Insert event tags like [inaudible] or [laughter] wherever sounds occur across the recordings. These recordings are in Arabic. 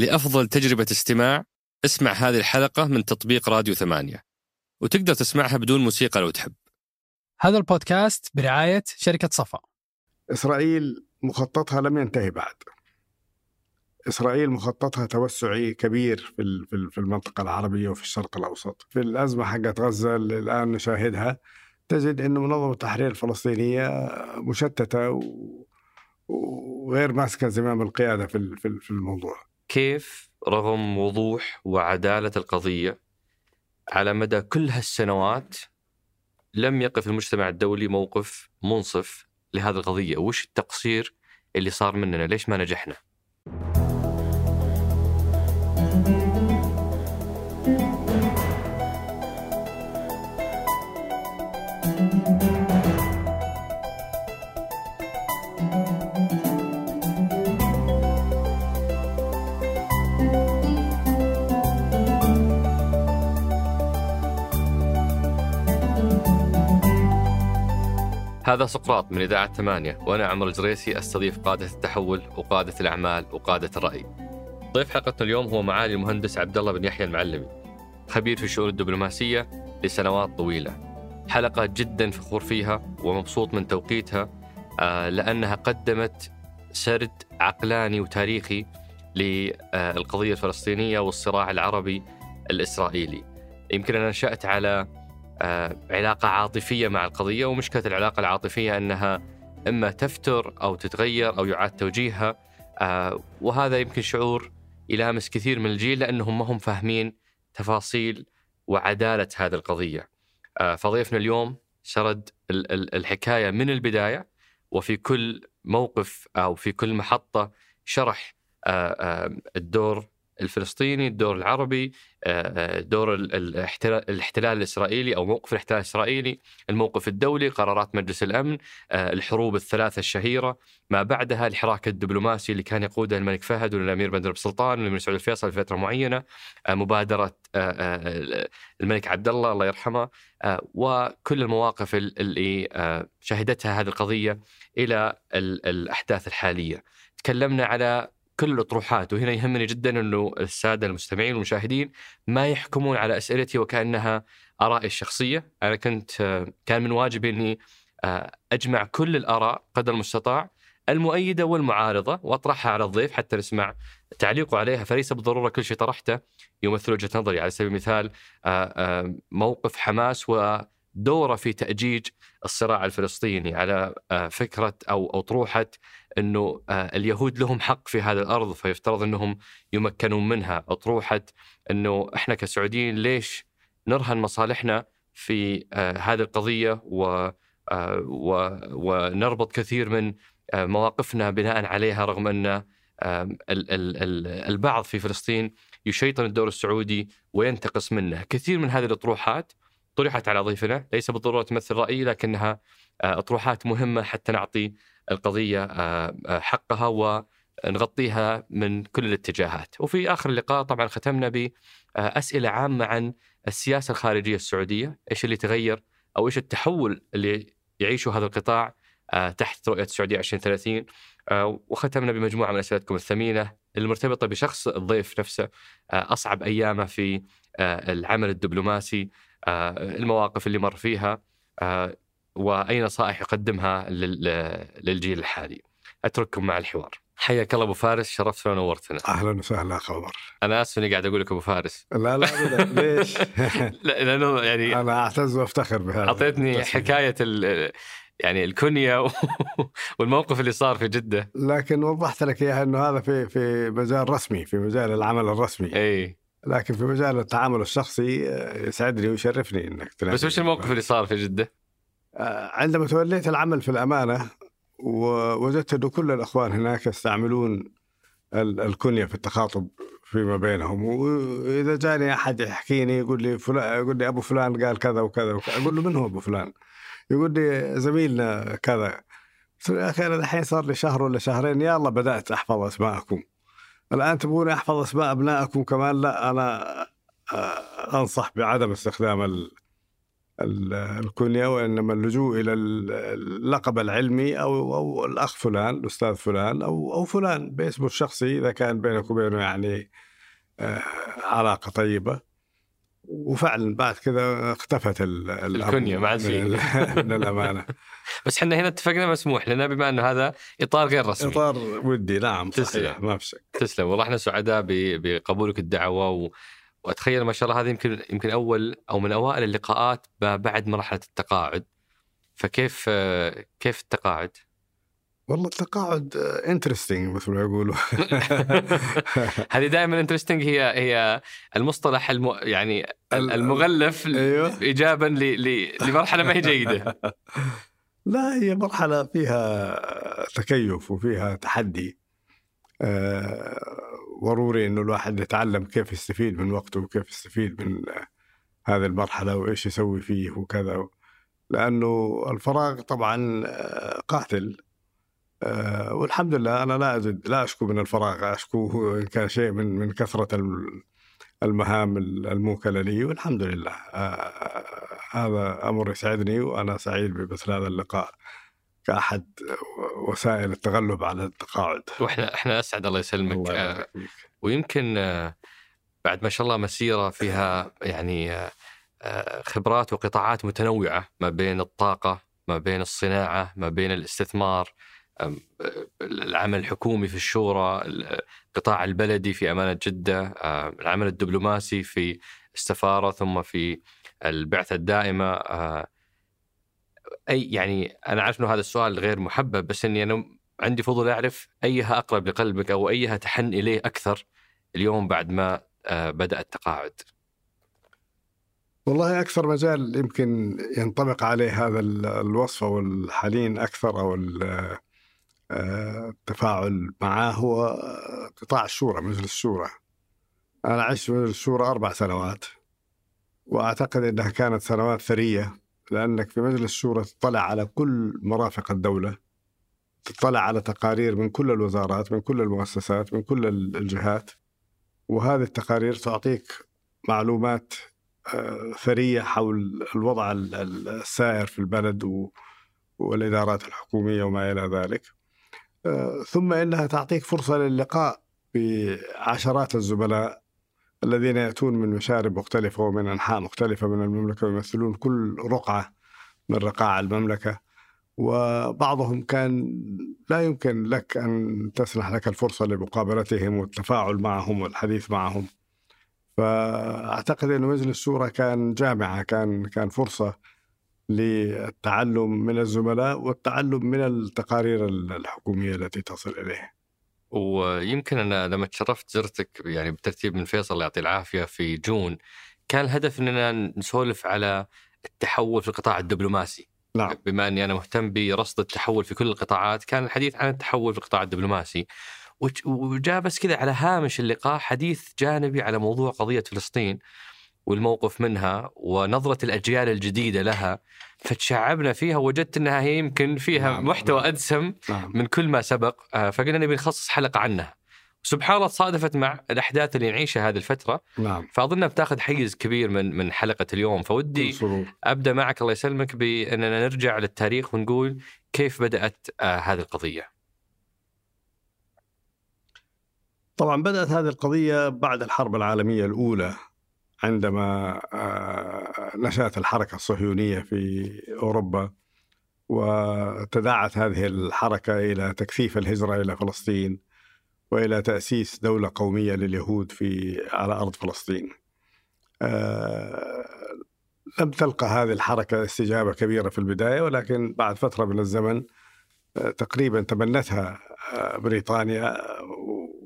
لأفضل تجربة استماع اسمع هذه الحلقة من تطبيق راديو ثمانية. وتقدر تسمعها بدون موسيقى لو تحب. هذا البودكاست برعاية شركة صفا. إسرائيل مخططها لم ينتهي بعد. إسرائيل مخططها توسعي كبير في ال- في ال- في المنطقة العربية وفي الشرق الأوسط. في الأزمة حقت غزة اللي الآن نشاهدها تجد أن منظمة التحرير الفلسطينية مشتتة وغير ماسكة زمام القيادة في ال- في ال- في الموضوع. كيف رغم وضوح وعدالة القضية على مدى كل هالسنوات لم يقف المجتمع الدولي موقف منصف لهذه القضية؟ وش التقصير اللي صار مننا؟ ليش ما نجحنا؟ هذا سقراط من إذاعة ثمانية وأنا عمر الجريسي أستضيف قادة التحول وقادة الأعمال وقادة الرأي. ضيف حلقتنا اليوم هو معالي المهندس عبد الله بن يحيى المعلمي خبير في الشؤون الدبلوماسية لسنوات طويلة. حلقة جدا فخور فيها ومبسوط من توقيتها آه، لأنها قدمت سرد عقلاني وتاريخي للقضية الفلسطينية والصراع العربي الإسرائيلي. يمكن أنا نشأت على علاقة عاطفية مع القضية ومشكلة العلاقة العاطفية أنها إما تفتر أو تتغير أو يعاد توجيهها. آه، وهذا يمكن شعور يلامس كثير من الجيل لأنهم ما هم فاهمين تفاصيل وعدالة هذه القضية. آه، فضيفنا اليوم سرد ال- ال- الحكاية من البداية وفي كل موقف أو في كل محطة شرح آه، آه، الدور الفلسطيني الدور العربي آه، آه، دور ال- الاحتلال, الإسرائيلي أو موقف الاحتلال الإسرائيلي الموقف الدولي قرارات مجلس الأمن آه، الحروب الثلاثة الشهيرة ما بعدها الحراك الدبلوماسي اللي كان يقوده الملك فهد والأمير بن سلطان والأمير سعود الفيصل في فترة معينة مبادرة الملك عبد الله الله يرحمه وكل المواقف ال- اللي شهدتها هذه القضية إلى ال- الأحداث الحالية. تكلمنا على كل الأطروحات وهنا يهمني جدا أنه السادة المستمعين والمشاهدين ما يحكمون على أسئلتي وكأنها آرائي الشخصية. أنا كنت كان من واجبي أني آه، أجمع كل الآراء قدر المستطاع المؤيدة والمعارضة وأطرحها على الضيف حتى نسمع تعليقه عليها. فليس بالضرورة كل شيء طرحته يمثل وجهة نظري. على سبيل المثال آه، آه، موقف حماس ودوره في تأجيج الصراع الفلسطيني على آه، فكرة أو أو طروحة أنه آه، اليهود لهم حق في هذه الأرض فيفترض أنهم يمكنون منها. أطروحة أنه إحنا كسعوديين ليش نرهن مصالحنا في آه، هذه القضية و ونربط كثير من مواقفنا بناء عليها رغم ال- البعض في فلسطين يشيطن الدور السعودي وينتقص منه. كثير من هذه الأطروحات طرحت على ضيفنا ليس بالضرورة تمثل رأيي لكنها آه، أطروحات مهمة حتى نعطي القضية آه، آه، حقها ونغطيها من كل الاتجاهات. وفي آخر اللقاء طبعا ختمنا بأسئلة عامة عن السياسة الخارجية السعودية إيش اللي تغير أو إيش التحول اللي يعيشه هذا القطاع تحت رؤية السعودية 2030 آه، وختمنا بمجموعة من أسئلتكم الثمينة المرتبطة بشخص الضيف نفسه أصعب أيامه في العمل الدبلوماسي. المواقف اللي مر فيها آه، وأي نصائح يقدمها لل- للجيل الحالي. أترككم مع الحوار. حياك الله أبو فارس شرفتنا ونورتنا. أهلا وسهلا أخ عمر. أنا آسف إني قاعد أقول لك أبو فارس. لا لا أبدا. [laughs] ليش؟ [laughs] لا- لأنه يعني أنا أعتز وأفتخر بهذا. أعطيتني بس- حكاية ال- يعني الكنية و- [laughs] والموقف اللي صار في جدة. لكن وضحت لك إياها أنه هذا في في مجال رسمي في مجال العمل الرسمي. اي لكن في مجال التعامل الشخصي آه، يسعدني ويشرفني إنك تنادي. بس وش الموقف اللي صار في جدة؟ آه، عندما توليت العمل في الأمانة ووجدت انه كل الأخوان هناك يستعملون ال- الكنية في التخاطب فيما بينهم واذا جاني أحد يحكيني يقول لي فلان يقول لي أبو فلان قال كذا وكذا, وكذا. أقول له من هو أبو فلان؟ يقول لي زميلنا كذا قلت له يا أخي أنا الحين صار لي شهر ولا شهرين يلا بدأت أحفظ أسماءكم الآن تبغوني احفظ أسماء أبنائكم كمان؟ لا أنا آه، أنصح بعدم استخدام ال- ال- الكنية وإنما اللجوء إلى ال- اللقب العلمي أو أو الأخ فلان الأستاذ فلان أو أو فلان باسمه الشخصي إذا كان بينك وبينه يعني آه، علاقة طيبة. وفعلا بعد كذا اختفت ال- ال- الكنية ما عاد من [laughs] الأمانة. بس إحنا هنا اتفقنا مسموح لنا بما إنه هذا إطار غير رسمي إطار ودي نعم تسلم. صحيح ما في شك تسلم والله إحنا سعداء بقبولك الدعوة و... وأتخيل ما شاء الله هذه يمكن يمكن أول أو من أوائل اللقاءات بعد مرحلة التقاعد فكيف كيف التقاعد؟ والله التقاعد انترستنج مثل ما يقولوا [laughs] هذه دائما انترستنج هي هي المصطلح الم... يعني ال- المغلف أيوه. ايجابا ل... ل... لمرحلة ما هي جيدة [laughs] لا هي مرحلة فيها تكيف وفيها تحدي. آه، ضروري إنه الواحد يتعلم كيف يستفيد من وقته وكيف يستفيد من هذه المرحلة وإيش يسوي فيه وكذا. لأنه الفراغ طبعا آه، قاتل. آه، والحمد لله أنا لا اجد لا أشكو من الفراغ اشكو إن كان شيء من من كثرة المهام الموكلة لي والحمد لله. آه، هذا أمر يسعدني وأنا سعيد بمثل هذا اللقاء كأحد وسائل التغلب على التقاعد. وإحنا إحنا أسعد الله يسلمك. الله آه،. ويمكن آه، بعد ما شاء الله مسيرة فيها يعني خبرات وقطاعات متنوعة ما بين الطاقة ما بين الصناعة ما بين الاستثمار العمل الحكومي في الشورى القطاع البلدي في أمانة جدة آه، العمل الدبلوماسي في السفارة ثم في البعثة الدائمة آه، أي يعني أنا عارف إنه هذا السؤال غير محبب بس إني أنا عندي فضول أعرف أيها أقرب لقلبك أو أيها تحن إليه أكثر اليوم بعد ما آه، بدأ التقاعد. والله أكثر مجال يمكن ينطبق عليه هذا ال- الوصف أو الحنين ال- آه، التفاعل معه هو قطاع الشورى مجلس الشورى أنا عشت في مجلس الشورى أربع سنوات وأعتقد إنها كانت سنوات ثرية لأنك في مجلس الشورى تطلع على كل مرافق الدولة تطلع على تقارير من كل الوزارات من كل المؤسسات من كل ال- الجهات وهذه التقارير تعطيك معلومات آه، ثرية حول الوضع ال- ال- السائر في البلد و- والإدارات الحكومية وما إلى ذلك. ثم إنها تعطيك فرصة للقاء بعشرات الزملاء الذين يأتون من مشارب مختلفة ومن أنحاء مختلفة من المملكة ويمثلون كل رقعة من رقاع المملكة وبعضهم كان لا يمكن لك أن تسنح لك الفرصة لمقابلتهم والتفاعل معهم والحديث معهم. فأعتقد إن مجلس الشورى كان جامعة كان كان فرصة للتعلم من الزملاء والتعلم من التقارير الحكومية التي تصل اليه. ويمكن أنا لما تشرفت زرتك يعني بترتيب من فيصل الله يعطيه العافية في جون كان الهدف إننا نسولف على التحول في القطاع الدبلوماسي. نعم. بما أني أنا مهتم برصد التحول في كل القطاعات كان الحديث عن التحول في القطاع الدبلوماسي. وج- وجاء بس كذا على هامش اللقاء حديث جانبي على موضوع قضية فلسطين. والموقف منها ونظرة الأجيال الجديدة لها فتشعبنا فيها وجدت إنها هي يمكن فيها نعم، محتوى نعم. أدسم نعم من كل ما سبق آه، فقلنا نبي نخصص حلقة عنها سبحان الله تصادفت مع الأحداث اللي نعيشها هذه الفترة نعم فاظنها بتاخذ حيز كبير من من حلقة اليوم فودي. أبدأ معك الله يسلمك بأننا نرجع للتاريخ ونقول كيف بدأت آه هذه القضية. طبعا بدأت هذه القضية بعد الحرب العالمية الأولى عندما آه، نشأت الحركة الصهيونية في أوروبا وتداعت هذه الحركة إلى تكثيف الهجرة إلى فلسطين وإلى تأسيس دولة قومية لليهود في على أرض فلسطين. آه، لم تلقى هذه الحركة استجابة كبيرة في البداية ولكن بعد فترة من الزمن آه، تقريبا تبنتها بريطانيا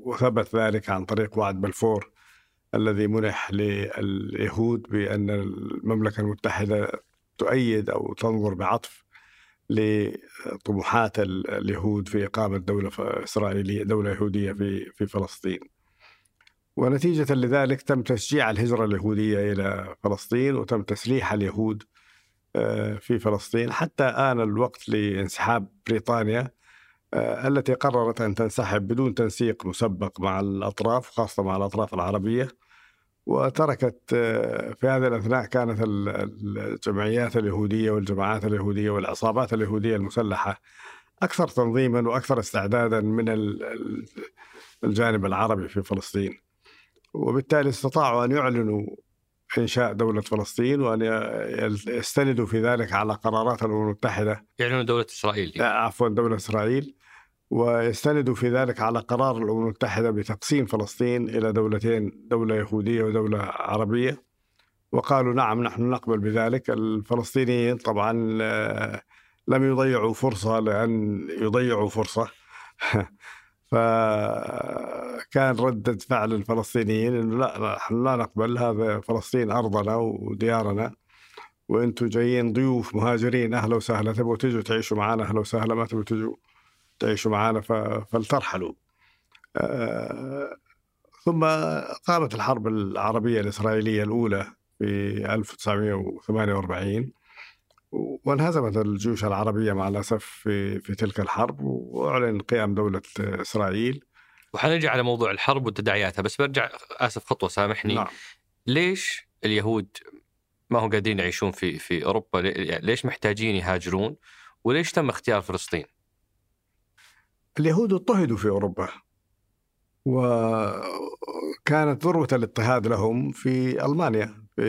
وثبت ذلك عن طريق وعد بلفور الذي منح لليهود بأن المملكة المتحدة تؤيد أو تنظر بعطف لطموحات ال- اليهود في إقامة دولة إسرائيلية دولة يهودية في في فلسطين. ونتيجة لذلك تم تشجيع الهجرة اليهودية إلى فلسطين وتم تسليح اليهود آه، في فلسطين. حتى آن الوقت لانسحاب بريطانيا آه، التي قررت أن تنسحب بدون تنسيق مسبق مع الأطراف خاصة مع الأطراف العربية. وتركت آه، في هذه الأثناء كانت الجمعيات اليهودية والجماعات اليهودية والعصابات اليهودية المسلحة أكثر تنظيما وأكثر استعدادا من الجانب العربي في فلسطين. وبالتالي استطاعوا أن يعلنوا إنشاء دولة فلسطين وأن يستندوا في ذلك على قرارات الأمم المتحدة. يعلنوا دولة إسرائيل. عفوا دولة إسرائيل. ويستندوا في ذلك على قرار الأمم المتحدة بتقسيم فلسطين إلى دولتين دولة يهودية ودولة عربية. وقالوا نعم نحن نقبل بذلك. الفلسطينيين طبعا آه، لم يضيعوا فرصة لأن يضيعوا فرصة. [laughs] فكان ردة فعل الفلسطينيين إنه لا نحن لا نقبل هذا فلسطين أرضنا وديارنا. وأنتم جايين ضيوف مهاجرين أهلا وسهلا تبغوا تجوا تعيشوا معنا أهلا وسهلا ما تبغوا تجوا. تعيشوا معنا فلترحلوا. آه ثم قامت الحرب العربية الإسرائيلية الأولى في 1948 وانهزمت الجيوش العربية مع الأسف في, في تلك الحرب وأعلن قيام دولة إسرائيل. وحنرجع على موضوع الحرب وتداعياتها بس برجع آسف خطوة سامحني. نعم. ليش اليهود ما هم قادرين يعيشون في في أوروبا؟ ليش محتاجين يهاجرون؟ وليش تم اختيار فلسطين؟ اليهود اضطهدوا في أوروبا وكانت ذروة الاضطهاد لهم في ألمانيا في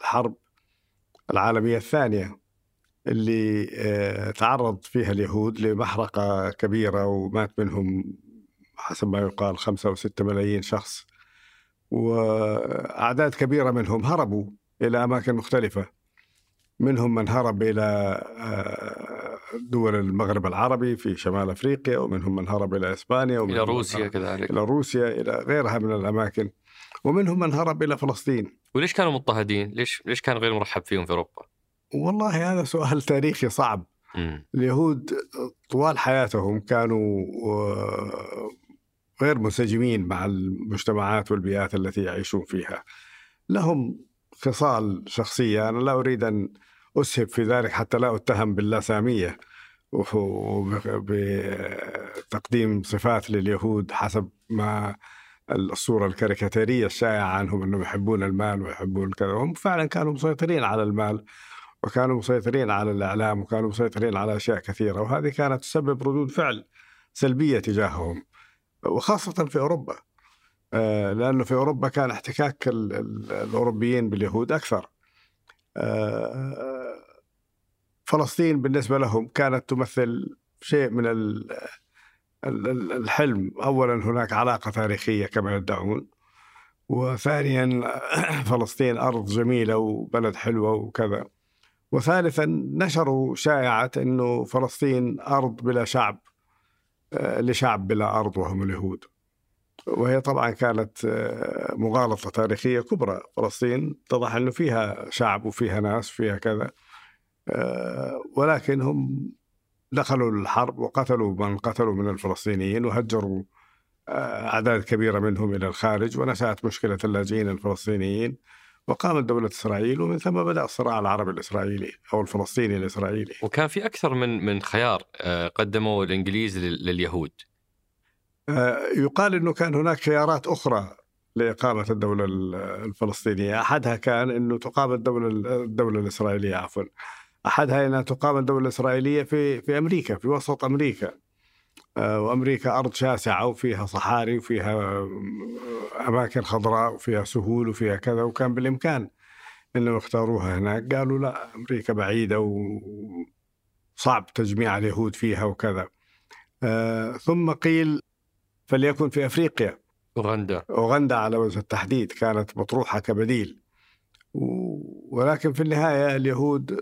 الحرب العالمية الثانية اللي آه، تعرض فيها اليهود لمحرقة كبيرة ومات منهم حسب ما يقال خمسة أو ستة ملايين شخص وأعداد كبيرة منهم هربوا إلى أماكن مختلفة. منهم من هرب إلى آه، دول المغرب العربي في شمال أفريقيا ومنهم من هرب إلى إسبانيا إلى روسيا كذلك إلى روسيا إلى غيرها من الأماكن ومنهم من هرب إلى فلسطين وليش كانوا مضطهدين؟ ليش ليش كان غير مرحب فيهم في أوروبا؟ والله هذا سؤال [laughs] تاريخي صعب. م. اليهود طوال حياتهم كانوا آه، غير منسجمين مع المجتمعات والبيئات التي يعيشون فيها. لهم خصال شخصية أنا لا أريد أن أسهب في ذلك حتى لا أتهم باللاساميه وبتقديم صفات لليهود حسب ما الصورة الكاريكاتيرية الشائعة عنهم أنهم يحبون المال ويحبون كذا هم فعلا كانوا مسيطرين على المال وكانوا مسيطرين على الإعلام وكانوا مسيطرين على أشياء كثيرة وهذه كانت تسبب ردود فعل سلبية تجاههم وخاصة في أوروبا آه، لأنه في أوروبا كان احتكاك الأوروبيين باليهود أكثر. فلسطين بالنسبة لهم كانت تمثل شيء من الحلم. اولا هناك علاقة تاريخية كما يدعون وثانيا [coughs] فلسطين أرض جميلة وبلد حلوة وكذا. وثالثا نشروا شائعة إنه فلسطين أرض بلا شعب آه، لشعب بلا أرض وهم اليهود. وهي طبعا كانت آه، مغالطة تاريخية كبرى. فلسطين اتضح إنه فيها شعب وفيها ناس فيها كذا آه، ولكن هم دخلوا الحرب وقتلوا من قتلوا من الفلسطينيين وهجروا آه، أعداد كبيرة منهم إلى الخارج ونشأت مشكلة اللاجئين الفلسطينيين. وقامت دولة إسرائيل ومن ثم بدأ الصراع العربي الإسرائيلي أو الفلسطيني الإسرائيلي. وكان في أكثر من من خيار قدموا الإنجليز لليهود. يقال أنه كان هناك خيارات أخرى لإقامة الدولة الفلسطينية. أحدها كان أنه تقام الدولة الدولة الإسرائيلية عفوا. أحدها إنها تقام الدولة الإسرائيلية في في أمريكا في وسط أمريكا. آه، وأمريكا أرض شاسعة وفيها صحاري وفيها آه، أماكن خضراء وفيها سهول وفيها كذا وكان بالإمكان إنهم يختاروها هناك. قالوا لا أمريكا بعيدة وصعب تجميع اليهود فيها وكذا. آه، ثم قيل فليكن في أفريقيا. أوغندا. أوغندا على وجه التحديد كانت مطروحة كبديل. ولكن في النهاية اليهود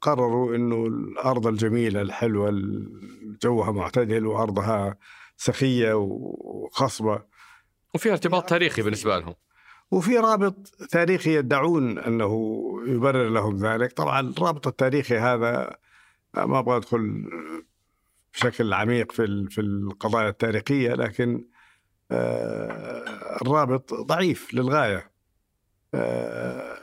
قرروا إنه الأرض الجميلة الحلوة جوها معتدل وأرضها سخية وخصبة. وفيها ارتباط تاريخي بالنسبة لهم. وفي رابط تاريخي يدعون أنه يبرر لهم ذلك. طبعا الرابط التاريخي هذا ما أبغى أدخل بشكل عميق في في القضايا التاريخية لكن آه، الرابط ضعيف للغاية. آه،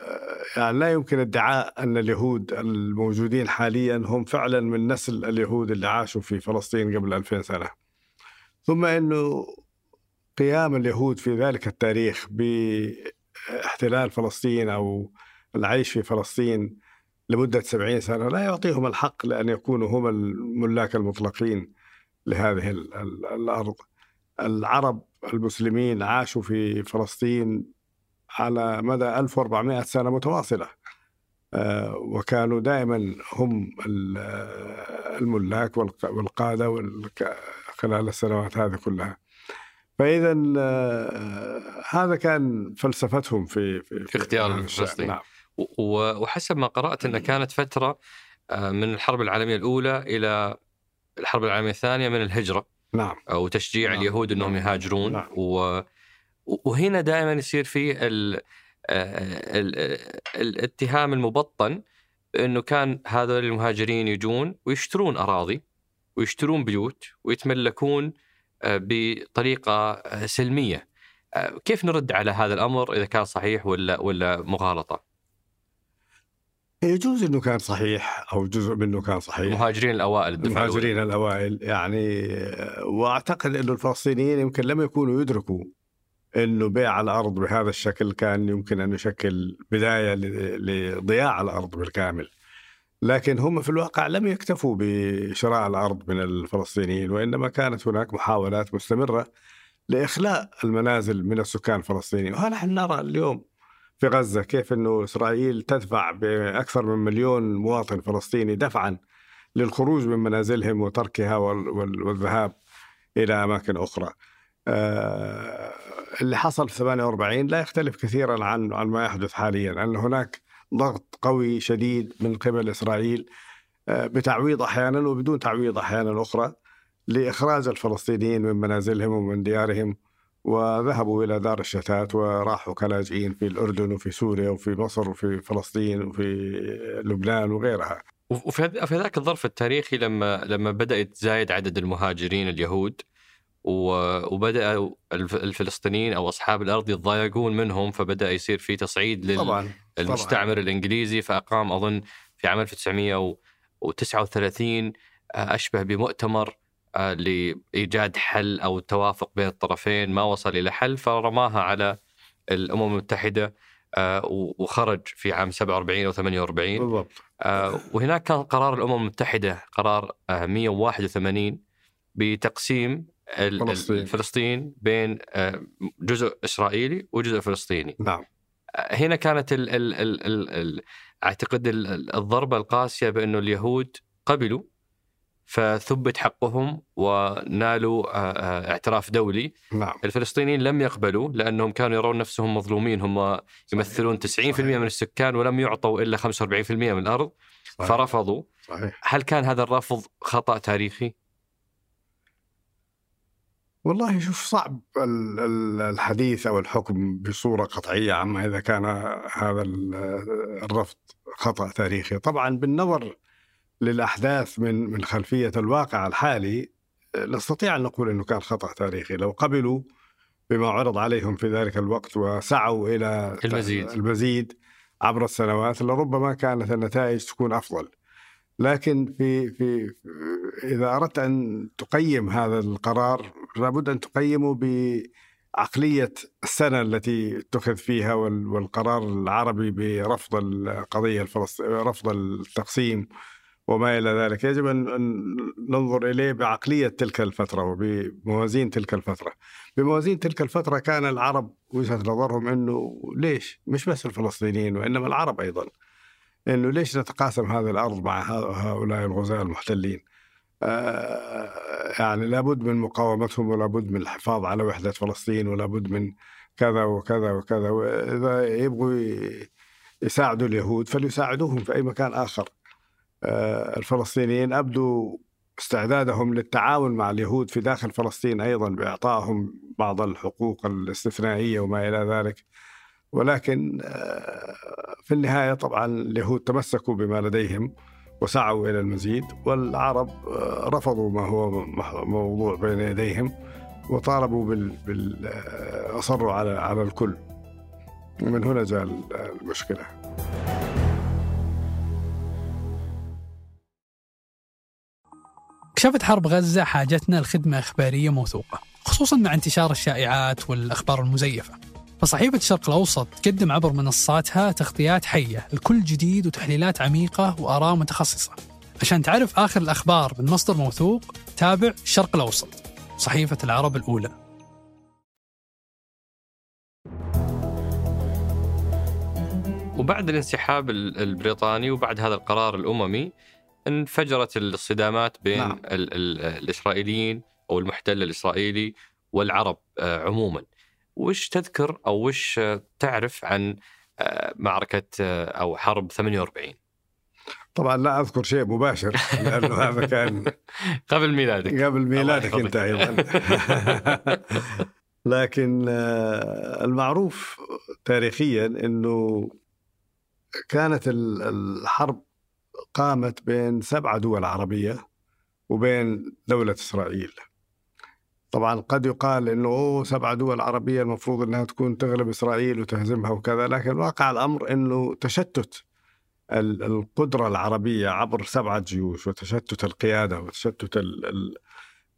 يعني لا يمكن ادعاء أن اليهود الموجودين حاليا هم فعلا من نسل اليهود اللي عاشوا في فلسطين قبل 2000 سنة. ثم أنه قيام اليهود في ذلك التاريخ باحتلال فلسطين أو العيش في فلسطين لمدة سبعين سنة لا يعطيهم الحق لأن يكونوا هم الملاك المطلقين لهذه الأرض. العرب المسلمين عاشوا في فلسطين على مدى 1400 سنة متواصلة. آه، وكانوا دائما هم الملاك والقادة خلال السنوات هذه كلها. فإذا آه، هذا كان فلسفتهم في في, في اختيار فلسطين. نعم. وحسب ما قرأت أنها كانت فترة آه، من الحرب العالمية الأولى إلى الحرب العالمية الثانية من الهجرة نعم أو تشجيع نعم. اليهود إنهم نعم. يهاجرون نعم. و وهنا دائما يصير في ال... ال... الاتهام المبطن إنه كان هذول المهاجرين يجون ويشترون أراضي ويشترون بيوت ويتملكون آه، بطريقة آه، سلمية. آه، كيف نرد على هذا الأمر إذا كان صحيح ولا ولا مغالطة؟ يجوز إنه كان صحيح أو جزء منه كان صحيح. المهاجرين الأوائل المهاجرين الأوائل يعني وأعتقد إنه الفلسطينيين يمكن لم يكونوا يدركوا إنه بيع الأرض بهذا الشكل كان يمكن أن يشكل بداية لضياع الأرض بالكامل. لكن هم في الواقع لم يكتفوا بشراء الأرض من الفلسطينيين وإنما كانت هناك محاولات مستمرة لإخلاء المنازل من السكان الفلسطينيين. وها نحن نرى اليوم في غزة كيف أنه إسرائيل تدفع بأكثر من مليون مواطن فلسطيني دفعا للخروج من منازلهم وتركها والذهاب إلى أماكن أخرى. آه، اللي حصل في 48 لا يختلف كثيرا عن ما يحدث حاليا أن هناك ضغط قوي شديد من قبل إسرائيل آه، بتعويض أحيانا وبدون تعويض أحيانا أخرى لإخراج الفلسطينيين من منازلهم ومن ديارهم. وذهبوا إلى دار الشتات وراحوا كلاجئين في الأردن وفي سوريا وفي مصر وفي فلسطين وفي لبنان وغيرها وفي في ذاك الظرف التاريخي لما لما بدأ يتزايد عدد المهاجرين اليهود وبدأ الفلسطينيين أو أصحاب الأرض يتضايقون منهم فبدأ يصير في تصعيد للمستعمر طبعاً. الإنجليزي فأقام أظن في عام 1939 أشبه بمؤتمر آه، لإيجاد حل أو توافق بين الطرفين ما وصل إلى حل فرماها على الأمم المتحدة آه، وخرج في عام 47 أو 48 بالضبط. آه، وهناك كان قرار الأمم المتحدة قرار 181 بتقسيم فلسطين, فلسطين بين جزء إسرائيلي وجزء فلسطيني. نعم. هنا كانت ال ال ال ال أعتقد الضربة القاسية بأنه اليهود قبلوا فثبت حقهم ونالوا آه، آه، اعتراف دولي نعم. الفلسطينيين لم يقبلوا لأنهم كانوا يرون نفسهم مظلومين هم يمثلون 90% صحيح. من السكان ولم يعطوا إلا 45% من الأرض صحيح. فرفضوا صحيح. هل كان هذا الرفض خطأ تاريخي؟ والله شوف صعب الحديث أو الحكم بصورة قطعية عما إذا كان هذا الرفض خطأ تاريخي، طبعا بالنظر للأحداث من من خلفية الواقع الحالي نستطيع أن نقول إنه كان خطأ تاريخي. لو قبلوا بما عرض عليهم في ذلك الوقت وسعوا إلى المزيد. المزيد عبر السنوات لربما كانت النتائج تكون أفضل. لكن في في إذا أردت أن تقيم هذا القرار لابد أن تقيمه بعقلية السنة التي اتخذ فيها والقرار العربي برفض القضية الفلسطينيه رفض التقسيم وما إلى ذلك. يجب أن ننظر إليه بعقلية تلك الفترة وبموازين تلك الفترة. بموازين تلك الفترة كان العرب وجهة نظرهم أنه ليش؟ مش بس الفلسطينيين وإنما العرب أيضا. أنه ليش نتقاسم هذه الأرض مع هؤلاء الغزاة المحتلين؟ آه يعني لابد من مقاومتهم ولابد من الحفاظ على وحدة فلسطين ولابد من كذا وكذا وكذا. وإذا يبغوا يساعدوا اليهود فليساعدوهم في أي مكان آخر. الفلسطينيين أبدوا استعدادهم للتعاون مع اليهود في داخل فلسطين أيضا بإعطائهم بعض الحقوق الاستثنائية وما إلى ذلك. ولكن آه، في النهاية طبعا اليهود تمسكوا بما لديهم وسعوا إلى المزيد والعرب آه، رفضوا ما هو موضوع بين يديهم وطالبوا بال, بال أصروا على على الكل. ومن هنا جاء المشكلة. كشفت حرب غزة حاجتنا لخدمة إخبارية موثوقة خصوصا مع انتشار الشائعات والأخبار المزيفة. فصحيفة الشرق الأوسط تقدم عبر منصاتها تغطيات حية لكل جديد وتحليلات عميقة وآراء متخصصة. عشان تعرف آخر الأخبار من مصدر موثوق تابع الشرق الأوسط صحيفة العرب الأولى. وبعد الانسحاب ال- البريطاني وبعد هذا القرار الأممي انفجرت الصدامات بين نعم. ال ال الإسرائيليين أو المحتل الإسرائيلي والعرب آه، عموما. وش تذكر أو وش تعرف عن آه، معركة آه، أو حرب 48 طبعا لا أذكر شيء مباشر [laughs] لأنه هذا كان قبل ميلادك قبل ميلادك أنت. أيضا [laughs] لكن المعروف تاريخيا إنه كانت ال- الحرب قامت بين سبعة دول عربية وبين دولة إسرائيل. طبعا قد يقال إنه أوه دول عربية المفروض إنها تكون تغلب إسرائيل وتهزمها وكذا لكن واقع الأمر إنه تشتت ال- القدرة العربية عبر سبعة جيوش وتشتت القيادة وتشتت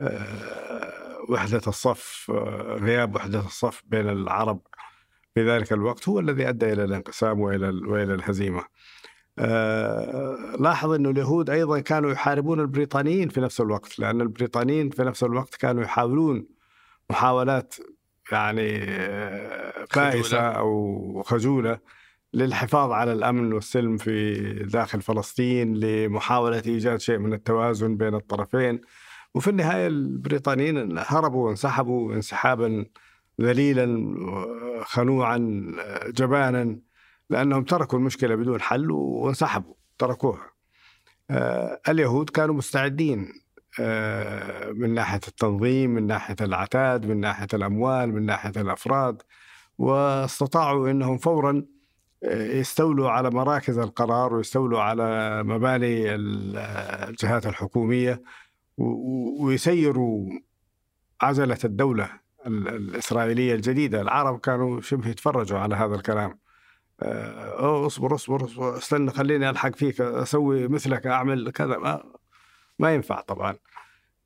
آه، وحدة الصف آه، غياب وحدة الصف بين العرب في ذلك الوقت هو الذي أدى إلى الانقسام وإلى ال- وإلى الهزيمة. آه، لاحظ أن اليهود أيضا كانوا يحاربون البريطانيين في نفس الوقت لأن البريطانيين في نفس الوقت كانوا يحاولون محاولات يعني آه، بائسة. أو خجولة للحفاظ على الأمن والسلم في داخل فلسطين لمحاولة إيجاد شيء من التوازن بين الطرفين وفي النهاية البريطانيين هربوا وانسحبوا انسحابا ذليلا خنوعا جبانا لأنهم تركوا المشكلة بدون حل وانسحبوا تركوها. آه، اليهود كانوا مستعدين آه، من ناحية التنظيم، من ناحية العتاد، من ناحية الأموال، من ناحية الأفراد واستطاعوا إنهم فورا يستولوا على مراكز القرار ويستولوا على مباني ال- الجهات و- ويسيروا عجله الدولة ال- الإسرائيلية الجديدة، العرب كانوا شبه يتفرجوا على هذا الكلام. آه، أوه اصبر اصبر اصبر استنى خليني الحق فيك أسوي مثلك أعمل كذا ما ما ينفع طبعا.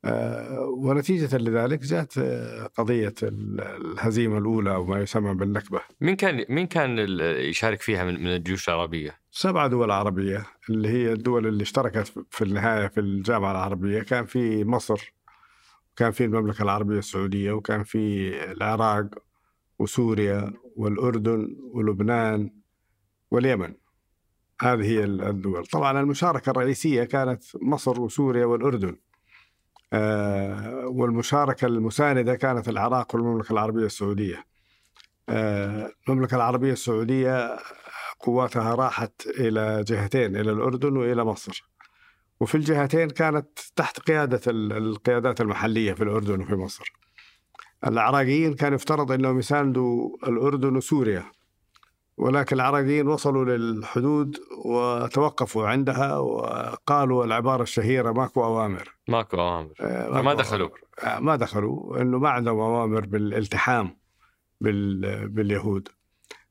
آه، ونتيجة لذلك جاءت آه، قضية ال- الهزيمة الأولى أو ما يسمى بالنكبة. مين كان مين كان يشارك فيها من, من الجيوش العربية؟ سبع دول عربية اللي هي الدول اللي اشتركت في النهاية في الجامعة العربية كان في مصر كان في المملكة العربية السعودية وكان في العراق وسوريا والأردن ولبنان واليمن. هذه هي الدول. طبعا المشاركة الرئيسية كانت مصر وسوريا والأردن. آه، والمشاركة المساندة كانت العراق والمملكة العربية السعودية. آه، المملكة العربية السعودية قواتها راحت إلى جهتين إلى الأردن وإلى مصر. وفي الجهتين كانت تحت قيادة ال- القيادات المحلية في الأردن وفي مصر. العراقيين كان يفترض أنهم يساندوا الأردن وسوريا. ولكن العراقيين وصلوا للحدود وتوقفوا عندها وقالوا العبارة الشهيرة ماكو أوامر ماكو أوامر آه، فما ماكو دخلوا. أوامر. آه، ما دخلوا إنه ما عندهم أوامر بالالتحام بال... باليهود.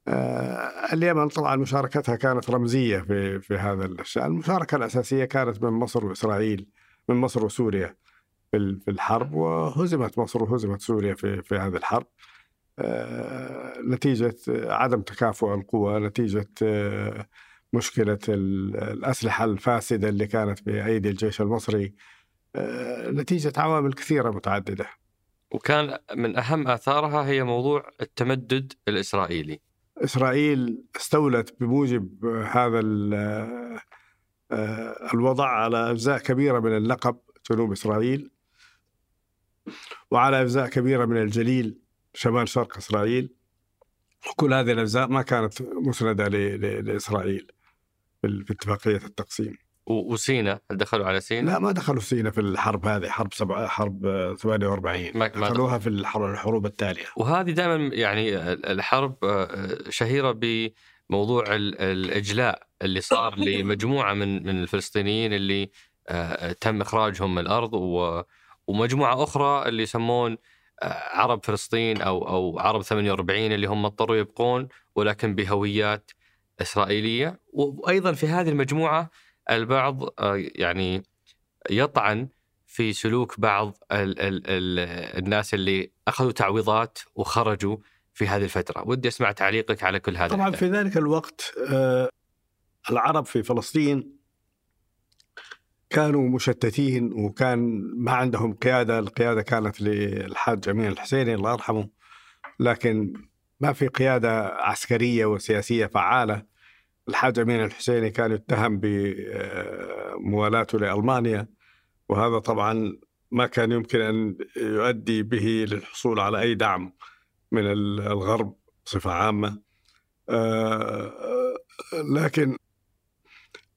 آه، اليمن طبعا مشاركتها كانت رمزية في في هذا الشان، المشاركة الأساسية كانت من مصر وإسرائيل من مصر وسوريا في الحرب وهزمت مصر وهزمت سوريا في في هذه الحرب. آه، نتيجة عدم تكافؤ القوى، نتيجة آه، مشكلة ال- الأسلحة الفاسدة اللي كانت في ايدي الجيش المصري. آه، نتيجة عوامل كثيرة متعددة. وكان من أهم آثارها هي موضوع التمدد الإسرائيلي. إسرائيل استولت بموجب هذا ال- الوضع على أجزاء كبيرة من النقب جنوب إسرائيل وعلى أجزاء كبيرة من الجليل. شمال شرق إسرائيل. كل هذه الأجزاء ما كانت مسندة ل- ل- لإسرائيل في اتفاقية التقسيم. وسينا؟ دخلوا على سينا؟ لا ما دخلوا سينا في الحرب هذه حرب سبعة حرب آه، 48 ما- دخلوها في الحروب التالية. وهذه دائما يعني الحرب شهيرة بموضوع ال- الإجلاء اللي صار لمجموعة من من الفلسطينيين اللي آه، تم إخراجهم من الأرض ومجموعة أخرى اللي يسمون عرب فلسطين أو أو عرب 48 اللي هم اضطروا يبقون ولكن بهويات إسرائيلية وأيضا في هذه المجموعة البعض آه، يعني يطعن في سلوك بعض ال ال ال الناس اللي أخذوا تعويضات وخرجوا في هذه الفترة، ودي أسمع تعليقك على كل هذا طبعا الحدث. في ذلك الوقت آه، العرب في فلسطين كانوا مشتتين وكان ما عندهم قيادة، القيادة كانت للحاج أمين الحسيني الله يرحمه لكن ما في قيادة عسكرية وسياسية فعالة. الحاج أمين الحسيني كان يتهم بموالاته لألمانيا وهذا طبعا ما كان يمكن أن يؤدي به للحصول على أي دعم من الغرب بصفة عامة. آه، لكن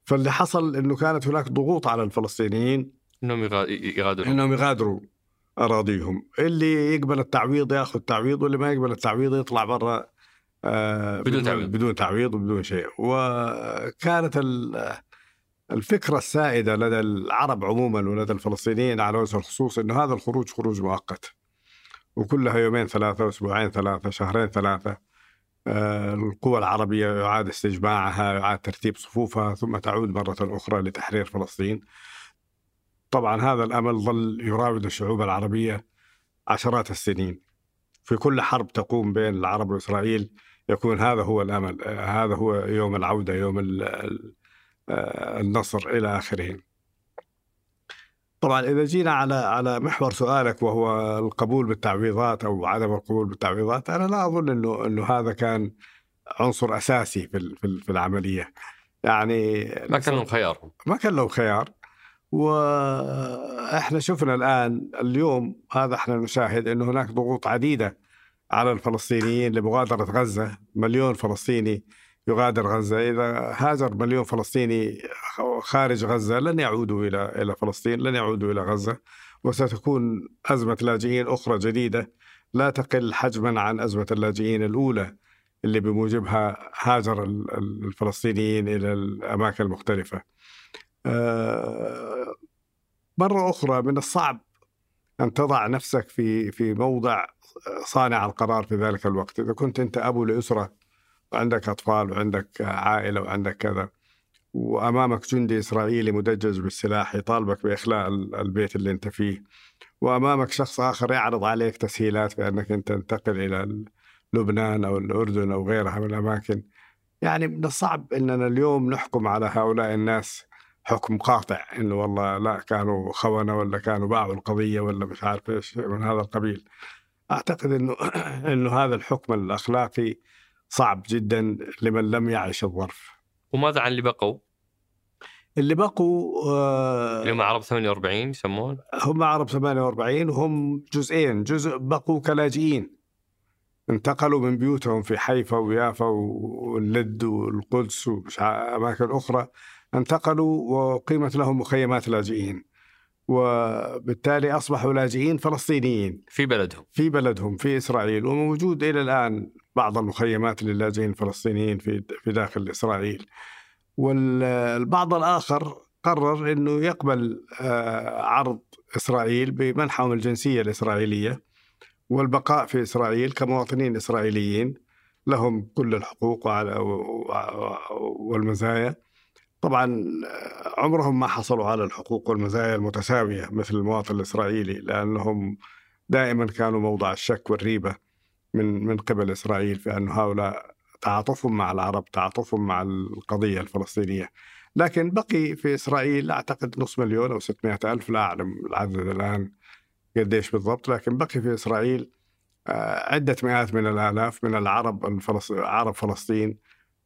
فاللي حصل إنه كانت هناك ضغوط على الفلسطينيين إنهم يغا- يغادروا إنهم يغادروا أراضيهم، اللي يقبل التعويض ياخذ تعويض واللي ما يقبل التعويض يطلع برا آه، بدون تعويض. بدون تعويض وبدون شيء، وكانت ال- الفكرة السائدة لدى العرب عموما ولدى الفلسطينيين على وجه الخصوص إنه هذا الخروج خروج مؤقت. وكلها يومين ثلاثة، أسبوعين ثلاثة، شهرين ثلاثة. آه، القوى العربية يعاد استجماعها يعاد ترتيب صفوفها ثم تعود مرة أخرى لتحرير فلسطين. طبعا هذا الأمل ظل يراود الشعوب العربية عشرات السنين. في كل حرب تقوم بين العرب وإسرائيل يكون هذا هو الأمل آه، هذا هو يوم العودة يوم آه، النصر إلى آخره. طبعا إذا جينا على على محور سؤالك وهو القبول بالتعويضات أو عدم القبول بالتعويضات أنا لا أظن إنه إنه هذا كان عنصر أساسي في في ال- في العملية يعني ما كان لهم خيارهم. ما كان لهم خيار وإحنا شفنا الآن اليوم هذا إحنا نشاهد إنه هناك ضغوط عديدة على الفلسطينيين لمغادرة غزة مليون فلسطيني يغادر غزة. إذا هاجر مليون فلسطيني خارج غزة لن يعودوا إلى إلى فلسطين لن يعودوا إلى غزة. وستكون أزمة لاجئين أخرى جديدة. لا تقل حجما عن أزمة اللاجئين الأولى اللي بموجبها هاجر ال- ال- الفلسطينيين إلى الأماكن المختلفة. آه، مرة أخرى من الصعب أن تضع نفسك في في موضع صانع القرار في ذلك الوقت، إذا كنت أنت أبو لأسرة وعندك أطفال وعندك عائلة وعندك كذا وأمامك جندي إسرائيلي مدجج بالسلاح يطالبك بإخلاء ال- البيت اللي أنت فيه وأمامك شخص آخر يعرض عليك تسهيلات بأنك أنت تنتقل إلى لبنان أو الأردن أو غيرها من الأماكن يعني من الصعب أننا اليوم نحكم على هؤلاء الناس حكم قاطع إنه والله لا كانوا خونة ولا كانوا باعوا القضية ولا مش عارف إيش من هذا القبيل. أعتقد إنه [clears throat] إنه هذا الحكم الأخلاقي صعب جدا لمن لم يعش الظرف. وماذا عن اللي بقوا؟ اللي بقوا آه، اللي هم عرب 48 يسمون هم عرب 48 وهم جزئين، جزء بقوا كلاجئين. انتقلوا من بيوتهم في حيفا ويافا واللد والقدس أماكن أخرى انتقلوا وقيمت لهم مخيمات لاجئين. وبالتالي أصبحوا لاجئين فلسطينيين في بلدهم. في بلدهم في إسرائيل وموجود إلى الآن بعض المخيمات للاجئين الفلسطينيين في في داخل إسرائيل. والبعض الآخر قرر إنه يقبل آه، عرض إسرائيل بمنحهم الجنسية الإسرائيلية والبقاء في إسرائيل كمواطنين إسرائيليين لهم كل الحقوق والمزايا. طبعا عمرهم ما حصلوا على الحقوق والمزايا المتساوية مثل المواطن الإسرائيلي لأنهم دائما كانوا موضع الشك والريبة من من قبل إسرائيل في أن هؤلاء تعاطفهم مع العرب تعاطفهم مع القضية الفلسطينية لكن بقي في إسرائيل أعتقد نص مليون أو 600 ألف لا أعلم العدد الآن قديش بالضبط لكن بقي في إسرائيل آه، عدة مئات من الآلاف من العرب. عرب فلسطين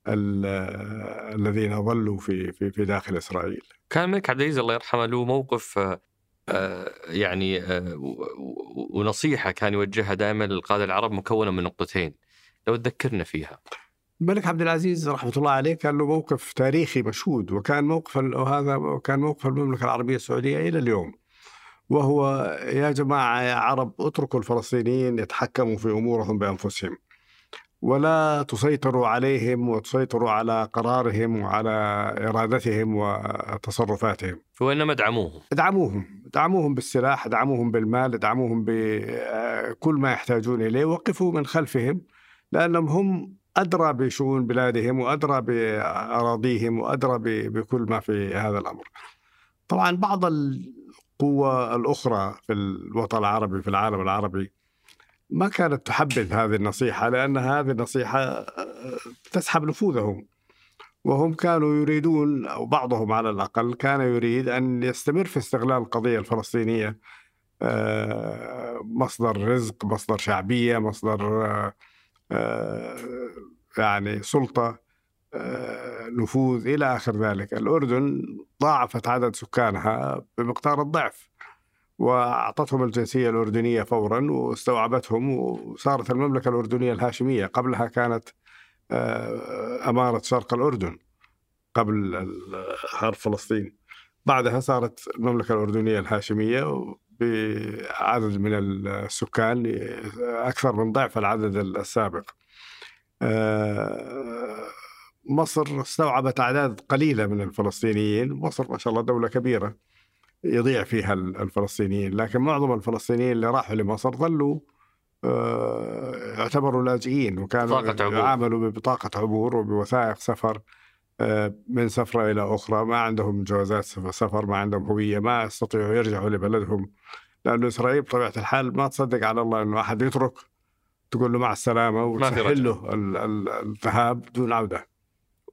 الذين ظلوا في في في داخل إسرائيل. كان الملك عبد العزيز الله يرحمه له موقف آه، آه، يعني آه، ونصيحة كان يوجهها دائما للقادة العرب مكونة من نقطتين. لو تذكرنا فيها. الملك عبد العزيز رحمة الله عليه كان له موقف تاريخي مشهود وكان موقف وهذا كان موقف المملكة العربية السعودية إلى اليوم. وهو يا جماعة يا عرب اتركوا الفلسطينيين يتحكموا في أمورهم بأنفسهم. ولا تسيطروا عليهم وتسيطروا على قرارهم وعلى إرادتهم وتصرفاتهم. وإنما ادعموهم. ادعموهم. ادعموهم بالسلاح ادعموهم بالمال ادعموهم بكل ما يحتاجون إليه. وقفوا من خلفهم لأنهم هم أدرى بشؤون بلادهم وأدرى بأراضيهم وأدرى ب- بكل ما في هذا الأمر. طبعا بعض القوة الأخرى في الوطن العربي في العالم العربي ما كانت تحبذ هذه النصيحة لأن هذه النصيحة تسحب نفوذهم. وهم كانوا يريدون أو بعضهم على الأقل كان يريد أن يستمر في استغلال القضية الفلسطينية. آه، مصدر رزق مصدر شعبية مصدر آه، آه، يعني سلطة نفوذ إلى آخر ذلك. الأردن ضاعفت عدد سكانها بمقدار الضعف. وأعطتهم الجنسية الأردنية فورا واستوعبتهم وصارت المملكة الأردنية الهاشمية. قبلها كانت أمارة شرق الأردن قبل حرب فلسطين. بعدها صارت المملكة الأردنية الهاشمية بعدد من السكان أكثر من ضعف العدد السابق. آه، مصر استوعبت أعداد قليلة من الفلسطينيين. مصر ما شاء الله دولة كبيرة. يضيع فيها الفلسطينيين لكن معظم الفلسطينيين اللي راحوا لمصر ظلوا آه، يعتبروا لاجئين وكانوا يعاملوا ببطاقة عبور وبوثائق سفر آه، من سفرة إلى أخرى ما عندهم جوازات سفر ما عندهم هوية ما يستطيعوا يرجعوا لبلدهم. لأنه إسرائيل بطبيعة الحال ما تصدق على الله أنه أحد يترك تقول له مع السلامة وتسهل له الذهاب دون عودة.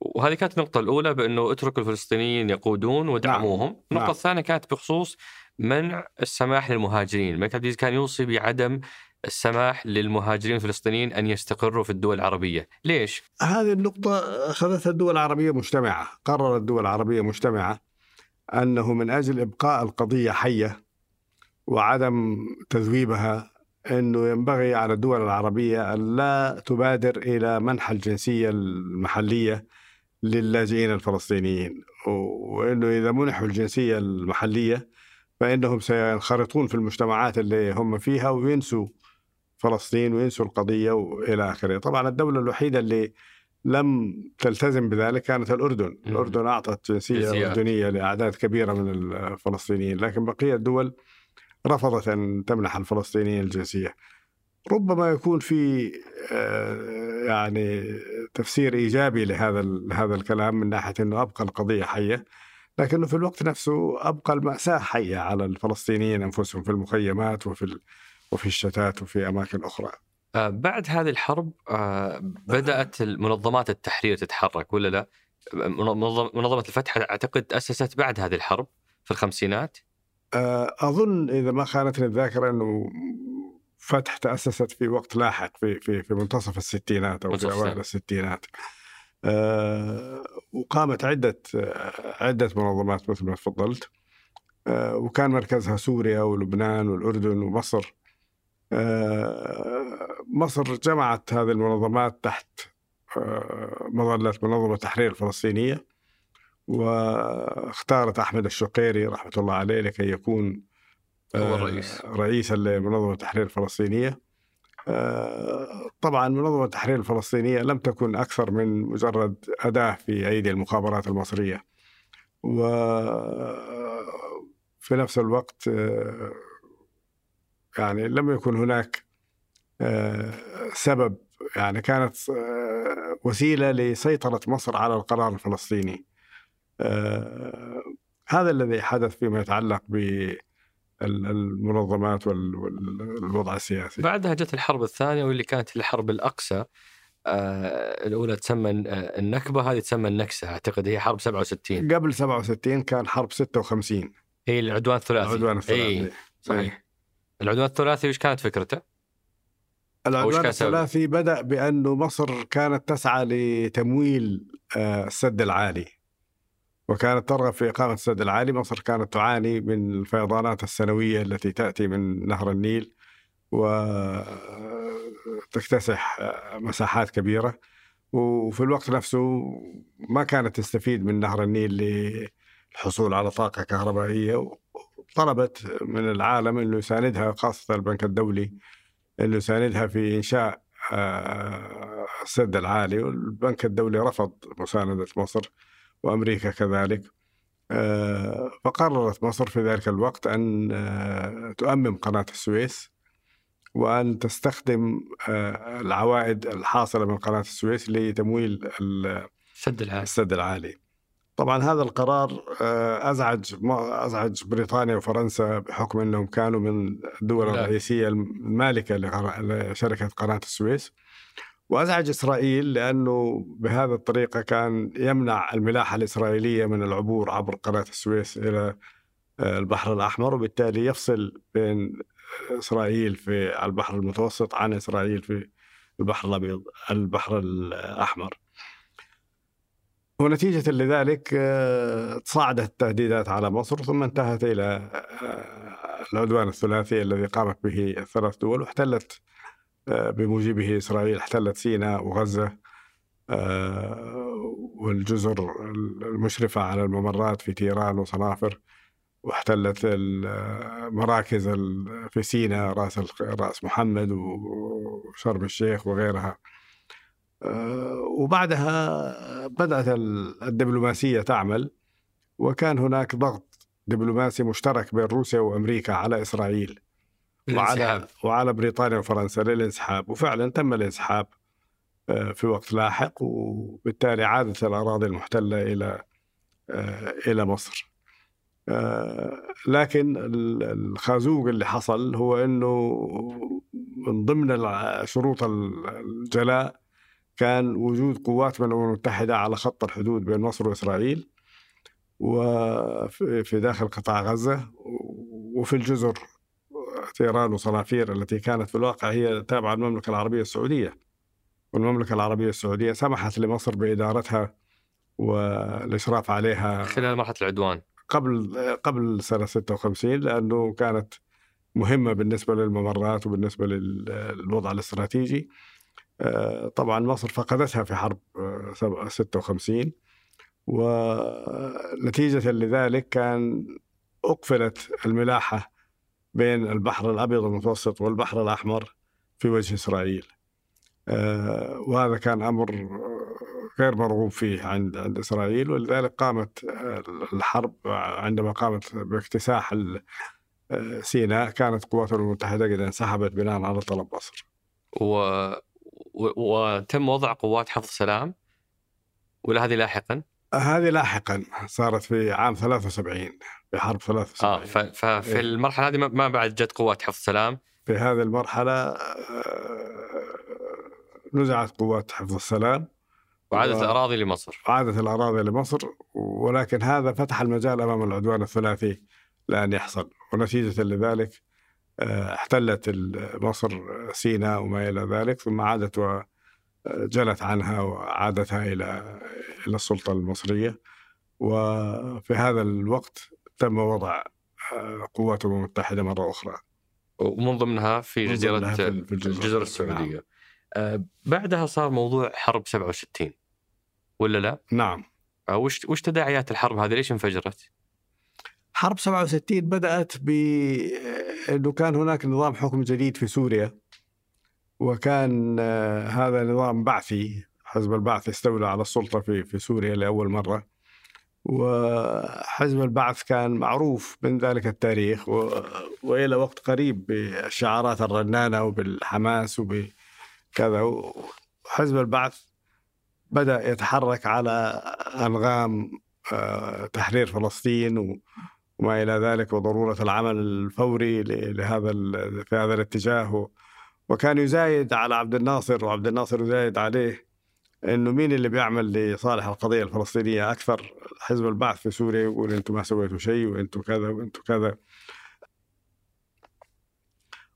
وهذه كانت النقطة الأولى بأنه اترك الفلسطينيين يقودون ودعموهم نعم. النقطة نعم. الثانية كانت بخصوص منع السماح للمهاجرين الملك عبد العزيز كان يوصي بعدم السماح للمهاجرين الفلسطينيين أن يستقروا في الدول العربية، ليش؟ هذه النقطة اخذتها الدول العربية مجتمعة، قررت الدول العربية مجتمعة أنه من أجل إبقاء القضية حية وعدم تذويبها إنه ينبغي على الدول العربية أن لا تبادر إلى منح الجنسية المحلية للاجئين الفلسطينيين، وإنه إذا منحوا الجنسية المحلية فإنهم سينخرطون في المجتمعات اللي هم فيها وينسوا فلسطين وينسوا القضية وإلى آخره. طبعا الدولة الوحيدة اللي لم تلتزم بذلك كانت الأردن. الأردن أعطت جنسية أردنية لأعداد كبيرة من الفلسطينيين لكن بقية الدول رفضت أن تمنح الفلسطينيين الجنسية. ربما يكون في آه، يعني تفسير إيجابي لهذا هذا الكلام من ناحية إنه أبقى القضية حية لكنه في الوقت نفسه أبقى المأساة حية على الفلسطينيين أنفسهم في المخيمات وفي وفي الشتات وفي أماكن أخرى. آه، بعد هذه الحرب آه، بدأت منظمات التحرير تتحرك ولا لا؟ منظمة الفتح أعتقد تاسست بعد هذه الحرب في الخمسينات. أظن إذا ما خانتني الذاكرة إنه فتح تاسست في وقت لاحق في في في منتصف الستينات أو في اوائل الستينات. وقامت عدة عدة منظمات مثل ما تفضلت. وكان مركزها سوريا ولبنان والأردن ومصر آه، مصر جمعت هذه المنظمات تحت آه، مظلة منظمة التحرير الفلسطينية واختارت أحمد الشقيري رحمة الله عليه لكي يكون هو آه، الرئيس. رئيسا لمنظمة التحرير الفلسطينية. طبعا منظمة التحرير الفلسطينية لم تكن أكثر من مجرد أداة في أيدي المخابرات المصرية. وفي نفس الوقت يعني لم يكن هناك آه، سبب يعني كانت آه، وسيلة لسيطرة مصر على القرار الفلسطيني. آه، هذا الذي حدث فيما يتعلق بالمنظمات والوضع السياسي. بعدها جت الحرب الثانية واللي كانت الحرب الأقصى الأولى تسمى النكبة هذه تسمى النكسة أعتقد هي حرب 67 قبل 67 كان حرب 56 هي العدوان الثلاثي العدوان الثلاثي إيه. صحيح العدوان الثلاثي وش كانت فكرته؟ العدوان الثلاثي بدأ بأنه مصر كانت تسعى لتمويل آه، السد العالي وكانت ترغب في إقامة السد العالي مصر كانت تعاني من الفيضانات السنوية التي تأتي من نهر النيل وتكتسح مساحات كبيرة. وفي الوقت نفسه ما كانت تستفيد من نهر النيل للحصول على طاقة كهربائية طلبت من العالم إنه يساندها خاصة البنك الدولي إنه يساندها في إنشاء آه، السد العالي. والبنك الدولي رفض مساندة مصر. وأمريكا كذلك. آه، فقررت مصر في ذلك الوقت أن آه، تؤمم قناة السويس وأن تستخدم العوائد الحاصلة من قناة السويس لتمويل السد العالي. السد العالي. طبعا هذا القرار آه، أزعج أزعج بريطانيا وفرنسا بحكم أنهم كانوا من الدول الرئيسية المالكة لشركة قناة السويس. وأزعج إسرائيل لأنه بهذه الطريقة كان يمنع الملاحة الإسرائيلية من العبور عبر قناة السويس إلى آه، البحر الأحمر وبالتالي يفصل بين إسرائيل في البحر المتوسط عن إسرائيل في البحر الأبيض البحر الأحمر. ونتيجة لذلك آه، تصاعدت التهديدات على مصر ثم انتهت إلى آه، العدوان الثلاثي الذي قامت به الثلاث دول واحتلت بموجبه إسرائيل احتلت سيناء وغزة. والجزر المشرفة على الممرات في تيران وصنافر واحتلت المراكز في سيناء رأس رأس محمد وشرم الشيخ وغيرها. آه، وبعدها بدأت الدبلوماسية تعمل وكان هناك ضغط دبلوماسي مشترك بين روسيا وأمريكا على إسرائيل. وعلى, وعلى بريطانيا وفرنسا للانسحاب. وفعلا تم الانسحاب آه، في وقت لاحق وبالتالي عادت الأراضي المحتلة إلى آه، إلى مصر. لكن الخازوق اللي حصل هو إنه من ضمن شروط الجلاء كان وجود قوات من الأمم المتحدة على خط الحدود بين مصر وإسرائيل وفي داخل قطاع غزة وفي الجزر. تيران وصنافير التي كانت في الواقع هي تابعة للمملكة العربية السعودية. والمملكة العربية السعودية سمحت لمصر بإدارتها والإشراف عليها خلال مرحله العدوان قبل قبل سنة 56 لأنه كانت مهمة بالنسبة للممرات وبالنسبة للوضع الاستراتيجي. آه، طبعا مصر فقدتها في حرب 56 آه، ونتيجة لذلك كان أقفلت الملاحة بين البحر الأبيض المتوسط والبحر الأحمر في وجه إسرائيل. آه، وهذا كان أمر غير مرغوب فيه عند عند إسرائيل ولذلك قامت الحرب عندما قامت باكتساح سيناء كانت قوات المتحدة قد انسحبت بناء على طلب مصر. و وتم وضع قوات حفظ سلام؟ ولا هذه لاحقا؟ هذه لاحقا صارت في عام 73 في حرب 73 آه ففي إيه؟ المرحلة هذه ما بعد جت قوات حفظ سلام. في هذه المرحلة آه، نزعت قوات حفظ السلام. وعادت. الأراضي لمصر. عادت الأراضي لمصر ولكن هذا فتح المجال أمام العدوان الثلاثي لأن يحصل. ونتيجة لذلك آه، احتلت مصر سيناء وما إلى ذلك ثم عادت وجلت عنها وعادتها إلى إلى السلطة المصرية. وفي هذا الوقت تم وضع آه، قوات الأمم المتحدة مرة أخرى. ومن ضمنها في جزيرة في الجزر السعودية نعم. آه، بعدها صار موضوع حرب 67 ولا لا؟ نعم. وش وش تداعيات الحرب هذه؟ ليش انفجرت؟ حرب 67 بدأت بأنه كان هناك نظام حكم جديد في سوريا. وكان آه، هذا نظام بعثي حزب البعث استولى على السلطة في في سوريا لأول مرة. وحزب البعث كان معروف من ذلك التاريخ و... وإلى وقت قريب بالشعارات الرنانة وبالحماس وبكذا حزب البعث بدأ يتحرك على أنغام آه، تحرير فلسطين. وما إلى ذلك وضرورة العمل الفوري لهذا في هذا الاتجاه وكان يزايد على عبد الناصر وعبد الناصر يزايد عليه إنه مين اللي بيعمل لصالح القضية الفلسطينية أكثر؟ حزب البعث في سوريا يقول أنتم ما سويتوا شيء وأنتم كذا وأنتم كذا.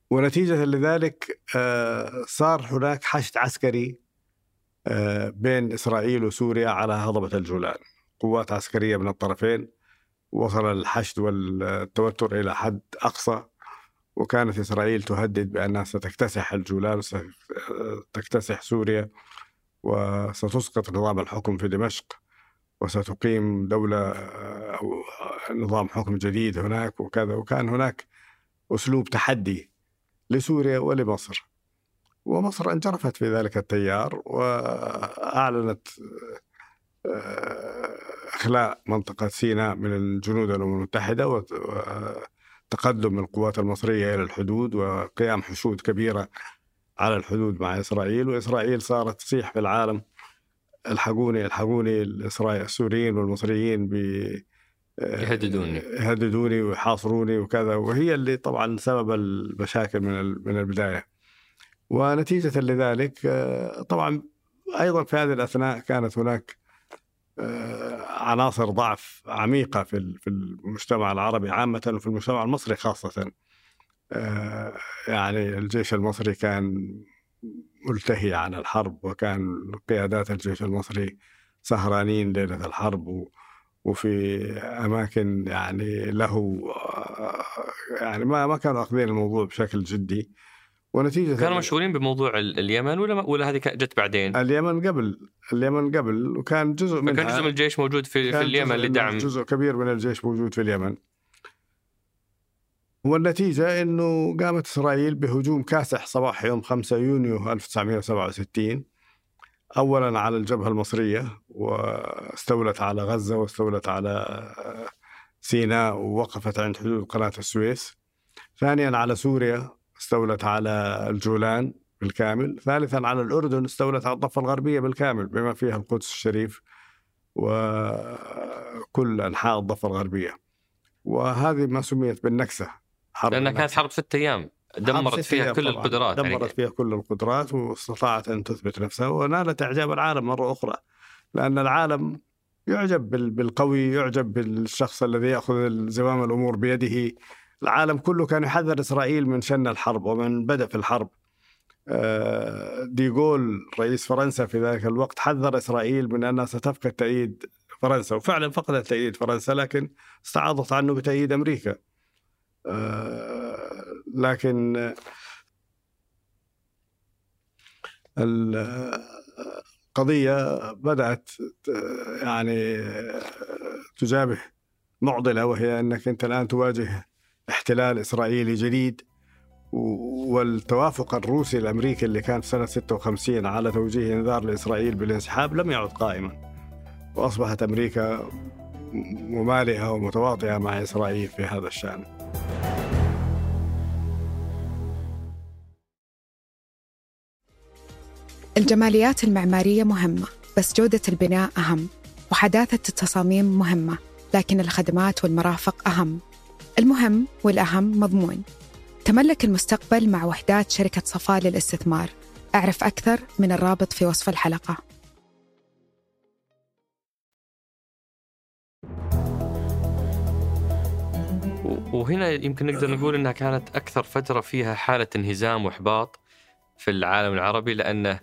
ونتيجة لذلك آه، صار هناك حشد عسكري آه، بين إسرائيل وسوريا على هضبة الجولان. قوات عسكرية من الطرفين وصل الحشد والتوتر إلى حد أقصى وكانت إسرائيل تهدد بأنها ستكتسح الجولان وستكتسح سوريا. وستسقط نظام الحكم في دمشق وستقيم دولة أو نظام حكم جديد هناك وكذا وكان هناك أسلوب تحدي لسوريا ولمصر. ومصر انجرفت في ذلك التيار وأعلنت إخلاء منطقة سيناء من الجنود الأمم المتحدة وتقدم القوات المصرية إلى الحدود وقيام حشود كبيرة على الحدود مع إسرائيل وإسرائيل صارت تصيح في العالم. الحقوني الحقوني الاسرائيل السوريين والمصريين ب يهددوني. يهددوني ويحاصروني وكذا. وهي اللي طبعا سبب المشاكل من من البداية. ونتيجة لذلك آه، طبعا أيضا في هذه الأثناء كانت هناك آه، عناصر ضعف عميقة في في المجتمع العربي عامة وفي المجتمع المصري خاصة. آه، يعني الجيش المصري كان ملتهي عن الحرب وكان قيادات الجيش المصري سهرانين ليلة الحرب وفي أماكن يعني له آه، يعني ما ما كانوا أخذين الموضوع بشكل جدي. ونتيجة كانوا مشغولين بموضوع ال- اليمن ولا ولا هذه جت بعدين؟ اليمن قبل اليمن قبل وكان جزء منها كان جزء من الجيش موجود في, في اليمن لدعم جزء كبير من الجيش موجود في اليمن. والنتيجة أنه قامت إسرائيل بهجوم كاسح صباح يوم 5 يونيو 1967 أولا على الجبهة المصرية واستولت على غزة واستولت على سيناء ووقفت عند حدود قناة السويس. ثانيا على سوريا استولت على الجولان بالكامل. ثالثا على الأردن استولت على الضفة الغربية بالكامل بما فيها القدس الشريف وكل أنحاء الضفة الغربية. وهذه ما سميت بالنكسة. حرب لأنها كانت. حرب ست أيام. دمرت ست فيها كل طبعاً. القدرات دمرت يعني فيها كل القدرات واستطاعت أن تثبت نفسها ونالت إعجاب العالم مرة أخرى. لأن العالم يعجب بال- بالقوي يعجب بالشخص الذي يأخذ زمام الأمور بيده. العالم كله كان يحذر إسرائيل من شن الحرب ومن بدء في الحرب. آه، ديغول رئيس فرنسا في ذلك الوقت حذر إسرائيل من أنها ستفقد تأييد فرنسا وفعلا فقدت تأييد فرنسا لكن استعاضت عنه بتأييد أمريكا. آه، لكن القضية بدأت يعني تجابه معضلة وهي أنك أنت الآن تواجه احتلال إسرائيلي جديد والتوافق الروسي الأمريكي اللي كان في سنة 56 على توجيه إنذار لإسرائيل بالانسحاب لم يعد قائما وأصبحت أمريكا ممالئة ومتواطئة مع إسرائيل في هذا الشأن. الجماليات المعمارية مهمة بس جودة البناء أهم وحداثة التصاميم مهمة لكن الخدمات والمرافق أهم. المهم والأهم مضمون. تملك المستقبل مع وحدات شركة صفاء للاستثمار. أعرف أكثر من الرابط في وصف الحلقة. وهنا يمكن نقدر نقول إنها كانت أكثر فترة فيها حالة انهزام وإحباط في العالم العربي لأنه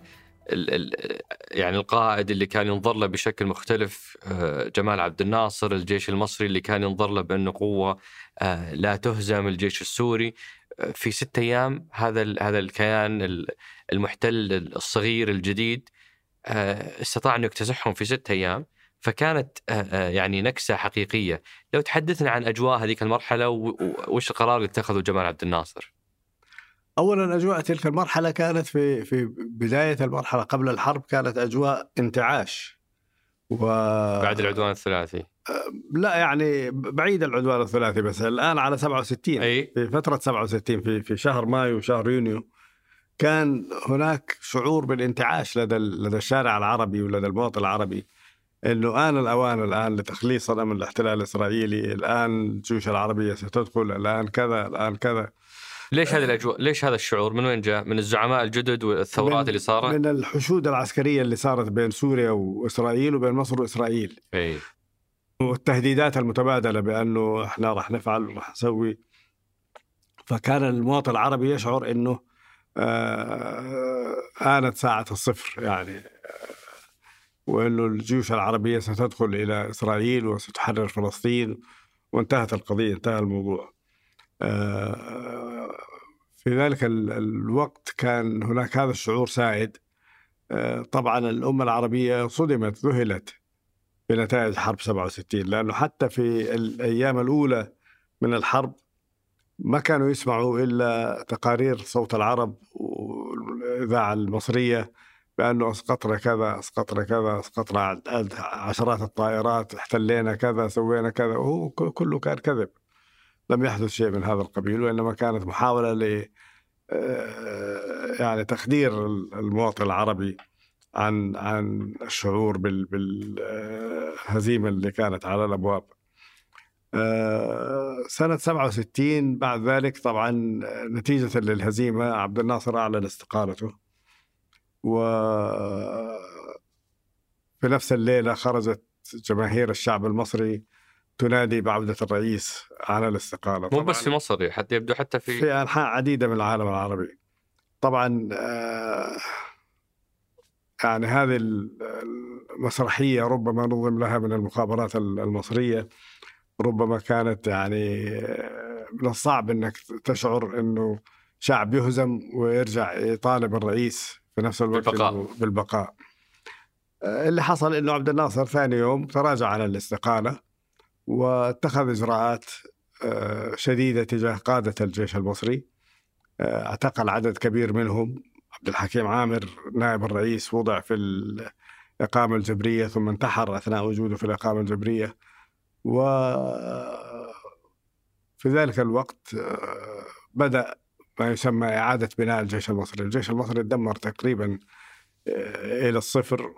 يعني القائد اللي كان ينظر له بشكل مختلف آه، جمال عبد الناصر الجيش المصري اللي كان ينظر له بأنه قوة آه، لا تهزم الجيش السوري. آه، في ستة أيام هذا هذا الكيان ال- المحتل الصغير الجديد استطاع انه يكتسحهم في ستة أيام. فكانت آه، آه، يعني نكسة حقيقية. لو تحدثنا عن أجواء هذيك المرحلة وش القرار اللي اتخذه جمال عبد الناصر؟ اولا أجواء تلك المرحلة كانت في في بداية المرحلة قبل الحرب كانت أجواء انتعاش. و بعد العدوان الثلاثي. لا يعني بعيد العدوان الثلاثي بس الآن على 67 أي. في فترة 67 في في شهر مايو وشهر يونيو كان هناك شعور بالانتعاش لدى لدى الشارع العربي ولدى المواطن العربي. إنه آن الأوان الآن لتخليصنا من الاحتلال الإسرائيلي، الآن الجيوش العربية ستدخل، الآن كذا، الآن كذا. ليش هذه الأجواء؟ ليش هذا الشعور؟ من وين جاء؟ من الزعماء الجدد والثورات اللي صارت؟ من الحشود العسكرية اللي صارت بين سوريا وإسرائيل وبين مصر وإسرائيل. إي. والتهديدات المتبادلة بأنه إحنا راح نفعل وراح نسوي. فكان المواطن العربي يشعر إنه آه، آنت ساعة الصفر يعني. وإنه الجيوش العربية ستدخل إلى إسرائيل وستحرر فلسطين وانتهت القضية انتهى الموضوع. آه، في ذلك ال- الوقت كان هناك هذا الشعور سائد آه، طبعا الأمة العربية صدمت ذهلت بنتائج حرب 67 لأنه حتى في الأيام الأولى من الحرب ما كانوا يسمعوا إلا تقارير صوت العرب والإذاعة المصرية بأنه أسقطنا كذا أسقطنا كذا أسقطنا عد- عشرات الطائرات احتلينا كذا سوينا كذا. وهو كله كان كذب. لم يحدث شيء من هذا القبيل وإنما كانت محاولة ل آه، يعني تخدير المواطن العربي عن عن الشعور بالهزيمة اللي كانت على الأبواب. آه، سنة 67 بعد ذلك طبعا نتيجة للهزيمة عبد الناصر أعلن استقالته. و في نفس الليلة خرجت جماهير الشعب المصري تنادي بعودة الرئيس على الاستقالة. مو بس في مصر حتى يبدو حتى في في أنحاء عديدة من العالم العربي. طبعا آه، يعني هذه المسرحية ربما نظم لها من المخابرات المصرية ربما كانت يعني آه، من الصعب إنك تشعر إنه شعب يهزم ويرجع يطالب الرئيس في نفس الوقت بالبقاء, بالبقاء. آه، اللي حصل إنه عبد الناصر ثاني يوم تراجع عن الاستقالة واتخذ إجراءات آه، شديدة تجاه قادة الجيش المصري. اعتقل عدد كبير منهم. عبد الحكيم عامر نائب الرئيس وضع في الإقامة الجبرية ثم انتحر أثناء وجوده في الإقامة الجبرية. و في ذلك الوقت آه، بدأ ما يسمى إعادة بناء الجيش المصري. الجيش المصري تدمر تقريبا آه، إلى الصفر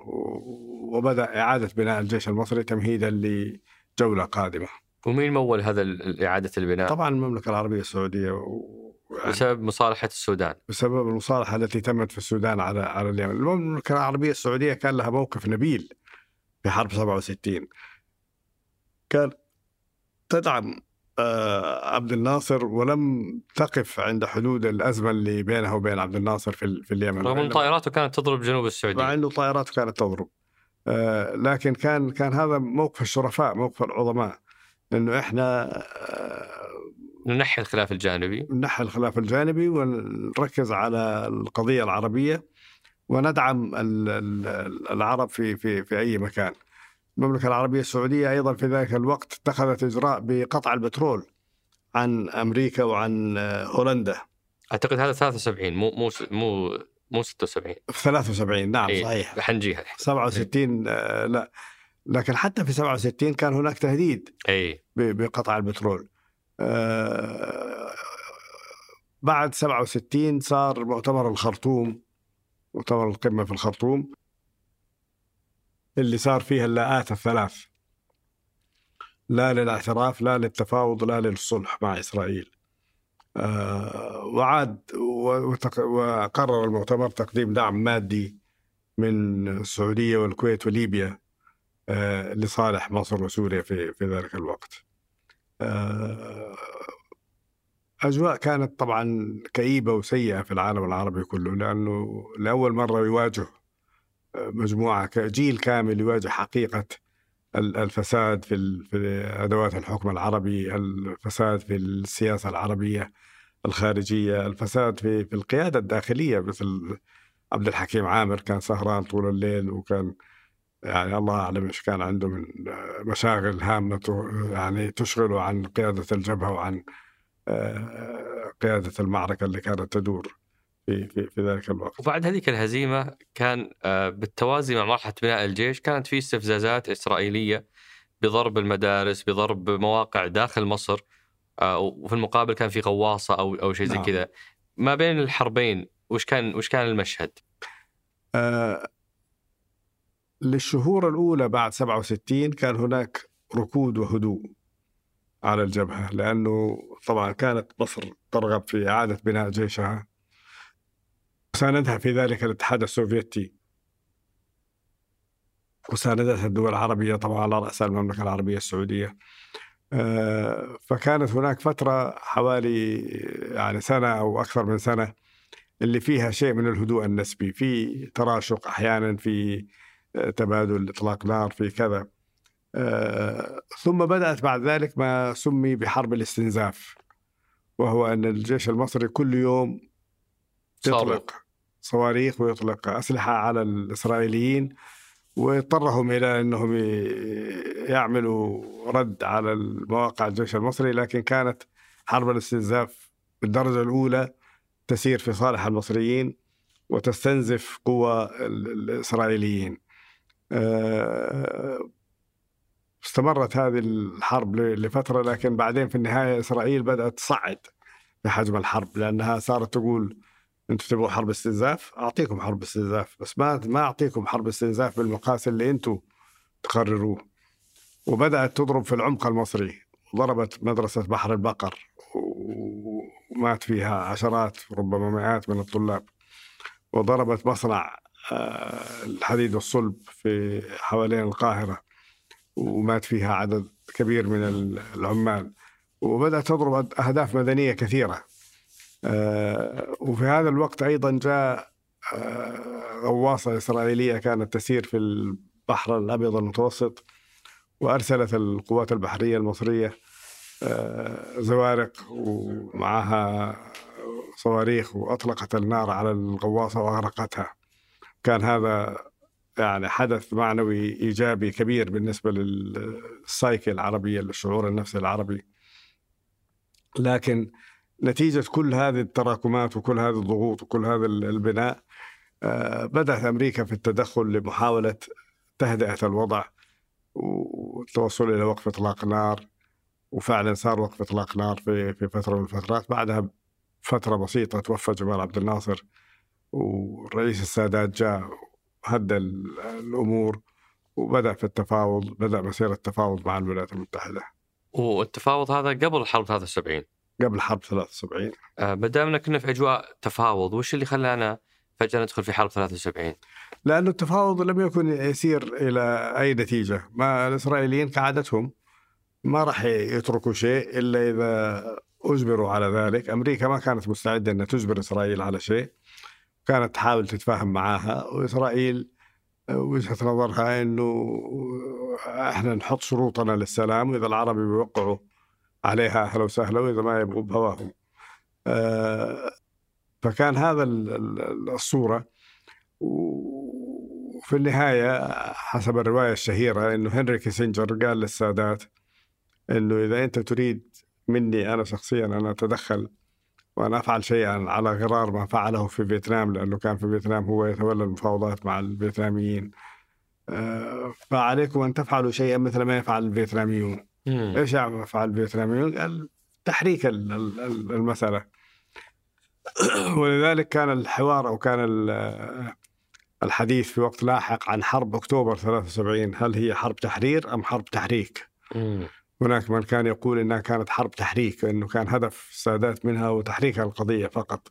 وبدأ إعادة بناء الجيش المصري تمهيدا لجولة قادمة. ومين مول هذا إعادة البناء؟ طبعا المملكة العربية السعودية بسبب مصالحة السودان. بسبب المصالحة التي تمت في السودان على على اليمن. المملكة العربية السعودية كان لها موقف نبيل في حرب 67 كان تدعم عبد الناصر ولم تقف عند حدود الأزمة اللي بينها وبين عبد الناصر في في اليمن. رغم أن طائراته كانت تضرب جنوب السعودية. مع إنه طائراته كانت تضرب. آه، لكن كان كان هذا موقف الشرفاء موقف العظماء. انه إحنا آه، ننحي الخلاف الجانبي. ننحي الخلاف الجانبي ونركز على القضية العربية وندعم العرب في في في أي مكان. المملكة العربية السعودية أيضا في ذلك الوقت اتخذت إجراء بقطع البترول عن أمريكا وعن هولندا. أعتقد هذا 73 مو مو مو مو 76 في 73 نعم إيه صحيح. حنجيها 67 آه لا. لكن حتى في 67 كان هناك تهديد اي بقطع البترول. آه، بعد 67 صار مؤتمر الخرطوم مؤتمر القمة في الخرطوم. اللي صار فيها اللاءات الثلاث لا للاعتراف لا للتفاوض لا للصلح مع إسرائيل آه، وعاد وقرر المؤتمر تقديم دعم مادي من السعودية والكويت وليبيا آه، لصالح مصر وسوريا في في ذلك الوقت. آه، أجواء كانت طبعا كئيبة وسيئة في العالم العربي كله لأنه لأول مرة يواجه آه، مجموعة جيل كامل يواجه حقيقة الفساد في في أدوات الحكم العربي الفساد في السياسة العربية الخارجية الفساد في في القيادة الداخلية مثل عبد الحكيم عامر كان سهران طول الليل وكان يعني الله أعلم إيش كان عنده من مشاغل هامة يعني تشغله عن قيادة الجبهة وعن آه، قيادة المعركة اللي كانت تدور. في في في ذلك الوقت. وبعد هذيك الهزيمة كان آه، بالتوازي مع مرحله بناء الجيش كانت في استفزازات إسرائيلية بضرب المدارس بضرب مواقع داخل مصر آه، وفي المقابل كان في غواصة أو أو شيء زي نعم. كذا. ما بين الحربين وش كان وش كان المشهد؟ آه للشهور الأولى بعد 67 كان هناك ركود وهدوء على الجبهة لأنه طبعا كانت مصر ترغب في إعادة بناء جيشها وساندها في ذلك الاتحاد السوفيتي. وساندتها الدول العربية طبعا على رأس المملكة العربية السعودية. آه، فكانت هناك فترة حوالي يعني سنة أو أكثر من سنة اللي فيها شيء من الهدوء النسبي. في تراشق أحيانا في تبادل إطلاق نار في كذا. آه، ثم بدأت بعد ذلك ما سمي بحرب الاستنزاف وهو أن الجيش المصري كل يوم يطلق صواريخ ويطلق أسلحة على الإسرائيليين واضطرهم إلى إنهم يعملوا رد على المواقع الجيش المصري لكن كانت حرب الاستنزاف بالدرجة الأولى تسير في صالح المصريين وتستنزف قوى الإسرائيليين. آه، استمرت هذه الحرب لفترة لكن بعدين في النهاية إسرائيل بدأت تصعد بحجم الحرب لأنها صارت تقول أنتم تبغوا حرب استنزاف أعطيكم حرب استنزاف بس ما ما أعطيكم حرب استنزاف بالمقاس اللي أنتم تقرروه. وبدأت تضرب في العمق المصري. ضربت مدرسة بحر البقر ومات فيها عشرات ربما مئات من الطلاب. وضربت مصنع آه، الحديد والصلب في حوالين القاهرة ومات فيها عدد كبير من العمال. وبدأت تضرب أهداف مدنية كثيرة. وفي هذا الوقت أيضا جاء آه، غواصة إسرائيلية كانت تسير في البحر الأبيض المتوسط وأرسلت القوات البحرية المصرية آه، زوارق ومعها صواريخ وأطلقت النار على الغواصة وأغرقتها. كان هذا يعني حدث معنوي إيجابي كبير بالنسبة للسايكل العربية للشعور النفسي العربي. لكن نتيجة كل هذه التراكمات وكل هذه الضغوط وكل هذا البناء آه، بدأت أمريكا في التدخل لمحاولة تهدئة الوضع والتوصل إلى وقف إطلاق نار وفعلا صار وقف إطلاق نار في في فترة من الفترات. بعدها فترة بسيطة توفى جمال عبد الناصر والرئيس السادات جاء هدى الأمور وبدأ في التفاوض بدأ مسيرة التفاوض مع الولايات المتحدة. والتفاوض هذا قبل حرب 73 قبل حرب 73 آه ما دامنا كنا في أجواء تفاوض وش اللي خلانا فجأة ندخل في حرب 73 لأن التفاوض لم يكن يسير إلى أي نتيجة. ما الإسرائيليين كعادتهم ما راح يتركوا شيء إلا إذا أجبروا على ذلك. أمريكا ما كانت مستعدة أن تجبر إسرائيل على شيء. كانت تحاول تتفاهم معها وإسرائيل وجهة نظرها أنه إحنا نحط شروطنا للسلام. وإذا العرب بيوقعوا عليها أهلا وسهلا واذا ما يبغوا بهواهم. آه، فكان هذا الصورة. وفي النهاية حسب الرواية الشهيرة إنه هنري كيسنجر قال للسادات إنه إذا أنت تريد مني أنا شخصيا أن أتدخل وأن أفعل شيئا على غرار ما فعله في فيتنام لأنه كان في فيتنام هو يتولى المفاوضات مع الفيتناميين. آه، فعليكم أن تفعلوا شيئا مثل ما يفعل الفيتناميون. مم. إيش فعل الفيتناميون؟ قال تحريك المسألة [clears throat] ولذلك كان الحوار أو كان الحديث في وقت لاحق عن حرب أكتوبر 73 هل هي حرب تحرير أم حرب تحريك؟ مم. هناك من كان يقول إنها كانت حرب تحريك إنه كان هدف السادات منها وتحريك القضية فقط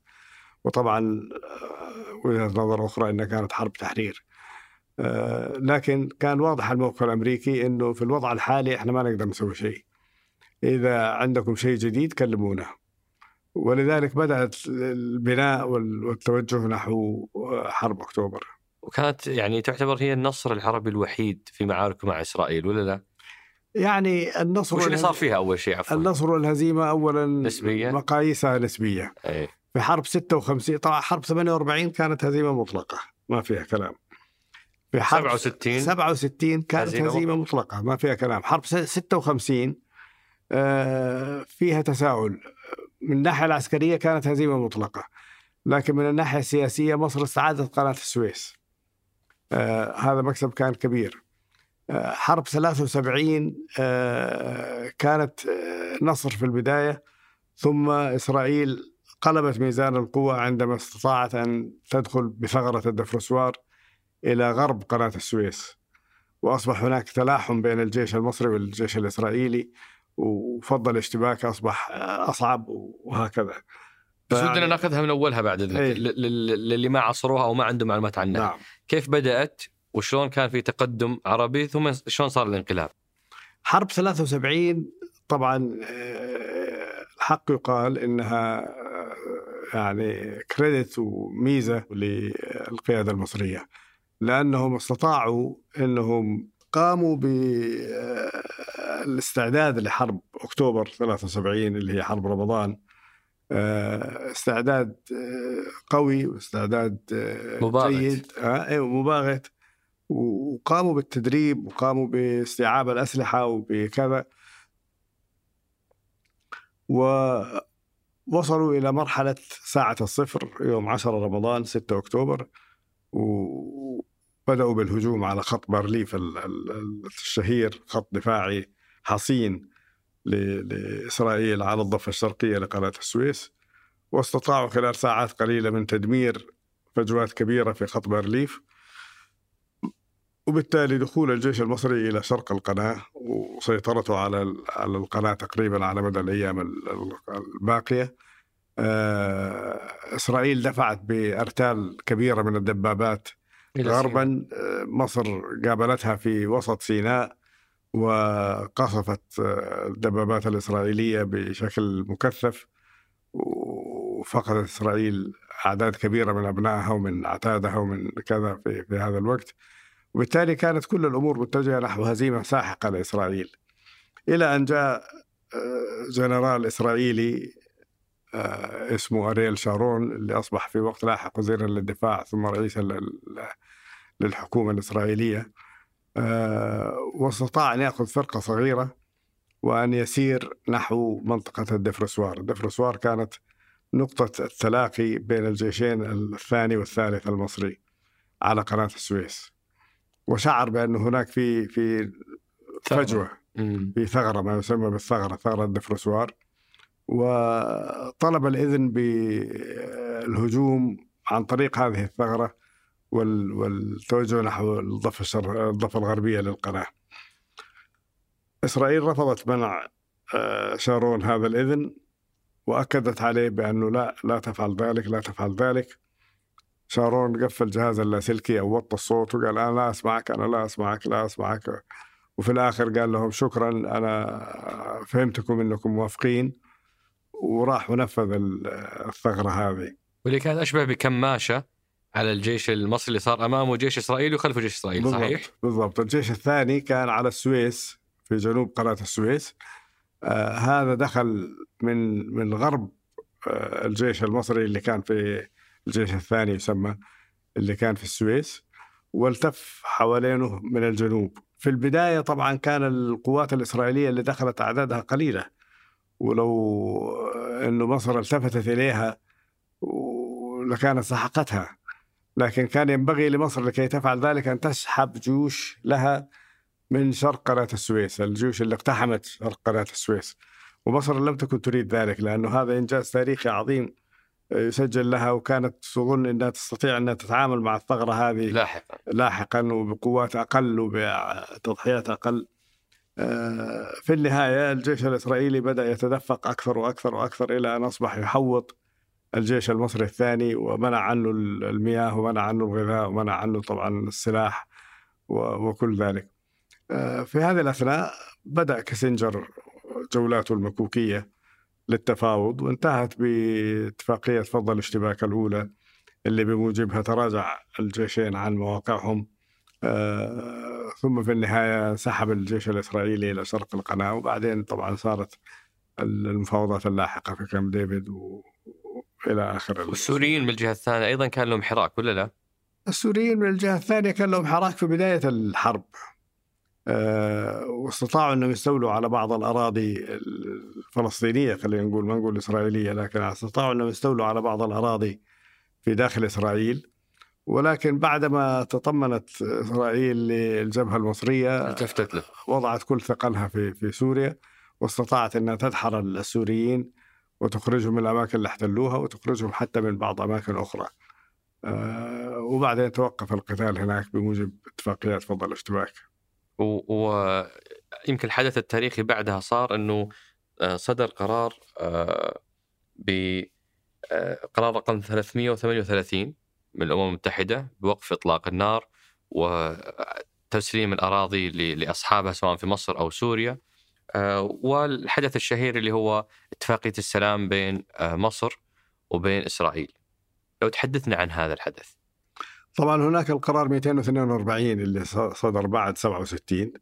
وطبعا آه، وجهة نظر أخرى إنها كانت حرب تحرير لكن كان واضح الموقف الأمريكي إنه في الوضع الحالي إحنا ما نقدر نسوي شيء. إذا عندكم شيء جديد كلمونا. ولذلك بدأت البناء والتوجه نحو حرب أكتوبر. وكانت يعني تعتبر هي النصر العربي الوحيد في معاركه مع إسرائيل ولا لا؟ يعني النصر وش اللي صار فيها أول شيء عفوا؟ النصر والهزيمة اولا نسبيا مقاييسها نسبية. أي. في حرب 56 طبعا حرب 48 كانت هزيمة مطلقة ما فيها كلام. في حرب 67 67 كانت هزيمة, هزيمة مطلقة. ما فيها كلام. حرب 56 آه، فيها تساؤل. من الناحية العسكرية كانت هزيمة مطلقة لكن من الناحية السياسية مصر استعادت قناة السويس. آه، هذا مكسب كان كبير. آه، حرب 73 كانت نصر في البداية ثم إسرائيل قلبت ميزان القوة عندما استطاعت أن تدخل بثغرة الدفرسوار إلى غرب قناة السويس وأصبح هناك تلاحم بين الجيش المصري والجيش الإسرائيلي وفضل الاشتباك أصبح أصعب وهكذا بس ودنا ناخذها من أولها بعد اذنك إيه؟ للي ما عصروها أو ما عندهم معلومات عنها نعم. كيف بدأت وشلون كان في تقدم عربي ثم شلون صار الانقلاب حرب 73 طبعا آه، الحق يقال إنها آه، يعني كريدت وميزة للقيادة المصرية لأنهم استطاعوا إنهم قاموا بالاستعداد لحرب أكتوبر 73 اللي هي حرب رمضان. آه، استعداد آه، قوي واستعداد آه، مباغت. جيد. أيوه مباغت. وقاموا بالتدريب وقاموا باستيعاب الأسلحة وبكذا. ووصلوا إلى مرحلة ساعة الصفر يوم 10 رمضان 6 أكتوبر. و بدأوا بالهجوم على خط بارليف الشهير خط دفاعي حصين لإسرائيل على الضفة الشرقية لقناة السويس واستطاعوا خلال ساعات قليلة من تدمير فجوات كبيرة في خط بارليف وبالتالي دخول الجيش المصري إلى شرق القناة وسيطرته على على القناة تقريبا على مدى الأيام الباقية. آه، إسرائيل دفعت بأرتال كبيرة من الدبابات غربا آه، مصر قابلتها في وسط سيناء وقصفت آه، الدبابات الإسرائيلية بشكل مكثف وفقدت إسرائيل أعداد كبيرة من أبنائها ومن عتادها ومن كذا في, في هذا الوقت. وبالتالي كانت كل الأمور متجهة نحو هزيمة ساحقة لإسرائيل. إلى أن جاء جنرال إسرائيلي آه، اسمه أريل شارون اللي أصبح في وقت لاحق وزيرا للدفاع ثم رئيسا للحكومة الإسرائيلية. آه، وأستطاع أن يأخذ فرقة صغيرة وأن يسير نحو منطقة الدفرسوار. الدفرسوار كانت نقطة التلاقي بين الجيشين الثاني والثالث المصري على قناة السويس. وشعر بأن هناك في في فجوة في ثغرة ما يسمى بالثغرة ثغرة الدفرسوار. وطلب الإذن بالهجوم عن طريق هذه الثغرة والتوجه نحو الضفة الشر... الضفة الغربية للقناة. إسرائيل رفضت منع آه، شارون هذا الإذن وأكدت عليه بأنه لا لا تفعل ذلك لا تفعل ذلك. شارون قفل جهاز اللاسلكي أو وطى الصوت وقال أنا لا أسمعك أنا لا أسمعك لا أسمعك. وفي الآخر قال لهم شكرا أنا فهمتكم أنكم موافقين. وراح ونفذ الثغرة هذه. واللي كانت أشبه بكماشه على الجيش المصري اللي صار أمامه جيش اسرائيل وخلفه جيش اسرائيل بالضبط صحيح؟ بالضبط. الجيش الثاني كان على السويس في جنوب قناة السويس. آه هذا دخل من من غرب آه الجيش المصري اللي كان في الجيش الثاني يسمى اللي كان في السويس والتف حوالينه من الجنوب. في البداية طبعا كان القوات الإسرائيلية اللي دخلت أعدادها قليلة. ولو إنه مصر التفتت إليها لكانت سحقتها لكن كان ينبغي لمصر لكي تفعل ذلك أن تسحب جيوش لها من شرق قناة السويس، الجيوش اللي اقتحمت شرق قناة السويس. ومصر لم تكن تريد ذلك لأنه هذا إنجاز تاريخي عظيم يسجل لها وكانت تظن إنها تستطيع أنها تتعامل مع الثغرة هذه لاحقا. لاحقا وبقوات أقل وبتضحيات أقل. آه، في النهاية الجيش الإسرائيلي بدأ يتدفق أكثر وأكثر وأكثر إلى أن أصبح يحوط الجيش المصري الثاني ومنع عنه المياه ومنع عنه الغذاء ومنع عنه طبعا السلاح وكل ذلك. آه، في هذه الأثناء بدأ كسنجر جولاته المكوكية للتفاوض وانتهت باتفاقية فض الاشتباك الأولى اللي بموجبها تراجع الجيشين عن مواقعهم آه، ثم في النهاية سحب الجيش الإسرائيلي إلى شرق القناة وبعدين طبعا صارت المفاوضات اللاحقة في كامب ديفيد وإلى آخره والسوريين من الجهة الثانية أيضا كان لهم حراك ولا لا؟ السوريين من الجهة الثانية كان لهم حراك في بداية الحرب أه واستطاعوا أنهم يستولوا على بعض الأراضي الفلسطينية خلينا نقول ما نقول الإسرائيلية لكن استطاعوا أنهم يستولوا على بعض الأراضي في داخل إسرائيل ولكن بعدما تطمنت إسرائيل للجبهة المصرية التفتت له وضعت كل ثقلها في في سوريا واستطاعت إنها تدحر السوريين وتخرجهم من الأماكن اللي احتلوها وتخرجهم حتى من بعض أماكن أخرى. آه وبعدين توقف القتال هناك بموجب اتفاقيات فض الاشتباك. ويمكن الحدث التاريخي بعدها صار إنه آه، صدر قرار آه، ب قرار رقم 338 من الأمم المتحدة بوقف إطلاق النار وتسليم الأراضي لأصحابها سواء في مصر أو سوريا آه، والحدث الشهير اللي هو اتفاقية السلام بين آه، مصر وبين إسرائيل. لو تحدثنا عن هذا الحدث. طبعا هناك القرار 242 اللي صدر بعد 67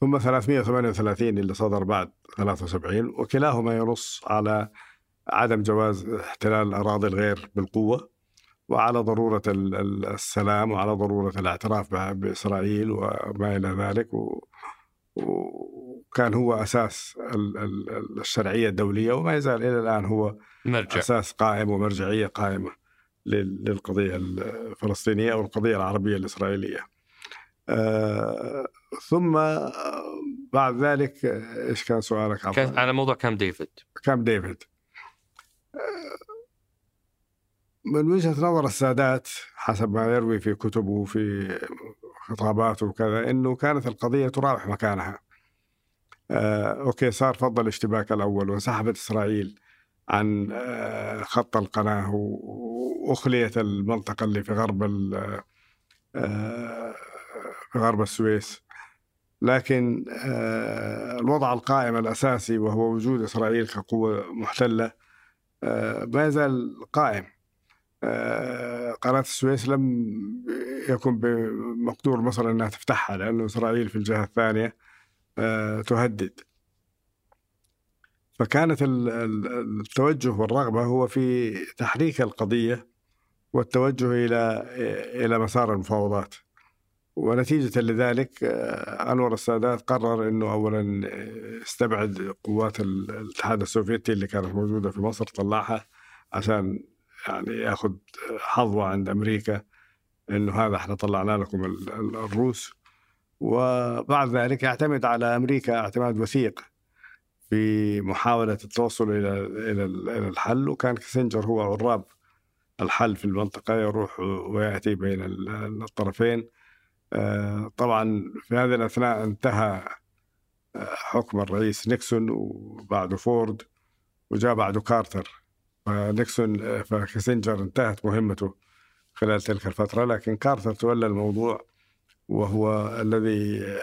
ثم 338 اللي صدر بعد 73 وكلاهما ينص على عدم جواز احتلال الأراضي الغير بالقوة وعلى ضرورة السلام وعلى ضرورة الاعتراف بإسرائيل وما إلى ذلك وكان هو أساس الشرعية الدولية وما يزال إلى الآن هو مرجع. أساس قائم ومرجعية قائمة للقضية الفلسطينية والقضية العربية الإسرائيلية. آه ثم بعد ذلك إيش كان سؤالك؟ كان على موضوع كام ديفيد. كام ديفيد. من وجهة نظر السادات حسب ما يروي في كتبه وفي خطاباته وكذا إنه كانت القضية تراوح مكانها. آه okay صار فض الاشتباك الأول وانسحبت إسرائيل عن آه خط القناة وأخليت المنطقة اللي في غرب آه في غرب السويس. لكن آه الوضع القائم الأساسي وهو وجود إسرائيل كقوة محتلة آه ما يزال قائم. آه، قناة السويس لم يكن بمقدور مصر أنها تفتحها لأن إسرائيل في الجهة الثانية آه، تهدد. فكانت التوجه والرغبة هو في تحريك القضية والتوجه إلى إلى مسار المفاوضات. ونتيجة لذلك آه، أنور السادات قرر أنه أولا استبعد قوات الاتحاد السوفيتي اللي كانت موجودة في مصر طلعها عشان يعني ياخذ حظوة عند أمريكا إنه هذا إحنا طلعنا لكم الروس. وبعد ذلك يعتمد على أمريكا اعتماد وثيق في محاولة التوصل إلى إلى إلى الحل. وكان كيسنجر هو عراب الحل في المنطقة يروح ويأتي بين الطرفين. آه، طبعا في هذه الأثناء انتهى آه، حكم الرئيس نيكسون وبعده فورد وجاء بعده كارتر. فنيكسون فكيسنجر انتهت مهمته خلال تلك الفترة لكن كارتر تولى الموضوع وهو الذي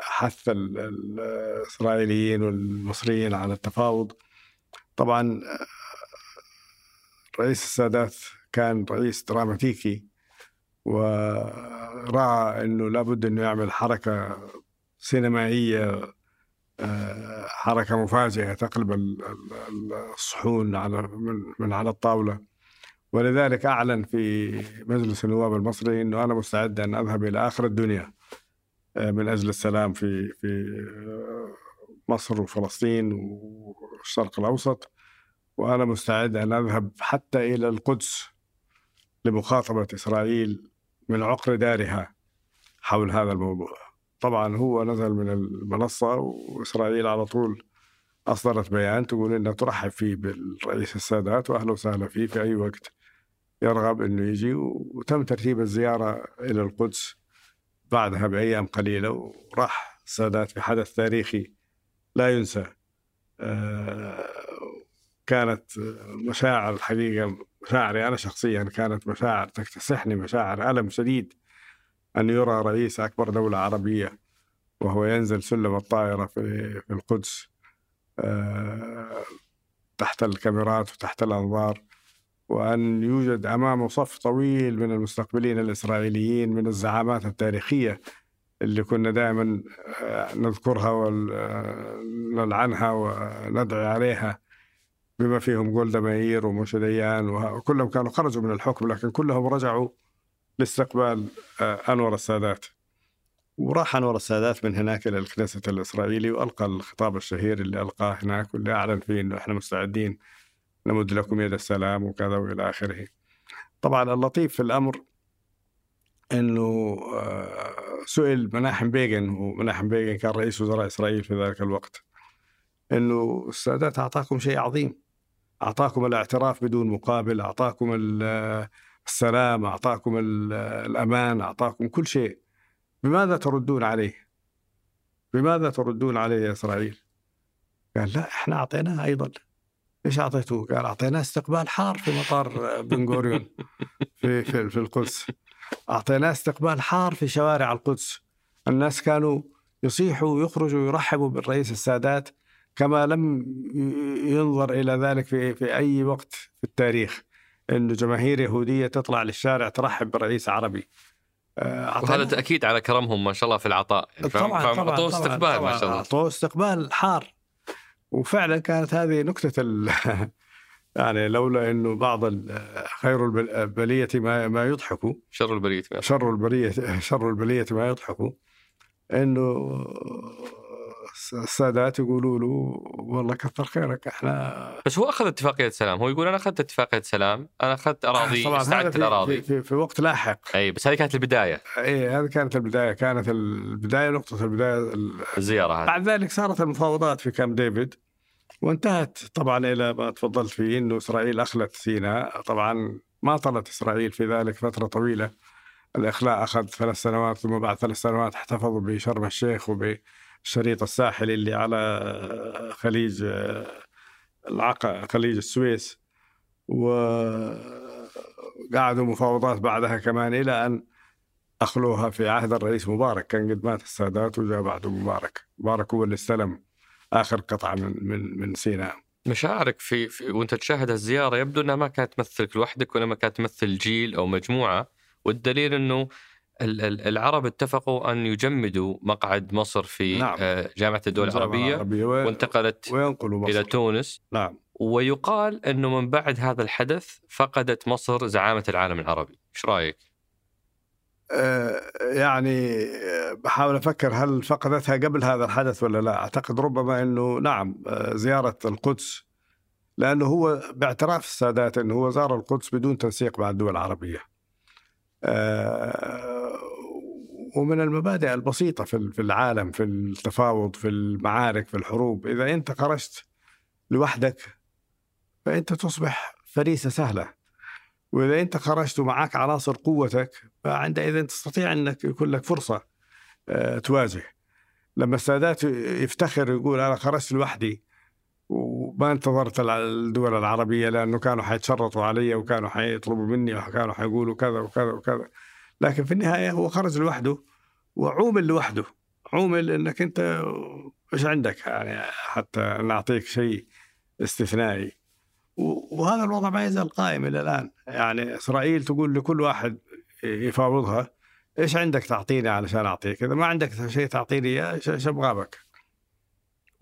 حث الإسرائيليين والمصريين على التفاوض. طبعا رئيس السادات كان رئيس دراماتيكي ورأى أنه لابد أنه يعمل حركة سينمائية حركة مفاجئة تقلب الصحون على من على الطاولة. ولذلك أعلن في مجلس النواب المصري أنه أنا مستعد أن أذهب إلى آخر الدنيا آه، من أجل السلام في في آه، مصر وفلسطين والشرق الأوسط. وأنا مستعد أن أذهب حتى إلى القدس لمخاطبة إسرائيل من عقر دارها حول هذا الموضوع. طبعا هو نزل من المنصة وإسرائيل على طول أصدرت بيان تقول إنها ترحب فيه بالرئيس السادات وأهلا وسهلا فيه في أي وقت يرغب إنه يجي وتم ترتيب الزيارة إلى القدس بعدها بأيام قليلة وراح السادات في حدث تاريخي لا ينسى. آه، كانت مشاعر الحقيقة مشاعري أنا شخصيا كانت مشاعر تكتسحني مشاعر ألم شديد. أن يرى رئيس أكبر دولة عربية وهو ينزل سلم الطائرة في, القدس آه، تحت الكاميرات وتحت الأنظار وأن يوجد أمامه صف طويل من المستقبلين الإسرائيليين من الزعامات التاريخية اللي كنا دائما آه، نذكرها ونلعنها وندعي عليها بما فيهم جولدا مائير وموشي ديان وكلهم كانوا خرجوا من الحكم لكن كلهم رجعوا لاستقبال آه، أنور السادات. وراح أنور السادات من هناك إلى الكنيسة الإسرائيلي وألقى الخطاب الشهير اللي ألقاه هناك واللي أعلن فيه أنه إحنا مستعدين نمد لكم يد السلام وكذا وإلى آخره. طبعا اللطيف في الأمر أنه آه، سئل مناحم بيغن ومناحم بيغن كان رئيس وزراء إسرائيل في ذلك الوقت أنه السادات أعطاكم شيء عظيم أعطاكم الاعتراف بدون مقابل أعطاكم السلام أعطاكم الأمان أعطاكم كل شيء بماذا تردون عليه بماذا تردون عليه يا إسرائيل قال لا إحنا أعطيناه أيضا إيش اعطيتوه؟ قال أعطيناه استقبال حار في مطار بن غوريون في في, في القدس. أعطيناه استقبال حار في شوارع القدس. الناس كانوا يصيحوا ويخرجوا ويرحبوا بالرئيس السادات كما لم ينظر إلى ذلك في في أي وقت في التاريخ. انه جماهير يهودية تطلع للشارع ترحب برئيس عربي. آه، وهذا تأكيد على كرمهم ما شاء الله في العطاء. يعني طبعا طبعا أعطوه استقبال ما شاء الله. أعطوه استقبال حار. وفعلا كانت هذه نكتة ال... [laughs] يعني لولا إنه بعض خير البلية ما ما يضحكوا شر البلية. شر البلية شر البلية ما يضحكوا إنه السادات يقولوا له والله كثر خيرك إحنا بس هو أخذ اتفاقية سلام هو يقول أنا أخذت اتفاقية سلام أنا أخذت أراضي طبعا استعدت الاراضي في, في, في وقت لاحق. أي بس هذه كانت البداية. إي هذه كانت البداية كانت البداية نقطة البداية الزيارة هذه. بعد ذلك صارت المفاوضات في كامب ديفيد وانتهت طبعا إلى ما تفضلت فيه إنه إسرائيل أخلت سيناء. طبعا ما طلت إسرائيل في ذلك فترة طويلة. الإخلاء أخذ ثلاث سنوات ثم بعد ثلاث سنوات احتفظوا بشرم الشيخ وبالشريط الساحلي اللي على خليج العقا خليج السويس وقعدوا مفاوضات بعدها كمان إلى أن أخلوها في عهد الرئيس مبارك. كان قد مات السادات وجاء بعده مبارك. مبارك هو اللي استلم آخر قطعة من من من سيناء. مشاعرك في, في وأنت تشاهد الزيارة يبدو إنها ما كانت تمثلك لوحدك وانما كانت تمثل جيل أو مجموعة والدليل إنه العرب اتفقوا أن يجمدوا مقعد مصر في نعم. آه، جامعة الدول العربية, العربية وانتقلت. إلى تونس نعم ويقال إنه من بعد هذا الحدث فقدت مصر زعامة العالم العربي، إيش رأيك؟ آه، يعني بحاول أفكر هل فقدتها قبل هذا الحدث ولا لا؟ أعتقد ربما إنه نعم آه، زيارة القدس لأنه هو باعتراف السادات إنه هو زار القدس بدون تنسيق مع الدول العربية. آه، ومن المبادئ البسيطة في العالم في التفاوض في المعارك في الحروب. إذا أنت خرجت لوحدك فأنت تصبح فريسة سهلة. وإذا أنت خرجت ومعك عناصر قوتك فعندئذ تستطيع أنك يكون لك فرصة آه، تواجه. لما السادات يفتخر يقول أنا خرجت لوحدي وما انتظرت الدول العربية لأنه كانوا حيتشرطوا علي وكانوا حيطلبوا مني وكانوا حيقولوا كذا وكذا وكذا. لكن في النهاية هو خرج لوحده وعومل لوحده. عومل انك أنت إيش عندك؟ يعني حتى نعطيك شيء استثنائي. وهذا الوضع ما يزال قائم إلى الآن. يعني إسرائيل تقول لكل واحد يفاوضها. إيش عندك تعطيني علشان أعطيك؟ إذا ما عندك شيء تعطيني إياه إيش أبغى بك؟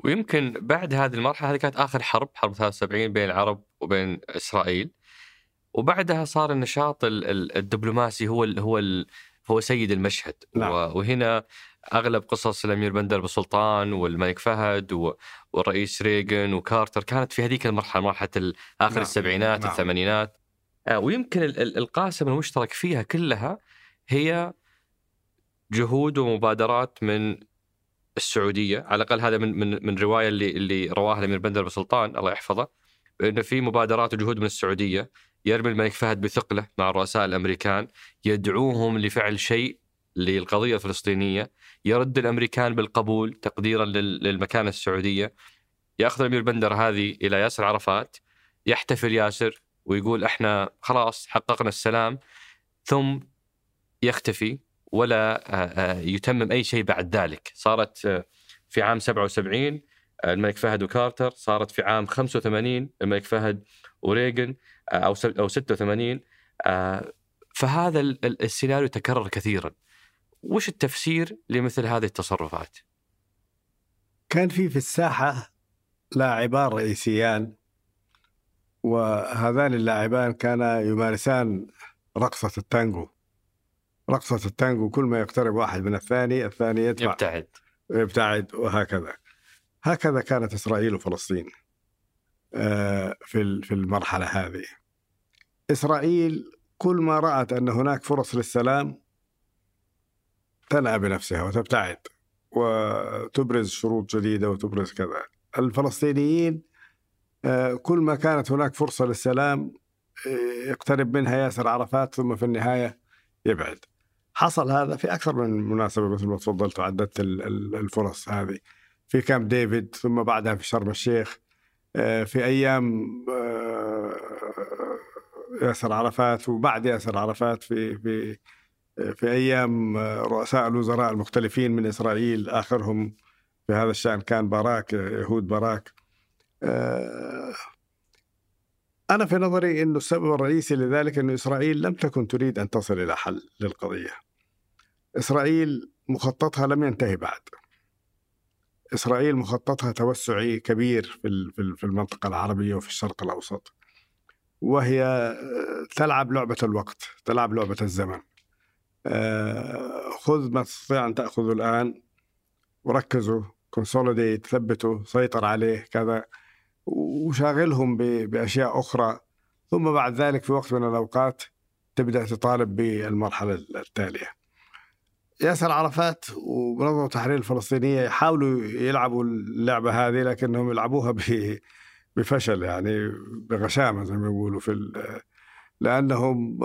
ويمكن بعد هذه المرحلة هذه كانت آخر حرب حرب 73 بين العرب وبين إسرائيل وبعدها صار النشاط الدبلوماسي هو هو هو سيد المشهد نعم. وهنا أغلب قصص الأمير بندر بسلطان والملك فهد والرئيس ريغن وكارتر كانت في هذيك المرحلة مرحلة آخر نعم. السبعينات نعم. الثمانينات آه، ويمكن القاسم المشترك فيها كلها هي جهود ومبادرات من السعودية. على الأقل هذا من من من رواية اللي اللي رواها الأمير بندر بسلطان الله يحفظه إنه في مبادرات وجهود من السعودية يرمي الملك فهد بثقلة مع الرؤساء الأمريكان يدعوهم لفعل شيء للقضية الفلسطينية يرد الأمريكان بالقبول تقديرا للمكانة السعودية. يأخذ الأمير بندر هذه إلى ياسر عرفات يحتفل ياسر ويقول إحنا خلاص حققنا السلام ثم يختفي. ولا يتمم أي شيء بعد ذلك. صارت في عام 77 الملك فهد وكارتر. صارت في عام 85 الملك فهد وريغن أو أو 86 فهذا السيناريو تكرر كثيرا. وش التفسير لمثل هذه التصرفات؟ كان في في الساحة لاعبان رئيسيان وهذان اللاعبان كانا يمارسان رقصة التانجو. رقصة التانجو كل ما يقترب واحد من الثاني الثاني يدفع يبتعد. يبتعد وهكذا. هكذا كانت إسرائيل وفلسطين آه، في في المرحلة هذه. إسرائيل كل ما رأت أن هناك فرص للسلام تنأى بنفسها وتبتعد وتبرز شروط جديدة وتبرز كذا. الفلسطينيين آه، كل ما كانت هناك فرصة للسلام آه، يقترب منها ياسر عرفات ثم في النهاية يبعد. حصل هذا في أكثر من مناسبة مثل ما تفضلت وعددت الفرص هذه. في كامب ديفيد ثم بعدها في شرم الشيخ آه، في أيام ياسر عرفات وبعد ياسر عرفات في في في أيام رؤساء الوزراء المختلفين من إسرائيل آخرهم في هذا الشأن كان باراك يهود باراك. آه، أنا في نظري إنه السبب الرئيسي لذلك إنه إسرائيل لم تكن تريد أن تصل إلى حل للقضية. إسرائيل مخططها لم ينتهي بعد. إسرائيل مخططها توسعي كبير في المنطقة العربية وفي الشرق الأوسط. وهي تلعب لعبة الوقت تلعب لعبة الزمن. آه، خذ ما تستطيع أن تأخذه الآن. وركزوا كونسوليديت ثبتوا سيطر عليه كذا. وشاغلهم بأشياء أخرى. ثم بعد ذلك في وقت من الأوقات تبدأ تطالب بالمرحلة التالية. ياسر عرفات ومنظمة التحرير الفلسطينية يحاولوا يلعبوا اللعبة هذه لكنهم يلعبوها بفشل يعني بغشامة زي ما يقولوا في لأنهم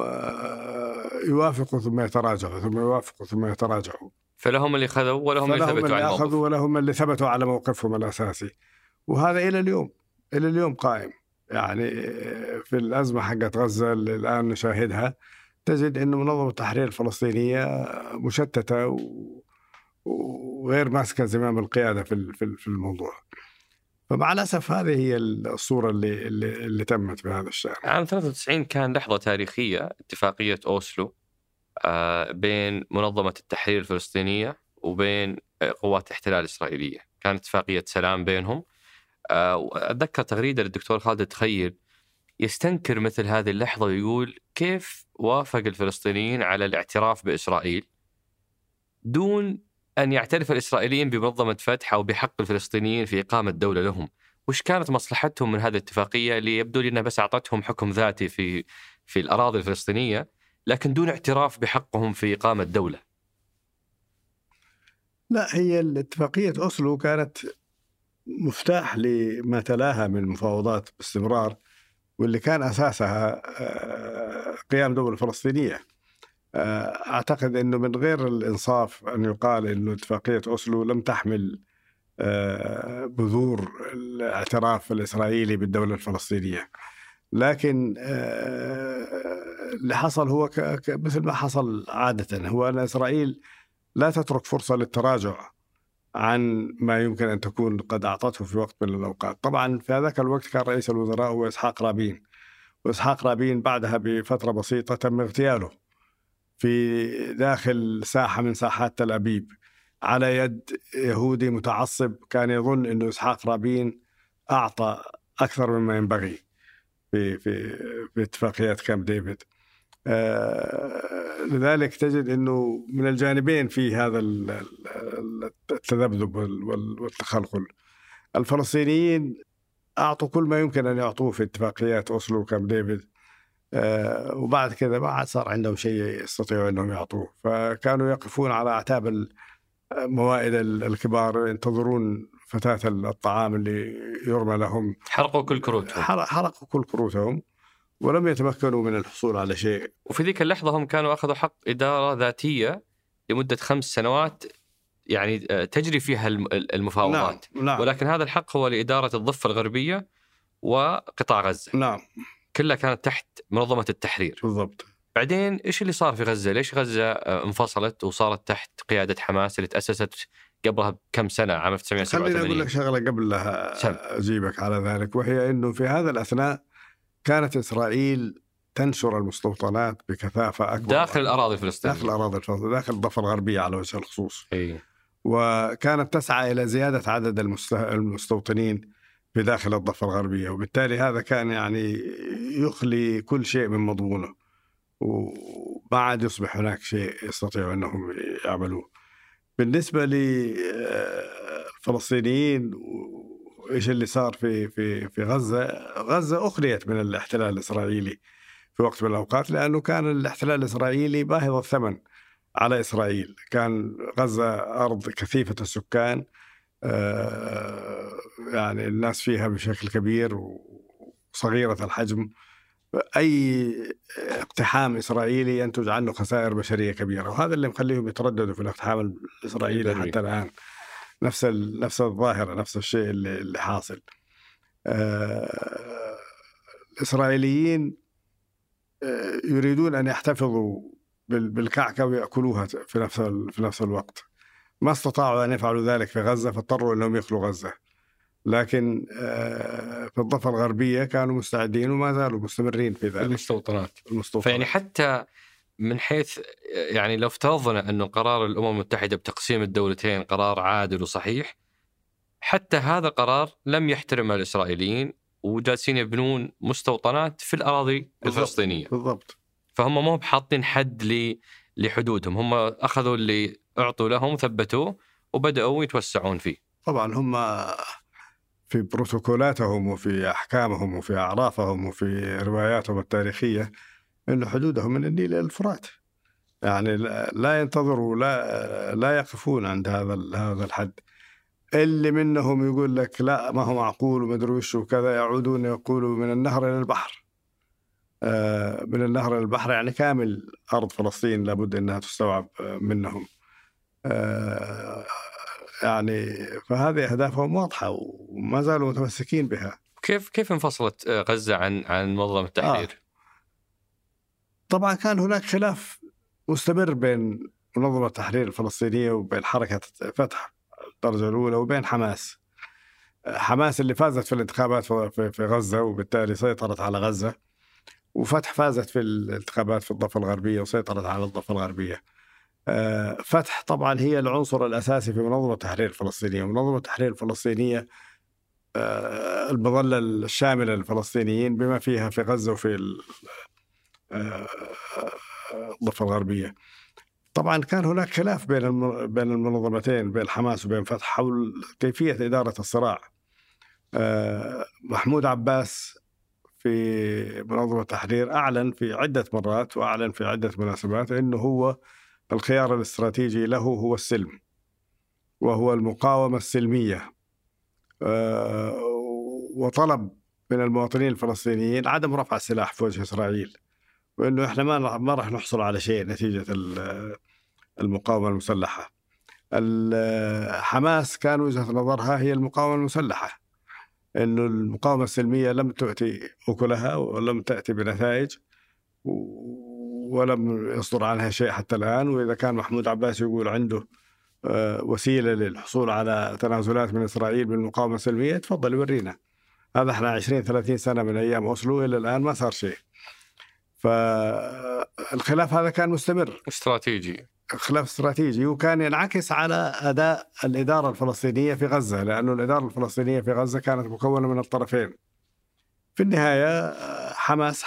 يوافقوا ثم يتراجعوا ثم يوافقوا ثم يتراجعوا. فلهم اللي خذوا ولهم اللي ثبتوا على الموقف. ولهم اللي ثبتوا على موقفهم الأساسي. وهذا إلى اليوم إلى اليوم قائم. يعني في الأزمة حقت غزة اللي الآن نشاهدها تجد أن منظمة التحرير الفلسطينية مشتتة وغير ماسكة زمام القيادة في الموضوع. فمع الأسف هذه هي الصورة اللي, اللي, اللي تمت في هذا الشأن. عام 93 كان لحظة تاريخية اتفاقية أوسلو آه، بين منظمة التحرير الفلسطينية وبين قوات الاحتلال الإسرائيلية كانت اتفاقية سلام بينهم. آه، أتذكر تغريدة للدكتور خالد تخيل يستنكر مثل هذه اللحظة ويقول كيف وافق الفلسطينيين على الاعتراف بإسرائيل دون أن يعترف الإسرائيليين بمنظمة فتح أو بحق الفلسطينيين في إقامة دولة لهم. وش كانت مصلحتهم من هذه الاتفاقية اللي يبدو لي أنها بس أعطتهم حكم ذاتي في في الأراضي الفلسطينية لكن دون اعتراف بحقهم في إقامة دولة؟ لا هي الاتفاقية أوسلو كانت مفتاح لما تلاها من مفاوضات باستمرار. واللي كان أساسها آه، قيام دولة فلسطينية. آه، أعتقد إنه من غير الإنصاف أن يقال إنه اتفاقية أوسلو لم تحمل آه، بذور الاعتراف الإسرائيلي بالدولة الفلسطينية. لكن اللي حصل هو مثل ما حصل عادة هو أن إسرائيل لا تترك فرصة للتراجع عن ما يمكن أن تكون قد أعطته في وقت من الأوقات، طبعا في هذاك الوقت كان رئيس الوزراء هو إسحاق رابين، وإسحاق رابين بعدها بفترة بسيطة تم اغتياله في داخل ساحة من ساحات تل أبيب. على يد يهودي متعصب كان يظن انه إسحاق رابين أعطى أكثر مما ينبغي في في في اتفاقيات كامب ديفيد. آه، لذلك تجد إنه من الجانبين في هذا التذبذب والتخلخل. الفلسطينيين أعطوا كل ما يمكن أن يعطوه في اتفاقيات أوسلو وكامب ديفيد. آه، وبعد كذا ما عاد صار عندهم شيء يستطيعوا إنهم يعطوه. فكانوا يقفون على أعتاب الموائد الكبار ينتظرون فتاة الطعام اللي يرمى لهم. حرقوا كل كروتهم. حرقوا كل كروتهم. ولم يتمكنوا من الحصول على شيء. وفي ذيك اللحظة هم كانوا أخذوا حق إدارة ذاتية لمدة خمس سنوات يعني آه، تجري فيها المفاوضات. نعم. نعم. ولكن هذا الحق هو لإدارة الضفة الغربية وقطاع غزة. نعم. كلها كانت تحت منظمة التحرير. بالضبط. بعدين إيش اللي صار في غزة؟ ليش غزة آه، انفصلت وصارت تحت قيادة حماس اللي تأسست قبلها بكم سنة؟ عام 1987 خليني أقول لك شغلة قبل لا أجيبك على ذلك وهي إنه في هذا الأثناء كانت إسرائيل تنشر المستوطنات بكثافة أكبر داخل الأراضي الفلسطينية. داخل الأراضي الفلسطينية داخل الضفة الغربية على وجه الخصوص. أي. وكانت تسعى إلى زيادة عدد المستوطنين في داخل الضفة الغربية وبالتالي هذا كان يعني يخلي كل شيء من مضمونه. وما عاد يصبح هناك شيء يستطيعوا أنهم يعملوه. بالنسبة للفلسطينيين إيش اللي صار في في في غزة؟ غزة أخريت من الاحتلال الإسرائيلي في وقت من الأوقات لأنه كان الاحتلال الإسرائيلي باهظ الثمن على إسرائيل. كان غزة أرض كثيفة السكان آه، يعني الناس فيها بشكل كبير وصغيرة الحجم. أي اقتحام إسرائيلي ينتج عنه خسائر بشرية كبيرة وهذا اللي مخليهم يترددوا في الاقتحام الإسرائيلي حتى الآن. نفس نفس الظاهرة نفس الشيء اللي, اللي حاصل. آه الإسرائيليين آه يريدون أن يحتفظوا بالكعكة ويأكلوها في نفس في نفس الوقت. ما استطاعوا أن يفعلوا ذلك في غزة فاضطروا إنهم يخلوا غزة. لكن آه في الضفة الغربية كانوا مستعدين وما زالوا مستمرين في ذلك. المستوطنات. المستوطنات. فيعني حتى من حيث يعني لو افترضنا انه قرار الأمم المتحدة بتقسيم الدولتين قرار عادل وصحيح حتى هذا القرار لم يحترم الإسرائيليين وجالسين يبنون مستوطنات في الأراضي الفلسطينية. بالضبط. فهم مو بحاطين حد لحدودهم هم أخذوا اللي أعطوا لهم ثبتوه وبدأوا يتوسعون فيه. طبعا هم في بروتوكولاتهم وفي أحكامهم وفي أعرافهم وفي رواياتهم التاريخية انه حدودهم من النيل إلى الفرات. يعني لا ينتظروا لا لا يقفون عند هذا هذا الحد. اللي منهم يقول لك لا ما هو معقول وما أدري وش وكذا يعودون يقولوا من النهر إلى البحر. آه، من النهر للبحر يعني كامل أرض فلسطين لابد أنها تستوعب آه، منهم. آه، يعني فهذه أهدافهم واضحة وما زالوا متمسكين بها. كيف كيف انفصلت غزة عن عن منظمة التحرير؟ آه. طبعا كان هناك خلاف مستمر بين منظمة التحرير الفلسطينية وبين حركة فتح الدرجة الأولى وبين حماس. حماس اللي فازت في الانتخابات في غزة وبالتالي سيطرت على غزة. وفتح فازت في الانتخابات في الضفة الغربية وسيطرت على الضفة الغربية. آه، فتح طبعا هي العنصر الأساسي في منظمة التحرير الفلسطينية. منظمة التحرير الفلسطينية آه، المظلة الشاملة للفلسطينيين بما فيها في غزة وفي آه، الضفة الغربية. طبعا كان هناك خلاف بين بين المنظمتين بين حماس وبين فتح حول كيفية إدارة الصراع. محمود عباس في منظمة التحرير أعلن في عدة مرات وأعلن في عدة مناسبات أنه هو الخيار الاستراتيجي له هو السلم وهو المقاومة السلمية. آه، وطلب من المواطنين الفلسطينيين عدم رفع السلاح في وجه إسرائيل. وأنه إحنا ما ما راح نحصل على شيء نتيجة المقاومة المسلحة. حماس كان وجهة نظرها هي المقاومة المسلحة. إنه المقاومة السلمية لم تؤتي أكلها ولم تأتي بنتائج ولم يصدر عنها شيء حتى الآن. وإذا كان محمود عباس يقول عنده آه، وسيلة للحصول على تنازلات من إسرائيل بالمقاومة السلمية تفضل يورينا هذا إحنا 20 30 سنة من أيام أوسلو إلى الآن ما صار شيء. فالخلاف هذا كان مستمر. استراتيجي. خلاف استراتيجي. وكان ينعكس على أداء الإدارة الفلسطينية في غزة لأنه الإدارة الفلسطينية في غزة كانت مكونة من الطرفين. في النهاية حماس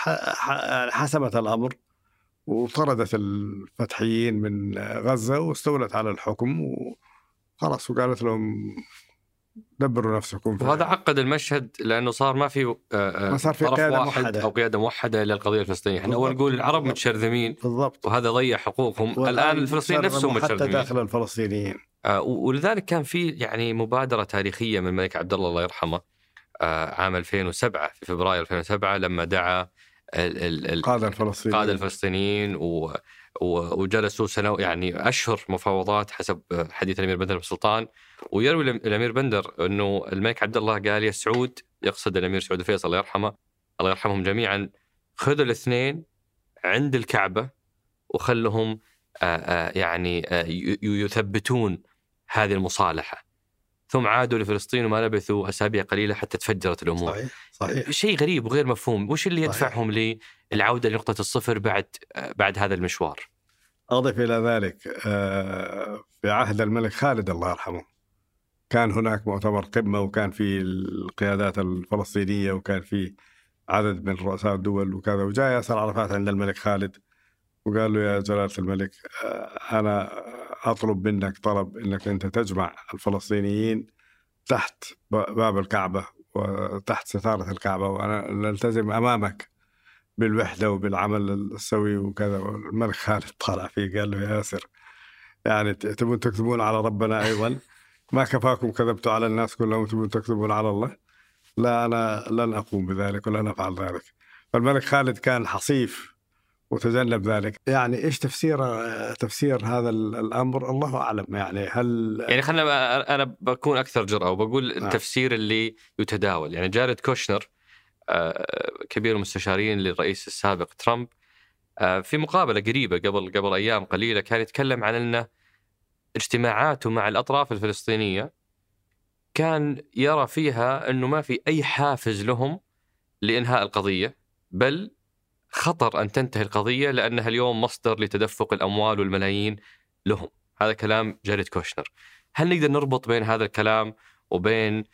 حسمت الأمر وطردت الفتحيين من غزة واستولت على الحكم وخلاص وقالت لهم دبروا نفسكم وهذا عقد المشهد لأنه صار ما في آه، آه، ما صار في قيادة موحدة. أو قيادة موحدة للقضية الفلسطينية، إحنا أول نقول العرب متشرذمين بالضبط. وهذا ضيع حقوقهم، الآن الفلسطينيين نفسهم متشرذمين حتى داخل الفلسطينيين. آه ولذلك كان في يعني مبادرة تاريخية من الملك عبد الله الله يرحمه آه عام 2007 في فبراير 2007 لما دعا القاده الفلسطينيين. القاده الفلسطينيين و وجلسوا سنو يعني أشهر مفاوضات حسب حديث الأمير بندر بن سلطان ويروي الأمير بندر إنه الملك عبد الله قال يا سعود يقصد الأمير سعود الفيصل الله يرحمه الله يرحمهم جميعا خذوا الاثنين عند الكعبة وخلهم يعني يثبتون هذه المصالحة. ثم عادوا لفلسطين وما لبثوا أسابيع قليلة حتى تفجرت الأمور. صحيح صحيح. شيء غريب وغير مفهوم. وش اللي يدفعهم. للعودة لنقطة الصفر بعد بعد هذا المشوار؟ أضف إلى ذلك آه، في عهد الملك خالد الله يرحمه. كان هناك مؤتمر قمة وكان في القيادات الفلسطينية وكان في عدد من رؤساء الدول وكذا. وجاء ياسر عرفات عند الملك خالد وقال له يا جلالة الملك آه، أنا أطلب منك طلب أنك أنت تجمع الفلسطينيين تحت باب الكعبة وتحت ستارة الكعبة وأنا نلتزم أمامك بالوحدة وبالعمل السوي وكذا. الملك خالد طالع فيه قال له يا ياسر يعني تبون تكذبون على ربنا أيضا؟ ما كفاكم كذبتوا على الناس كلهم تبون تكذبون على الله؟ لا أنا لن أقوم بذلك ولن أفعل ذلك. فالملك خالد كان حصيف وتجنب ذلك. يعني إيش تفسير تفسير هذا الأمر؟ الله أعلم. يعني هل يعني خلينا أنا بكون أكثر جرأة وبقول آه. التفسير اللي يتداول. يعني جارد كوشنر آه، كبير المستشارين للرئيس السابق ترامب آه، في مقابلة قريبة قبل قبل أيام قليلة كان يتكلم عن انه اجتماعاته مع الأطراف الفلسطينية كان يرى فيها أنه ما في أي حافز لهم لإنهاء القضية بل خطر أن تنتهي القضية لانها اليوم مصدر لتدفق الأموال والملايين لهم. هذا كلام جاريد كوشنر. هل نقدر نربط بين هذا الكلام وبين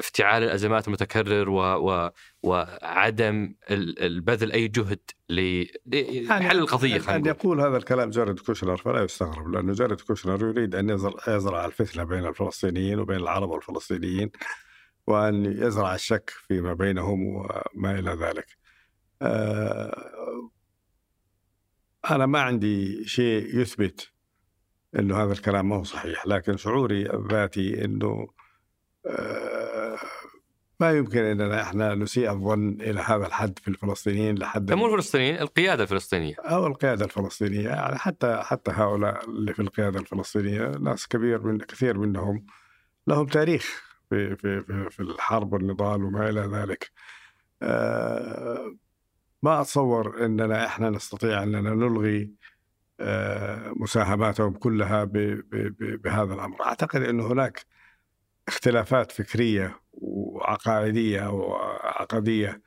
افتعال الأزمات المتكرر و... و... وعدم البذل أي جهد لحل القضية ان يقول هذا الكلام جارد كوشنر فلا يستغرب لأنه جارد كوشنر يريد أن يزرع, يزرع الفتنة بين الفلسطينيين وبين العرب والفلسطينيين وأن يزرع الشك فيما بينهم وما إلى ذلك. آه، أنا ما عندي شيء يثبت أنه هذا الكلام ما هو صحيح لكن شعوري الذاتي أنه آه، ما يمكن إننا إحنا نسيء الظن إلى هذا الحد في الفلسطينيين لحد مو الفلسطينيين القيادة الفلسطينية أو القيادة الفلسطينية يعني حتى حتى هؤلاء اللي في القيادة الفلسطينية ناس كبير من كثير منهم لهم تاريخ في في في, في الحرب والنضال وما إلى ذلك. آه ما أتصور إننا إحنا نستطيع إننا نلغي آه مساهماتهم كلها بهذا الأمر، أعتقد انه هناك اختلافات فكرية وعقائدية وعقدية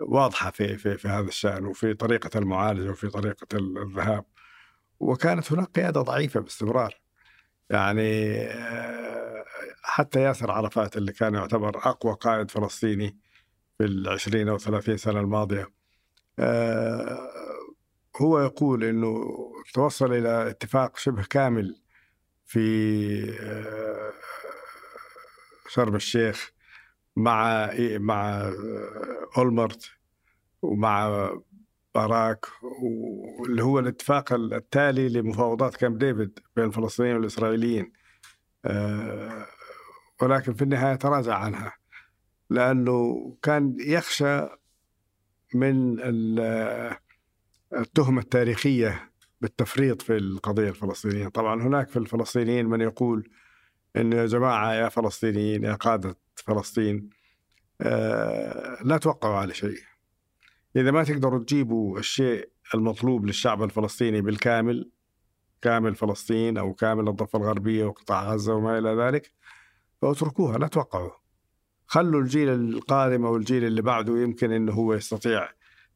واضحة في في في هذا الشأن وفي طريقة المعالجة وفي طريقة الذهاب. وكانت هناك قيادة ضعيفة باستمرار. يعني آه، حتى ياسر عرفات اللي كان يعتبر أقوى قائد فلسطيني في العشرين أو ثلاثين سنة الماضية هو يقول إنه توصل إلى اتفاق شبه كامل في آه، شرم الشيخ مع مع أولمرت ومع باراك واللي هو الاتفاق التالي لمفاوضات كامب ديفيد بين الفلسطينيين والإسرائيليين آه، ولكن في النهاية تراجع عنها لأنه كان يخشى من التهمة التاريخية بالتفريط في القضية الفلسطينية، طبعا هناك في الفلسطينيين من يقول انه يا جماعة يا فلسطينيين يا قادة فلسطين آه، لا توقعوا على شيء. إذا ما تقدروا تجيبوا الشيء المطلوب للشعب الفلسطيني بالكامل كامل فلسطين أو كامل الضفة الغربية وقطاع غزة وما إلى ذلك فاتركوها لا توقعوا. خلوا الجيل القادم أو الجيل اللي بعده يمكن أنه هو يستطيع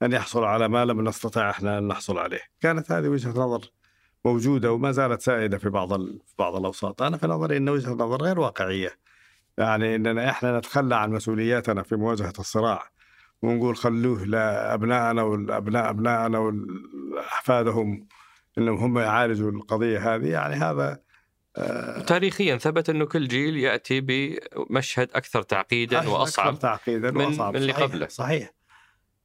أن يحصل على ما لم نستطع إحنا أن نحصل عليه. كانت هذه وجهة نظر موجودة وما زالت سائدة في بعض في بعض الأوساط. أنا في نظري أن وجهة نظر غير واقعية. يعني إننا إحنا نتخلى عن مسؤولياتنا في مواجهة الصراع ونقول خلوه لأبنائنا والابناء أبنائنا واحفادهم إنهم هم يعالجوا القضية هذه. يعني هذا تاريخيا ثبت أنه كل جيل يأتي بمشهد أكثر تعقيدا وأصعب أكثر تعقيدا من, وأصعب. من اللي قبله. صحيح.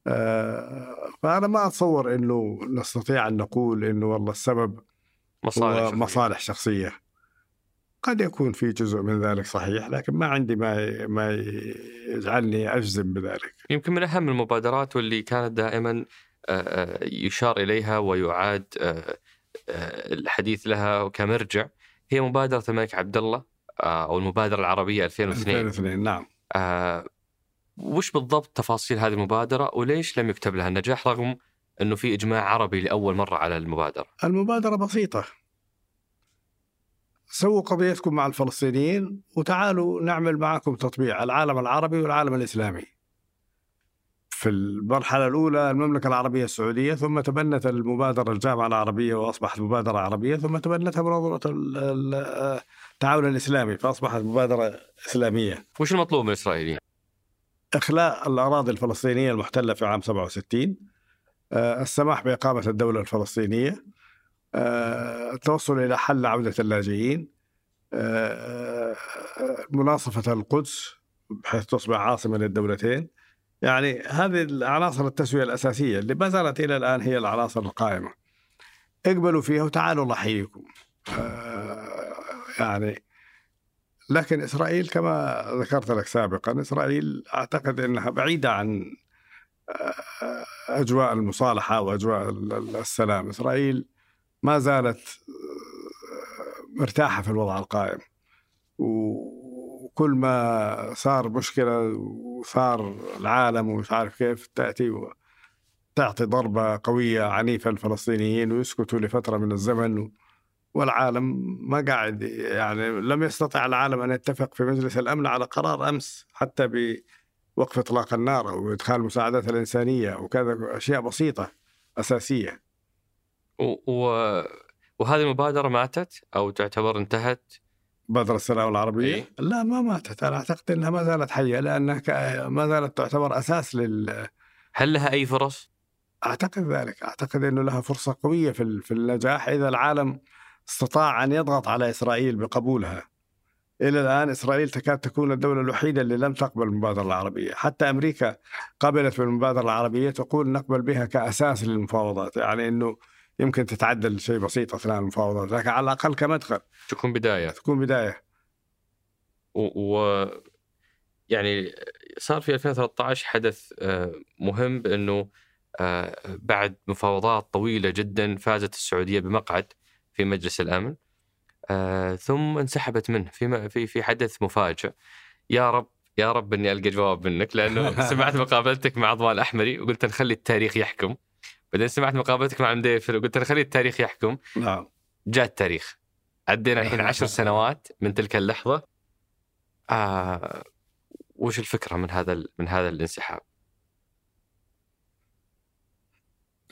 آه فأنا ما أتصور إنه نستطيع أن نقول إنه والله السبب مصالح هو مصالح شخصية. قد يكون في جزء من ذلك صحيح لكن ما عندي ما ما يجعلني أجزم بذلك. يمكن من أهم المبادرات واللي كانت دائما يشار إليها ويعاد الحديث لها كمرجع. هي مبادرة الملك عبد الله أو المبادرة العربية 2002 2002 نعم. وش بالضبط تفاصيل هذه المبادرة وليش لم يكتب لها النجاح رغم إنه في إجماع عربي لأول مرة على المبادرة؟ المبادرة بسيطة سووا قضيتكم مع الفلسطينيين وتعالوا نعمل معكم تطبيع العالم العربي والعالم الإسلامي في المرحلة الأولى المملكة العربية السعودية ثم تبنت المبادرة الجامعة العربية وأصبحت مبادرة عربية ثم تبنتها منظمة التعاون الإسلامي فأصبحت مبادرة إسلامية وش المطلوب من الإسرائيليين؟ إخلاء الأراضي الفلسطينية المحتلة في عام 67 آه، السماح بإقامة الدولة الفلسطينية آه، التوصل إلى حل عودة اللاجئين آه، مناصفة القدس بحيث تصبح عاصمة للدولتين يعني هذه العناصر التسوية الأساسية اللي ما زالت إلى الآن هي العناصر القائمة. اقبلوا فيها وتعالوا الله يحييكم يعني لكن إسرائيل كما ذكرت لك سابقا إسرائيل أعتقد أنها بعيدة عن أجواء المصالحة وأجواء السلام. إسرائيل ما زالت آه، مرتاحة في الوضع القائم. وكل ما صار مشكلة وصار العالم ومش عارف كيف تأتي تعطي ضربة قوية عنيفة للفلسطينيين ويسكتوا لفترة من الزمن والعالم ما قاعد يعني لم يستطع العالم أن يتفق في مجلس الأمن على قرار أمس حتى بوقف إطلاق النار وإدخال المساعدات الإنسانية وكذا أشياء بسيطة أساسية. و... وهذه المبادرة ماتت أو تعتبر انتهت؟ مبادرة السلام العربية؟ إيه؟ لا ما ماتت أنا أعتقد أنها ما زالت حية لأنها. ما زالت تعتبر أساس لل هل لها أي فرص؟ أعتقد ذلك أعتقد أنه لها فرصة قوية في, في النجاح إذا العالم استطاع أن يضغط على إسرائيل بقبولها إلى الآن إسرائيل تكاد تكون الدولة الوحيدة اللي لم تقبل المبادرة العربية حتى أمريكا قبلت بالمبادرة العربية تقول نقبل بها كأساس للمفاوضات يعني أنه يمكن تتعدل شيء بسيط أثناء المفاوضات لكن على الأقل كمدخل. تكون بداية. تكون بداية. و... و... يعني صار في 2013 حدث آه، مهم بأنه آه، بعد مفاوضات طويلة جدا فازت السعودية بمقعد في مجلس الأمن آه، ثم انسحبت منه. في في في حدث مفاجئ. يا رب يا رب إني ألقى جواب منك لأنه [laughs] سمعت مقابلتك مع عضوان الأحمري وقلت نخلي التاريخ يحكم. بعدين سمعت مقابلتك مع مديفر وقلت نخلي التاريخ يحكم. نعم. جاء التاريخ. عدينا الحين عشر [laughs] سنوات من تلك اللحظة. آه وش الفكرة من هذا من هذا الانسحاب؟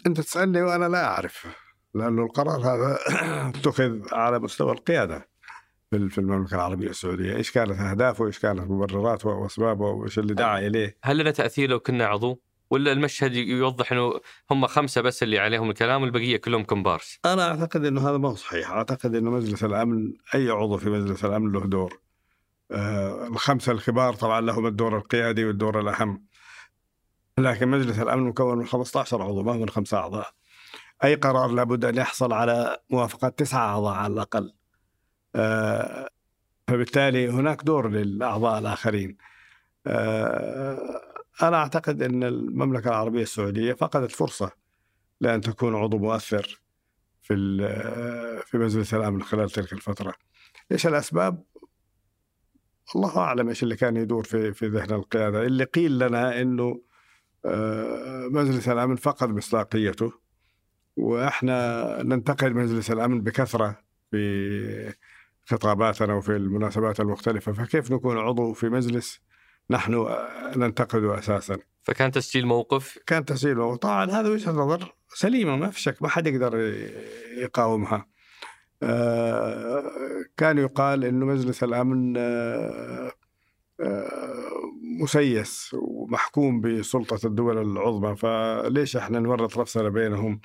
أنت تسألني وأنا لا أعرف لأنه القرار هذا [clears throat] اتخذ على مستوى القيادة في المملكة العربية السعودية، إيش كانت أهدافه، إيش كانت مبرراته وأسبابه؟ وإيش اللي دعا إليه؟ هل لنا تأثير لو كنا عضو؟ ولا المشهد يوضح إنه هم خمسة بس اللي عليهم الكلام والبقية كلهم كومبارس؟ أنا أعتقد إنه هذا ما هو صحيح، أعتقد إنه مجلس الأمن أي عضو في مجلس الأمن له دور. آه الخمسة الكبار طبعا لهم الدور القيادي والدور الأهم. لكن مجلس الأمن مكون من 15 عضو ما من خمسة أعضاء. أي قرار لابد أن يحصل على موافقة تسعة أعضاء على الأقل. آه فبالتالي هناك دور للأعضاء الآخرين. آه أنا أعتقد أن المملكة العربية السعودية فقدت فرصة لأن تكون عضو مؤثر في في مجلس الأمن خلال تلك الفترة. إيش الأسباب؟ الله أعلم إيش اللي كان يدور في في ذهن القيادة، اللي قيل لنا آه، مجلس الأمن فقد مصداقيته وإحنا ننتقد مجلس الأمن بكثرة في خطاباتنا وفي المناسبات المختلفة فكيف نكون عضو في مجلس نحن ننتقده أساسا. فكان تسجيل موقف؟ كان تسجيل موقف. طبعا هذا وجهة نظر سليمة ما في شك ما حد يقدر يقاومها. آه، كان يقال إنه مجلس الأمن آه، آه، مسيس ومحكوم بسلطة الدول العظمى فليش إحنا نورط نفسنا بينهم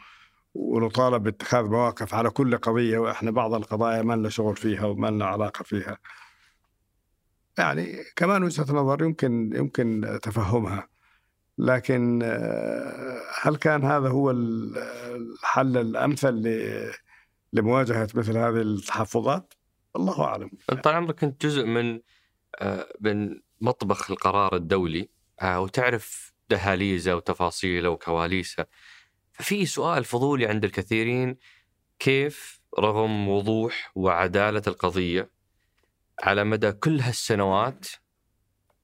ونطالب باتخاذ مواقف على كل قضية وإحنا بعض القضايا ما لنا شغل فيها وما لنا علاقة فيها. يعني كمان وجهة نظر يمكن يمكن تفهمها لكن آه، هل كان هذا هو الحل الأمثل لمواجهة مثل هذه التحفظات؟ الله أعلم. انت عمرك كنت جزء من آه، من مطبخ القرار الدولي آه، وتعرف دهاليزه وتفاصيله وكواليسه. ففي سؤال فضولي عند الكثيرين كيف رغم وضوح وعدالة القضية على مدى كل هالسنوات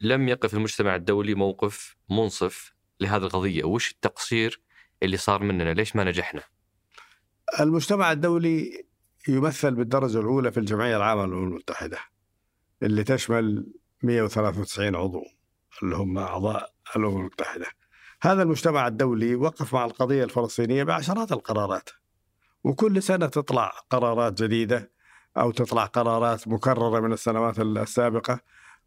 لم يقف المجتمع الدولي موقف منصف لهذه القضية، وش التقصير اللي صار مننا؟ ليش ما نجحنا؟ المجتمع الدولي يمثل بالدرجة الأولى في الجمعية العامة للأمم المتحدة اللي تشمل 193 عضو اللي هم أعضاء الأمم المتحدة. هذا المجتمع الدولي وقف مع القضية الفلسطينية بعشرات القرارات. وكل سنة تطلع قرارات جديدة أو تطلع قرارات مكررة من السنوات السابقة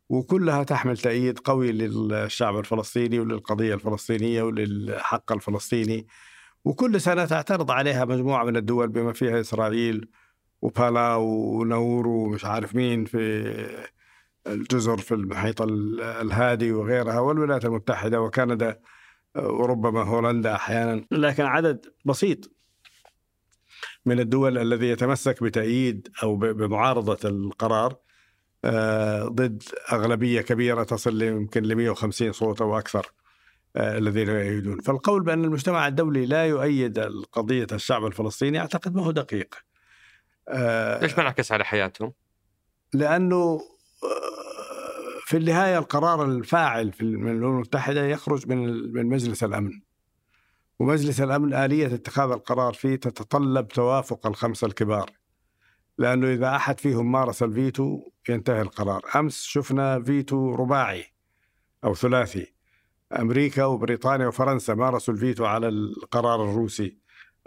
وكلها تحمل تأييد قوي للشعب الفلسطيني وللقضية الفلسطينية وللحق الفلسطيني. وكل سنة تعترض عليها مجموعة من الدول بما فيها إسرائيل وبالاو ونورو ومش عارف مين في الجزر في المحيط الهادي وغيرها والولايات المتحدة وكندا وربما هولندا أحيانا. لكن عدد بسيط. من الدول الذي يتمسك بتأييد أو بمعارضة القرار آه، ضد أغلبية كبيرة تصل يمكن ل 150 صوت أو أكثر آه، الذين يؤيدون. فالقول بأن المجتمع الدولي لا يؤيد قضية الشعب الفلسطيني أعتقد ما هو دقيق. آه، ليش ما انعكس على حياتهم؟ لأنه في النهاية القرار الفاعل في الأمم المتحدة يخرج من من مجلس الأمن. ومجلس الأمن آلية اتخاذ القرار فيه تتطلب توافق الخمسة الكبار لأنه إذا أحد فيهم مارس الفيتو ينتهي القرار. أمس شفنا فيتو رباعي أو ثلاثي. أمريكا وبريطانيا وفرنسا مارسوا الفيتو على القرار الروسي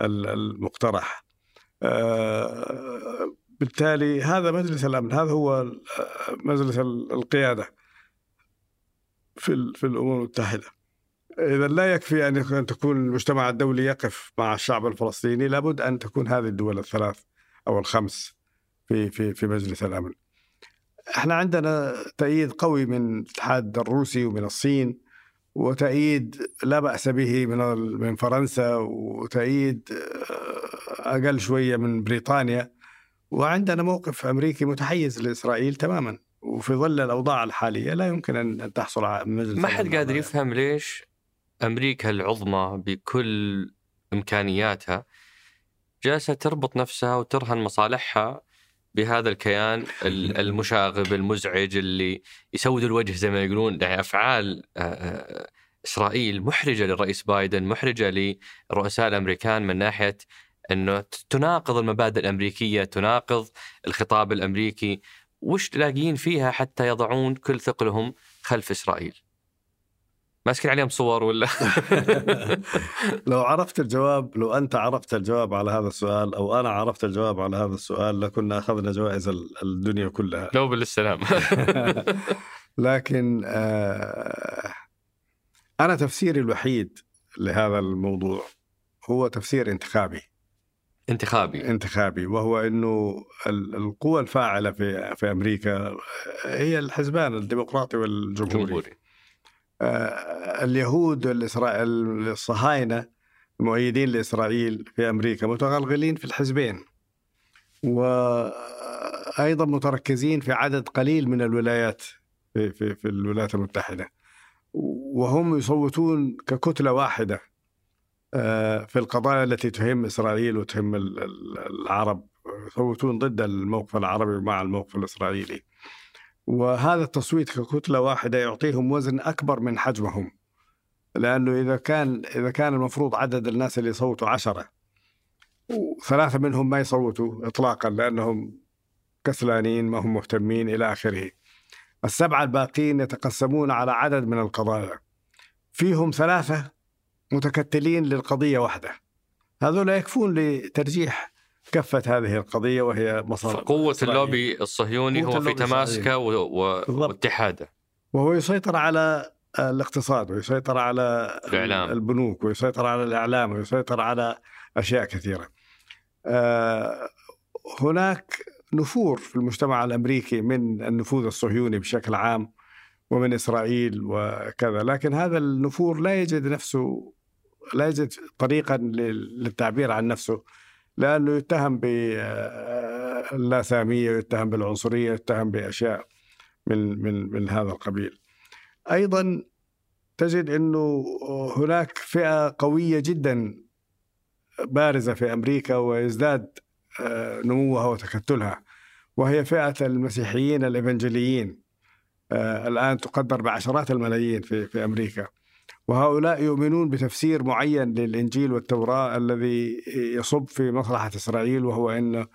المقترح. آه، بالتالي هذا مجلس الأمن هذا هو مجلس القيادة في الأمم المتحدة. إذا لا يكفي أن تكون المجتمع الدولي يقف مع الشعب الفلسطيني لابد أن تكون هذه الدول الثلاث أو الخمس في في في مجلس الأمن. إحنا عندنا تأييد قوي من الاتحاد الروسي ومن الصين وتأييد لا بأس به من من فرنسا وتأييد آه، أقل شوية من بريطانيا وعندنا موقف أمريكي متحيز لإسرائيل تماما وفي ظل الأوضاع الحالية لا يمكن ان أن تحصل على مجلس ما حد قادر. يفهم ليش أمريكا العظمى بكل إمكانياتها جالسة تربط نفسها وترهن مصالحها بهذا الكيان ال- [laughs] المشاغب المزعج اللي يسود الوجه زي ما يقولون. يعني أفعال آه، آه، إسرائيل محرجة للرئيس بايدن محرجة للرؤساء الأمريكان من ناحية إنه تناقض المبادئ الأمريكية تناقض الخطاب الأمريكي. وش تلاقين فيها حتى يضعون كل ثقلهم خلف إسرائيل؟ ماسكين عليهم صور ولا؟ [laughs] لو عرفت الجواب لو أنت عرفت الجواب على هذا السؤال أو أنا عرفت الجواب على هذا السؤال لكنا أخذنا جوائز ال- الدنيا كلها. لو بالسلام [laughs] لكن آه، أنا تفسيري الوحيد لهذا الموضوع هو تفسير انتخابي. انتخابي. انتخابي وهو إنه ال- القوى الفاعلة في في أمريكا هي الحزبان الديمقراطي والجمهوري. جمهوري. آه، اليهود والإسرائيل الصهاينة المؤيدين لإسرائيل في أمريكا متغلغلين في الحزبين. وأيضا متركزين في عدد قليل من الولايات في, في, في الولايات المتحدة. وهم يصوتون ككتلة واحدة آه، في القضايا التي تهم إسرائيل وتهم ال- ال- العرب. يصوتون ضد الموقف العربي مع الموقف الإسرائيلي. وهذا التصويت ككتلة واحدة يعطيهم وزن أكبر من حجمهم. لأنه إذا كان إذا كان المفروض عدد الناس اللي يصوتوا عشرة وثلاثة منهم ما يصوتوا إطلاقا لأنهم كسلانين ما هم مهتمين إلى آخره. السبعة الباقين يتقسمون على عدد من القضايا. فيهم ثلاثة متكتلين للقضية واحدة. هذول يكفون لترجيح كفة هذه القضية وهي مصالح فقوة إسرائيل. اللوبي الصهيوني قوة هو في تماسكه. واتحاده وهو يسيطر على الاقتصاد ويسيطر على الإعلام. البنوك ويسيطر على الإعلام ويسيطر على أشياء كثيرة آه، هناك نفور في المجتمع الأمريكي من النفوذ الصهيوني بشكل عام ومن إسرائيل وكذا لكن هذا النفور لا يجد نفسه لا يجد طريقا لل- للتعبير عن نفسه لأنه يتهم باللاسامية يتهم بالعنصرية يتهم بأشياء من من من هذا القبيل. أيضا تجد إنه هناك فئة قوية جدا بارزة في أمريكا ويزداد آه، نموها وتكتلها وهي فئة المسيحيين الإفنجليين آه، الآن تقدر بعشرات الملايين في في أمريكا وهؤلاء يؤمنون بتفسير معين للإنجيل والتوراة الذي يصب في مصلحة إسرائيل وهو إن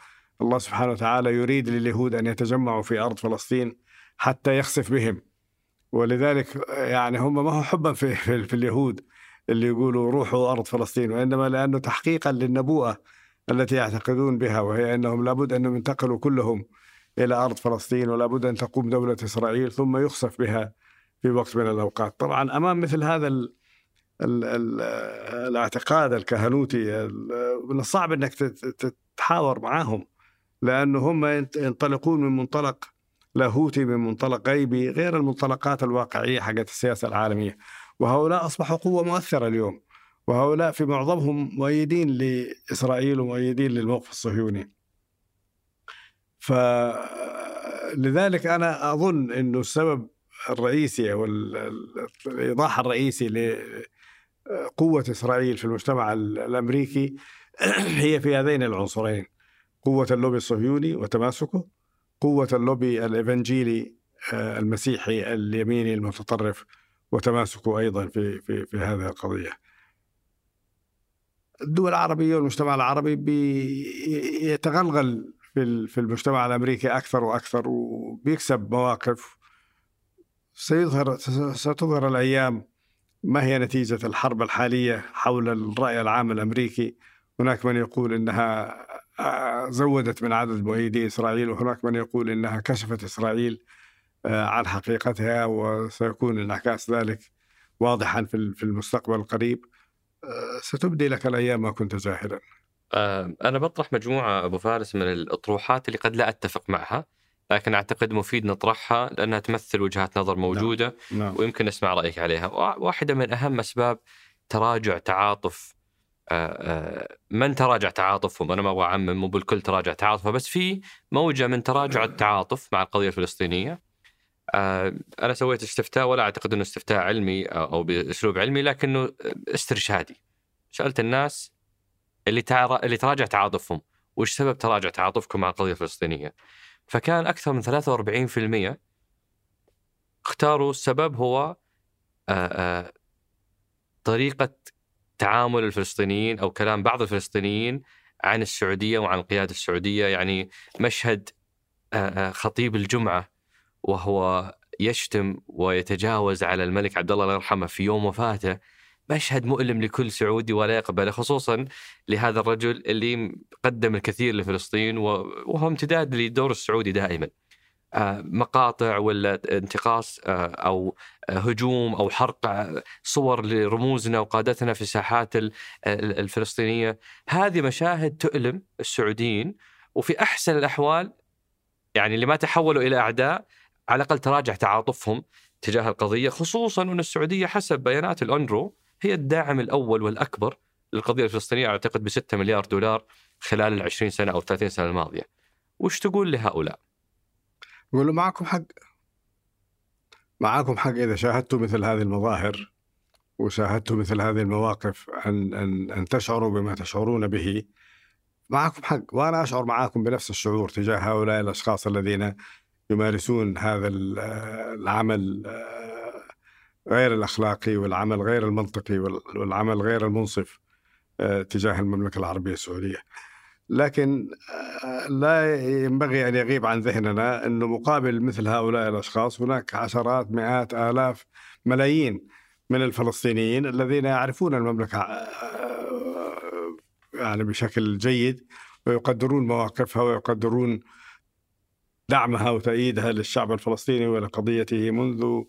الله سبحانه وتعالى يريد لليهود أن يتجمعوا في أرض فلسطين حتى يخسف بهم. ولذلك يعني هم ما هو حبا في, في, [laughs] في اليهود اللي يقولوا روحوا أرض فلسطين وإنما لأنه تحقيقا للنبوءة التي يعتقدون بها وهي إنهم لابد أنهم ينتقلوا كلهم إلى أرض فلسطين ولابد أن تقوم دولة إسرائيل ثم يخسف بها في وقت من الأوقات. طبعا أمام مثل هذا ال ال ال الاعتقاد الكهنوتي ال- من الصعب إنك تت- تت- تتحاور معهم لأنه هم ينطلقون من منطلق لاهوتي من منطلق غيبي غير المنطلقات الواقعية حقت السياسة العالمية. وهؤلاء أصبحوا قوة مؤثرة اليوم. وهؤلاء في معظمهم مؤيدين لإسرائيل ومؤيدين للموقف الصهيوني. فلذلك أنا أظن إنه السبب الرئيسي أو ال- ال- الإيضاح الرئيسي لقوه إسرائيل في المجتمع ال- الأمريكي [clears throat] هي في هذين العنصرين قوة اللوبي الصهيوني وتماسكه قوة اللوبي الإفنجيلي آه، المسيحي اليميني المتطرف وتماسكه أيضا في في في هذه القضية. الدول العربية والمجتمع العربي بيتغلغل في المجتمع الأمريكي أكثر وأكثر وبيكسب مواقف سيظهر ستظهر الأيام. ما هي نتيجة الحرب الحالية حول الرأي العام الأمريكي؟ هناك من يقول إنها آه، زودت من عدد مؤيدي إسرائيل وهناك من يقول إنها كشفت إسرائيل آه، عن حقيقتها وسيكون انعكاس ذلك واضحا في ال- في المستقبل القريب. ستبدي لك الأيام ما كنت جاهلا آه، أنا بطرح مجموعة أبو فارس من الأطروحات اللي قد لا أتفق معها. لكن أعتقد مفيد نطرحها لأنها تمثل وجهات نظر موجودة نعم. ويمكن نسمع رأيك عليها. وا- واحدة من أهم أسباب تراجع تعاطف آه، آه، من تراجع تعاطفهم أنا ما أبغى أعمم مو بالكل تراجع تعاطفه بس في موجة من تراجع التعاطف مع القضية الفلسطينية. آه، أنا سويت استفتاء ولا أعتقد إنه استفتاء علمي أو بأسلوب علمي لكنه استرشادي. سألت الناس اللي. اللي تراجع تعاطفهم وش سبب تراجع تعاطفكم مع القضية الفلسطينية؟ فكان أكثر من 43% اختاروا السبب هو آه، طريقة تعامل الفلسطينيين أو كلام بعض الفلسطينيين عن السعودية وعن القياده السعودية يعني مشهد خطيب الجمعة وهو يشتم ويتجاوز على الملك عبد الله الله يرحمه في يوم وفاته. مشهد مؤلم لكل سعودي ولا يقبله خصوصا لهذا الرجل اللي قدم الكثير لفلسطين وهو امتداد للدور السعودي دائما. آه، مقاطع ولا انتقاص آه، أو هجوم أو حرق آه، صور لرموزنا وقادتنا في الساحات الفلسطينية، هذه مشاهد تؤلم السعوديين وفي أحسن الأحوال يعني اللي ما تحولوا إلى أعداء على الأقل تراجع تعاطفهم تجاه القضية خصوصا أن السعودية حسب بيانات الأونرو هي الداعم الأول والأكبر للقضية الفلسطينية أعتقد ب 6 مليار دولار خلال ال 20 سنة أو 30 سنة الماضية. وش تقول لهؤلاء؟ يقولوا معكم حق معكم حق إذا شاهدتوا مثل هذه المظاهر وشاهدتوا مثل هذه المواقف أن أن أن تشعروا بما تشعرون به معكم حق وأنا أشعر معكم بنفس الشعور تجاه هؤلاء الأشخاص الذين يمارسون هذا العمل آه، غير الأخلاقي والعمل غير المنطقي والعمل غير المنصف آه، تجاه المملكة العربية السعودية. لكن آه، لا ينبغي أن يغيب عن ذهننا انه مقابل مثل هؤلاء الأشخاص هناك عشرات مئات آلاف ملايين من الفلسطينيين الذين يعرفون المملكة يعني بشكل جيد ويقدرون مواقفها ويقدرون دعمها وتأييدها للشعب الفلسطيني ولقضيته منذ آه،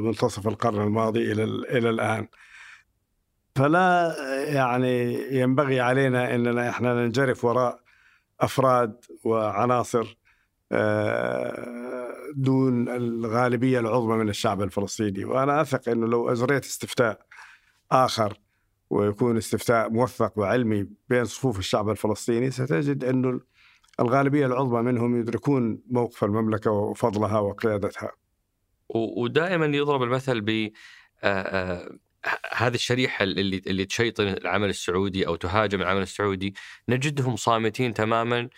منتصف القرن الماضي إلى إلى الآن. فلا يعني ينبغي علينا أننا إحنا ننجرف وراء أفراد وعناصر آه، دون الغالبية العظمى من الشعب الفلسطيني. وأنا أثق أنه لو أجريت استفتاء آخر ويكون استفتاء موثق وعلمي بين صفوف الشعب الفلسطيني ستجد أنه الغالبية العظمى منهم يدركون موقف المملكة وفضلها وقيادتها. ودائما يضرب المثل ب هذه الشريحة اللي اللي تشيطن العمل السعودي أو تهاجم العمل السعودي نجدهم صامتين تماما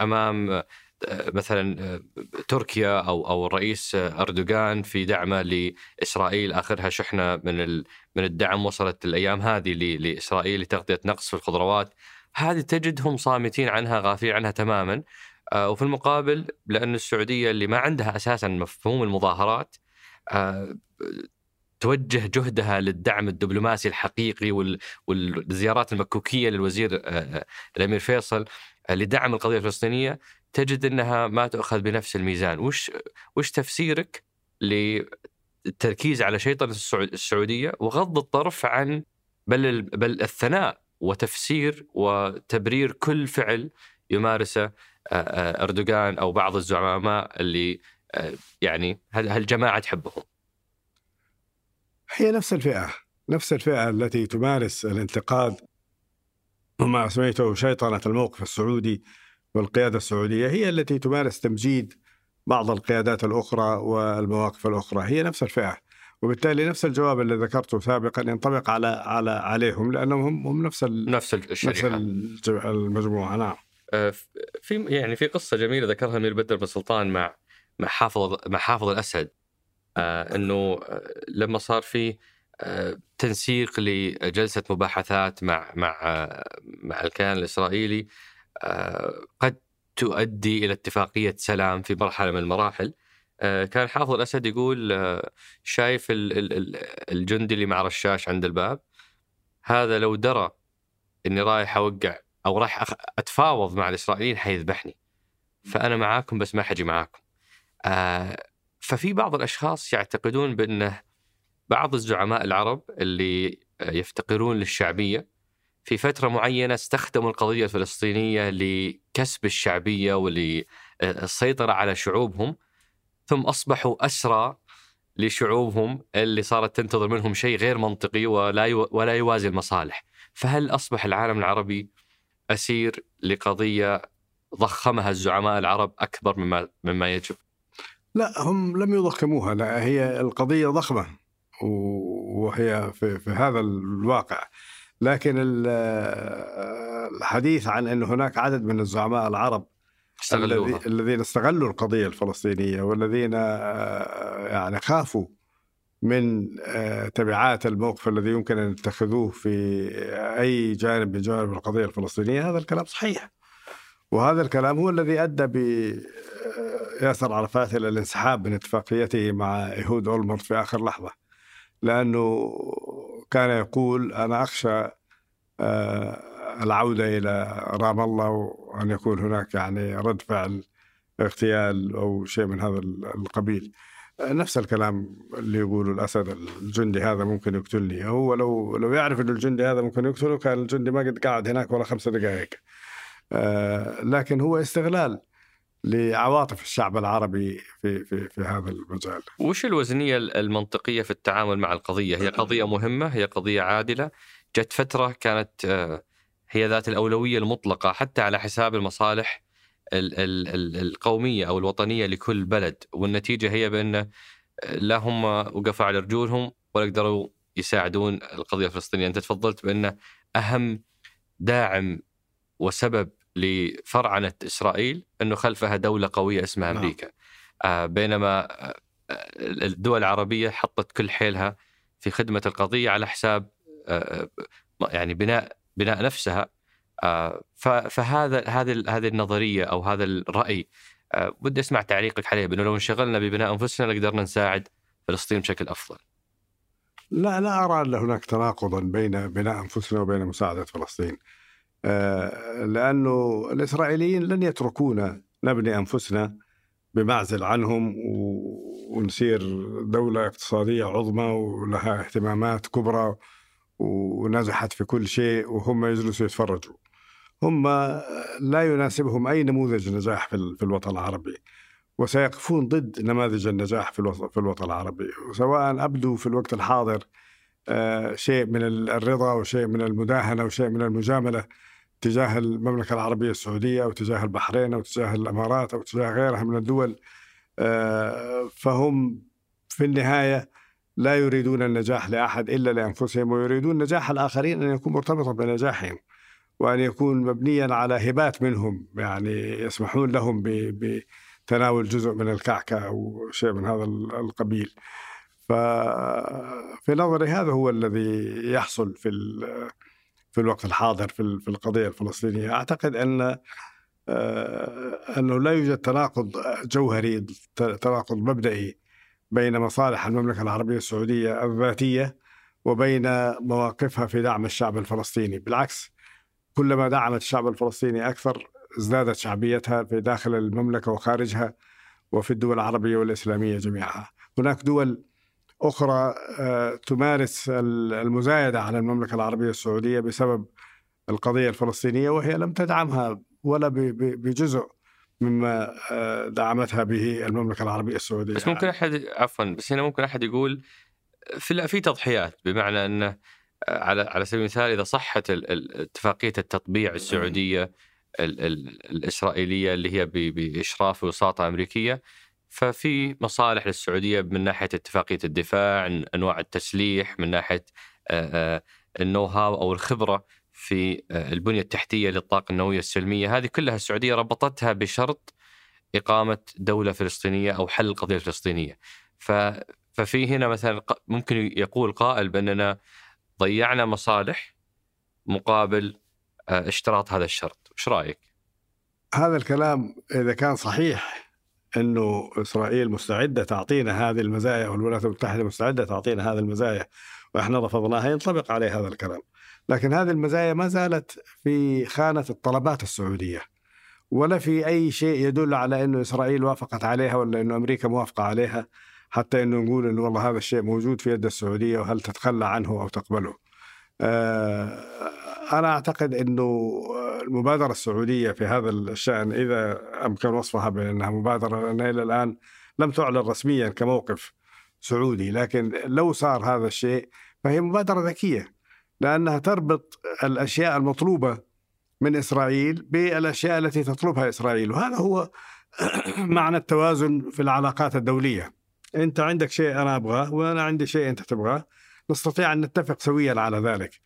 أمام مثلا تركيا أو أو الرئيس أردوغان في دعمه لإسرائيل. آخرها شحنة من من الدعم وصلت الأيام هذه لإسرائيل لتغطية نقص في الخضروات. هذه تجدهم صامتين عنها غافلين عنها تماما. وفي المقابل لأن السعودية اللي ما عندها أساسا مفهوم المظاهرات آه، توجه جهدها للدعم الدبلوماسي الحقيقي والزيارات المكوكية للوزير آه، الأمير فيصل لدعم القضية الفلسطينية. تجد إنها ما تؤخذ بنفس الميزان، وش وش تفسيرك للتركيز على شيطنة السعودية وغض الطرف عن بل بل الثناء وتفسير وتبرير كل فعل يمارسه آه، آه، إردوغان أو بعض الزعماء اللي آه، يعني هالجماعه تحبهم. هي نفس الفئة، نفس الفئة التي تمارس الانتقاد وما سميته شيطنة الموقف السعودي والقيادة السعودية هي التي تمارس تمجيد بعض القيادات الأخرى والمواقف الأخرى، هي نفس الفئة. وبالتالي نفس الجواب اللي ذكرته سابقا ينطبق على على عليهم لأنهم هم نفس نفس الشريحة نفس المجموعة نعم آه، في يعني في قصة جميلة ذكرها الامير بدر بن سلطان مع مع حافظ مع حافظ الأسد. آه إنه آه، لما صار في آه تنسيق لجلسة مباحثات مع مع آه مع الكيان الإسرائيلي آه قد تؤدي إلى اتفاقية سلام في مرحلة من المراحل. آه، كان حافظ الأسد يقول آه، شايف الجندي اللي مع رشاش عند الباب هذا لو درى إني رايح أوقع أو رايح أتفاوض مع الإسرائيليين حيذبحني فأنا معاكم بس ما حجي معاكم. آه، ففي بعض الأشخاص يعتقدون بأنه بعض الزعماء العرب اللي يفتقرون للشعبية في فترة معينة استخدموا القضية الفلسطينية لكسب الشعبية وللسيطره على شعوبهم ثم أصبحوا أسرى لشعوبهم اللي صارت تنتظر منهم شيء غير منطقي ولا ولا يوازي المصالح، فهل أصبح العالم العربي أسير لقضية ضخمها الزعماء العرب أكبر مما مما يجب؟ لا هم لم يضخموها لا هي القضية ضخمة وهي في, في هذا الواقع لكن الحديث عن أن هناك عدد من الزعماء العرب استغلوها. الذين استغلوا القضية الفلسطينية والذين آه، يعني خافوا من آه، تبعات الموقف الذي يمكن أن يتخذوه في أي جانب من جوانب القضية الفلسطينية. هذا الكلام صحيح. وهذا الكلام هو الذي أدى بياسر عرفات إلى الانسحاب من اتفاقيته مع يهود أولمرت في آخر لحظة. لأنه كان يقول أنا أخشى آه، العودة إلى رام الله وأن يكون هناك يعني رد فعل اغتيال أو شيء من هذا القبيل. نفس الكلام اللي يقوله الأسد الجندي هذا ممكن يقتلني هو لو لو يعرف إنه الجندي هذا ممكن يقتله كان الجندي ما قد قاعد هناك ولا خمسة دقائق آه لكن هو استغلال لعواطف الشعب العربي في في في هذا المجال. وش الوزنية المنطقية في التعامل مع القضية؟ هي قضية مهمة، هي قضية عادلة، جت فترة كانت آه، هي ذات الأولوية المطلقة حتى على حساب المصالح القومية أو الوطنية لكل بلد والنتيجة هي بأن لا هم وقفوا على رجولهم ولا قدروا يساعدون القضية الفلسطينية، أنت تفضلت بأن أهم داعم وسبب لفرعنة إسرائيل أنه خلفها دولة قوية اسمها نعم. أمريكا. آه بينما آه، الدول العربية حطت كل حيلها في خدمة القضية على حساب آه, يعني بناء بناء نفسها فهذا هذه هذه النظرية أو هذا الرأي آه، بدي أسمع تعليقك عليه بأنه لو انشغلنا ببناء أنفسنا لقدرنا نساعد فلسطين بشكل أفضل. لا لا أرى أن هناك تناقضا بين بناء أنفسنا وبين مساعدة فلسطين. آه، لأنه الإسرائيليين لن يتركونا نبني أنفسنا بمعزل عنهم ونصير دولة اقتصادية عظمى ولها اهتمامات كبرى ونجحت في كل شيء وهم يجلسوا يتفرجوا. هم لا يناسبهم أي نموذج نجاح في الوطن العربي وسيقفون ضد نماذج النجاح في الوطن العربي سواء ابدوا في الوقت الحاضر آه، شيء من الرضا وشيء من المداهنة وشيء من المجاملة تجاه المملكة العربية السعودية أو تجاه البحرين أو تجاه الإمارات أو تجاه غيرها من الدول آه، فهم في النهاية لا يريدون النجاح لأحد إلا لأنفسهم ويريدون نجاح الآخرين أن يكون مرتبطا بنجاحهم. وأن يكون مبنيا على هبات منهم يعني يسمحون لهم بتناول جزء من الكعكة أو شيء من هذا القبيل. ففي نظري هذا هو الذي يحصل في في الوقت الحاضر في القضية الفلسطينية. أعتقد أن آه، أنه لا يوجد تناقض جوهري تناقض مبدئي بين مصالح المملكة العربية السعودية الذاتية وبين مواقفها في دعم الشعب الفلسطيني. بالعكس كلما دعمت الشعب الفلسطيني أكثر ازدادت شعبيتها في داخل المملكة وخارجها وفي الدول العربية والإسلامية جميعها. هناك دول أخرى آه، تمارس المزايدة على المملكة العربية السعودية بسبب القضية الفلسطينية وهي لم تدعمها ولا بجزء مما آه، دعمتها به المملكة العربية السعودية. بس ممكن أحد عفوا بس هنا ممكن أحد يقول في في تضحيات بمعنى أنه على على سبيل المثال إذا صحت اتفاقية التطبيع السعودية الإسرائيلية اللي هي بإشراف وساطة أمريكية ففي مصالح للسعودية من ناحية اتفاقية الدفاع، أنواع التسليح، من ناحية النو هاو أو الخبرة في البنية التحتية للطاقة النووية السلمية، هذه كلها السعودية ربطتها بشرط إقامة دولة فلسطينية أو حل القضية الفلسطينية. ففي هنا مثلا ممكن يقول قائل بأننا ضيعنا مصالح مقابل آه، اشتراط هذا الشرط. وش رأيك؟ هذا الكلام إذا كان صحيح إنه إسرائيل مستعدة تعطينا هذه المزايا والولايات المتحدة مستعدة تعطينا هذه المزايا وإحنا رفضناها ينطبق عليه هذا الكلام. لكن هذه المزايا ما زالت في خانة الطلبات السعودية ولا في أي شيء يدل على إنه إسرائيل وافقت عليها ولا إنه أمريكا موافقة عليها. حتى إنه نقول إنه والله هذا الشيء موجود في يد السعودية وهل تتخلى عنه أو تقبله. آه، أنا أعتقد إنه المبادرة السعودية في هذا الشأن إذا أمكن وصفها بأنها مبادرة لانها إلى الآن لم تعلن رسميا كموقف سعودي لكن لو صار هذا الشيء فهي مبادرة ذكية لأنها تربط الأشياء المطلوبة من إسرائيل بالأشياء التي تطلبها إسرائيل وهذا هو [clears throat] معنى التوازن في العلاقات الدولية انت عندك شيء أنا ابغاه وأنا عندي شيء انت تبغاه. نستطيع أن نتفق سويا على ذلك.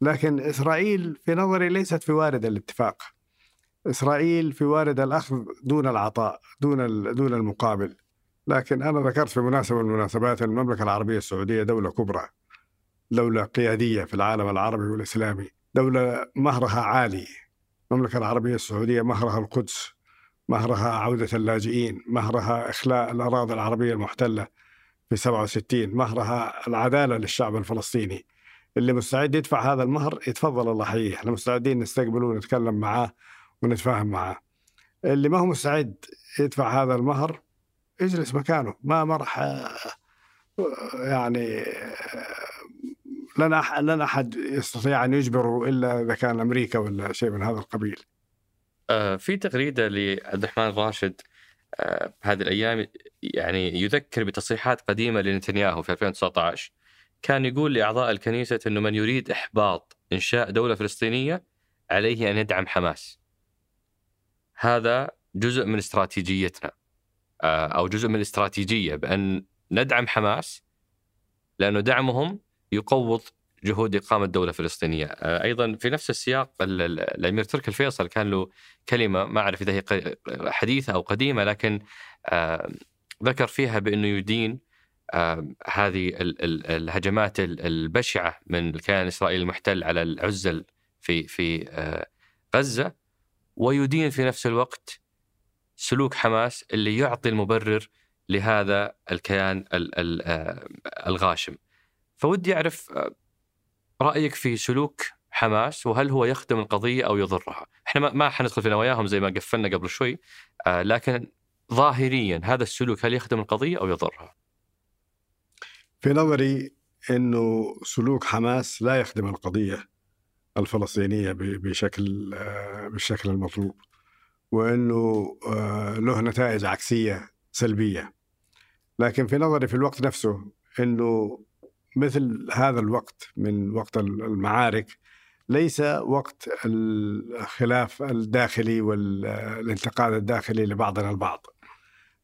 لكن إسرائيل في نظري ليست في وارد الاتفاق. إسرائيل في وارد الأخذ دون العطاء دون دون المقابل. لكن أنا ذكرت في مناسبة من المناسبات المملكة العربية السعودية دولة كبرى دولة قيادية في العالم العربي والإسلامي دولة مهرها عالي. المملكة العربية السعودية مهرها القدس. مهرها عودة اللاجئين مهرها إخلاء الأراضي العربية المحتلة في 67 مهرها العدالة للشعب الفلسطيني. اللي مستعد يدفع هذا المهر يتفضل الله يحييه. إحنا مستعدين نستقبله ونتكلم معاه ونتفاهم معاه. اللي ما هو مستعد يدفع هذا المهر يجلس مكانه. ما راح يعني لن أحد يستطيع أن يجبره إلا إذا كان أمريكا ولا شيء من هذا القبيل. آه في تغريدة لعبد الرحمن راشد آه هذه الأيام يعني يذكر بتصريحات قديمة لنتنياهو في 2019 كان يقول لأعضاء الكنيسة إنه من يريد إحباط إنشاء دولة فلسطينية عليه أن يدعم حماس. هذا جزء من استراتيجيتنا آه، أو جزء من الاستراتيجية بأن ندعم حماس لأنه دعمهم يقوض جهود إقامة دوله فلسطينيه، آه، أيضا في نفس السياق الأمير تركي الفيصل كان له كلمة ما أعرف إذا هي حديثة أو قديمة لكن آه، ذكر فيها بأنه يدين هذه الهجمات البشعة من الكيان الاسرائيلي المحتل على العزل في في غزة ويدين في نفس الوقت سلوك حماس اللي يعطي المبرر لهذا الكيان آه، الغاشم. فودي أعرف آه، رأيك في سلوك حماس وهل هو يخدم القضية أو يضرها؟ إحنا ما حندخل في نواياهم زي ما قفلنا قبل شوي آه، لكن ظاهريا هذا السلوك هل يخدم القضية أو يضرها؟ في نظري أنه سلوك حماس لا يخدم القضية الفلسطينية بشكل بالشكل المطلوب وإنه آه، له نتائج عكسية سلبية. لكن في نظري في الوقت نفسه إنه مثل هذا الوقت من وقت المعارك ليس وقت الخلاف الداخلي والانتقاد الداخلي لبعضنا البعض.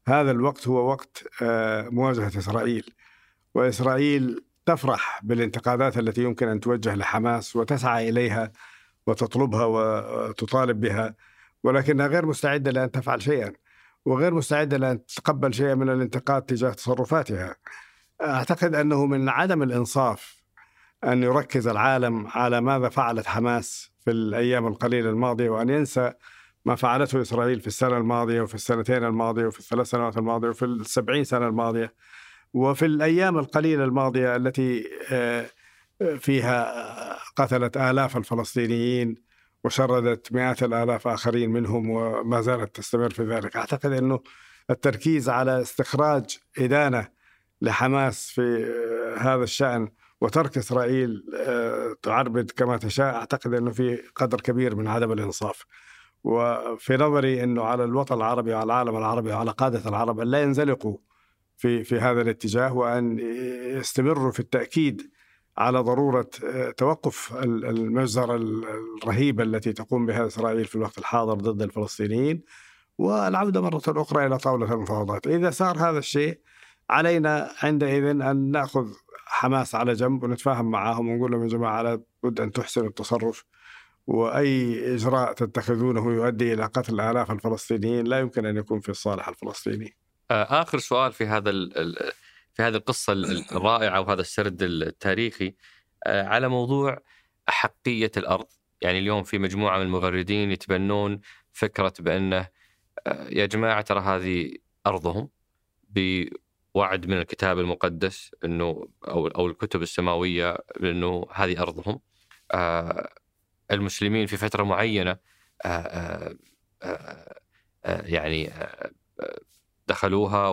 هذا الوقت هو وقت آه، مواجهة إسرائيل وإسرائيل تفرح بالانتقادات التي يمكن أن توجه لحماس وتسعى إليها وتطلبها وتطالب بها ولكنها غير مستعدة لأن تفعل شيئا وغير مستعدة لأن تتقبل شيئا من الانتقاد تجاه تصرفاتها. أعتقد أنه من عدم الإنصاف أن يركز العالم على ماذا فعلت حماس في الأيام القليلة الماضية وأن ينسى ما فعلته إسرائيل في السنة الماضية وفي السنتين الماضية وفي الثلاث سنوات الماضية وفي السبعين سنة الماضية وفي الأيام القليلة الماضية التي آه، فيها قتلت آلاف الفلسطينيين وشردت مئات الآلاف آخرين منهم وما زالت تستمر في ذلك، أعتقد أنه التركيز على استخراج إدانة لحماس في هذا الشأن وترك إسرائيل آه، تعربد كما تشاء. أعتقد إنه في قدر كبير من عدم الإنصاف. وفي نظري إنه على الوطن العربي وعلى العالم العربي وعلى قادة العرب أن لا ينزلقوا في في هذا الاتجاه وأن يستمروا في التأكيد على ضرورة آه، توقف المجزرة الرهيبة التي تقوم بها إسرائيل في الوقت الحاضر ضد الفلسطينيين. والعودة مرة أخرى إلى طاولة المفاوضات، إذا صار هذا الشيء علينا عندئذ أن نأخذ حماس على جنب ونتفاهم معهم ونقول لهم يا جماعة لابد أن تحسنوا التصرف وأي إجراء تتخذونه يؤدي إلى قتل آلاف الفلسطينيين لا يمكن أن يكون في الصالح الفلسطيني. آه، آخر سؤال في هذا في هذه القصة [coughs] الرائعة وهذا السرد التاريخي آه، على موضوع أحقية الأرض يعني اليوم في مجموعة من المغردين يتبنون فكرة بأنه آه، يا جماعة ترى هذه أرضهم بوعد من الكتاب المقدس أنه أو أو الكتب السماوية بأنه هذه أرضهم. آه، المسلمين في فترة معينة يعني دخلوها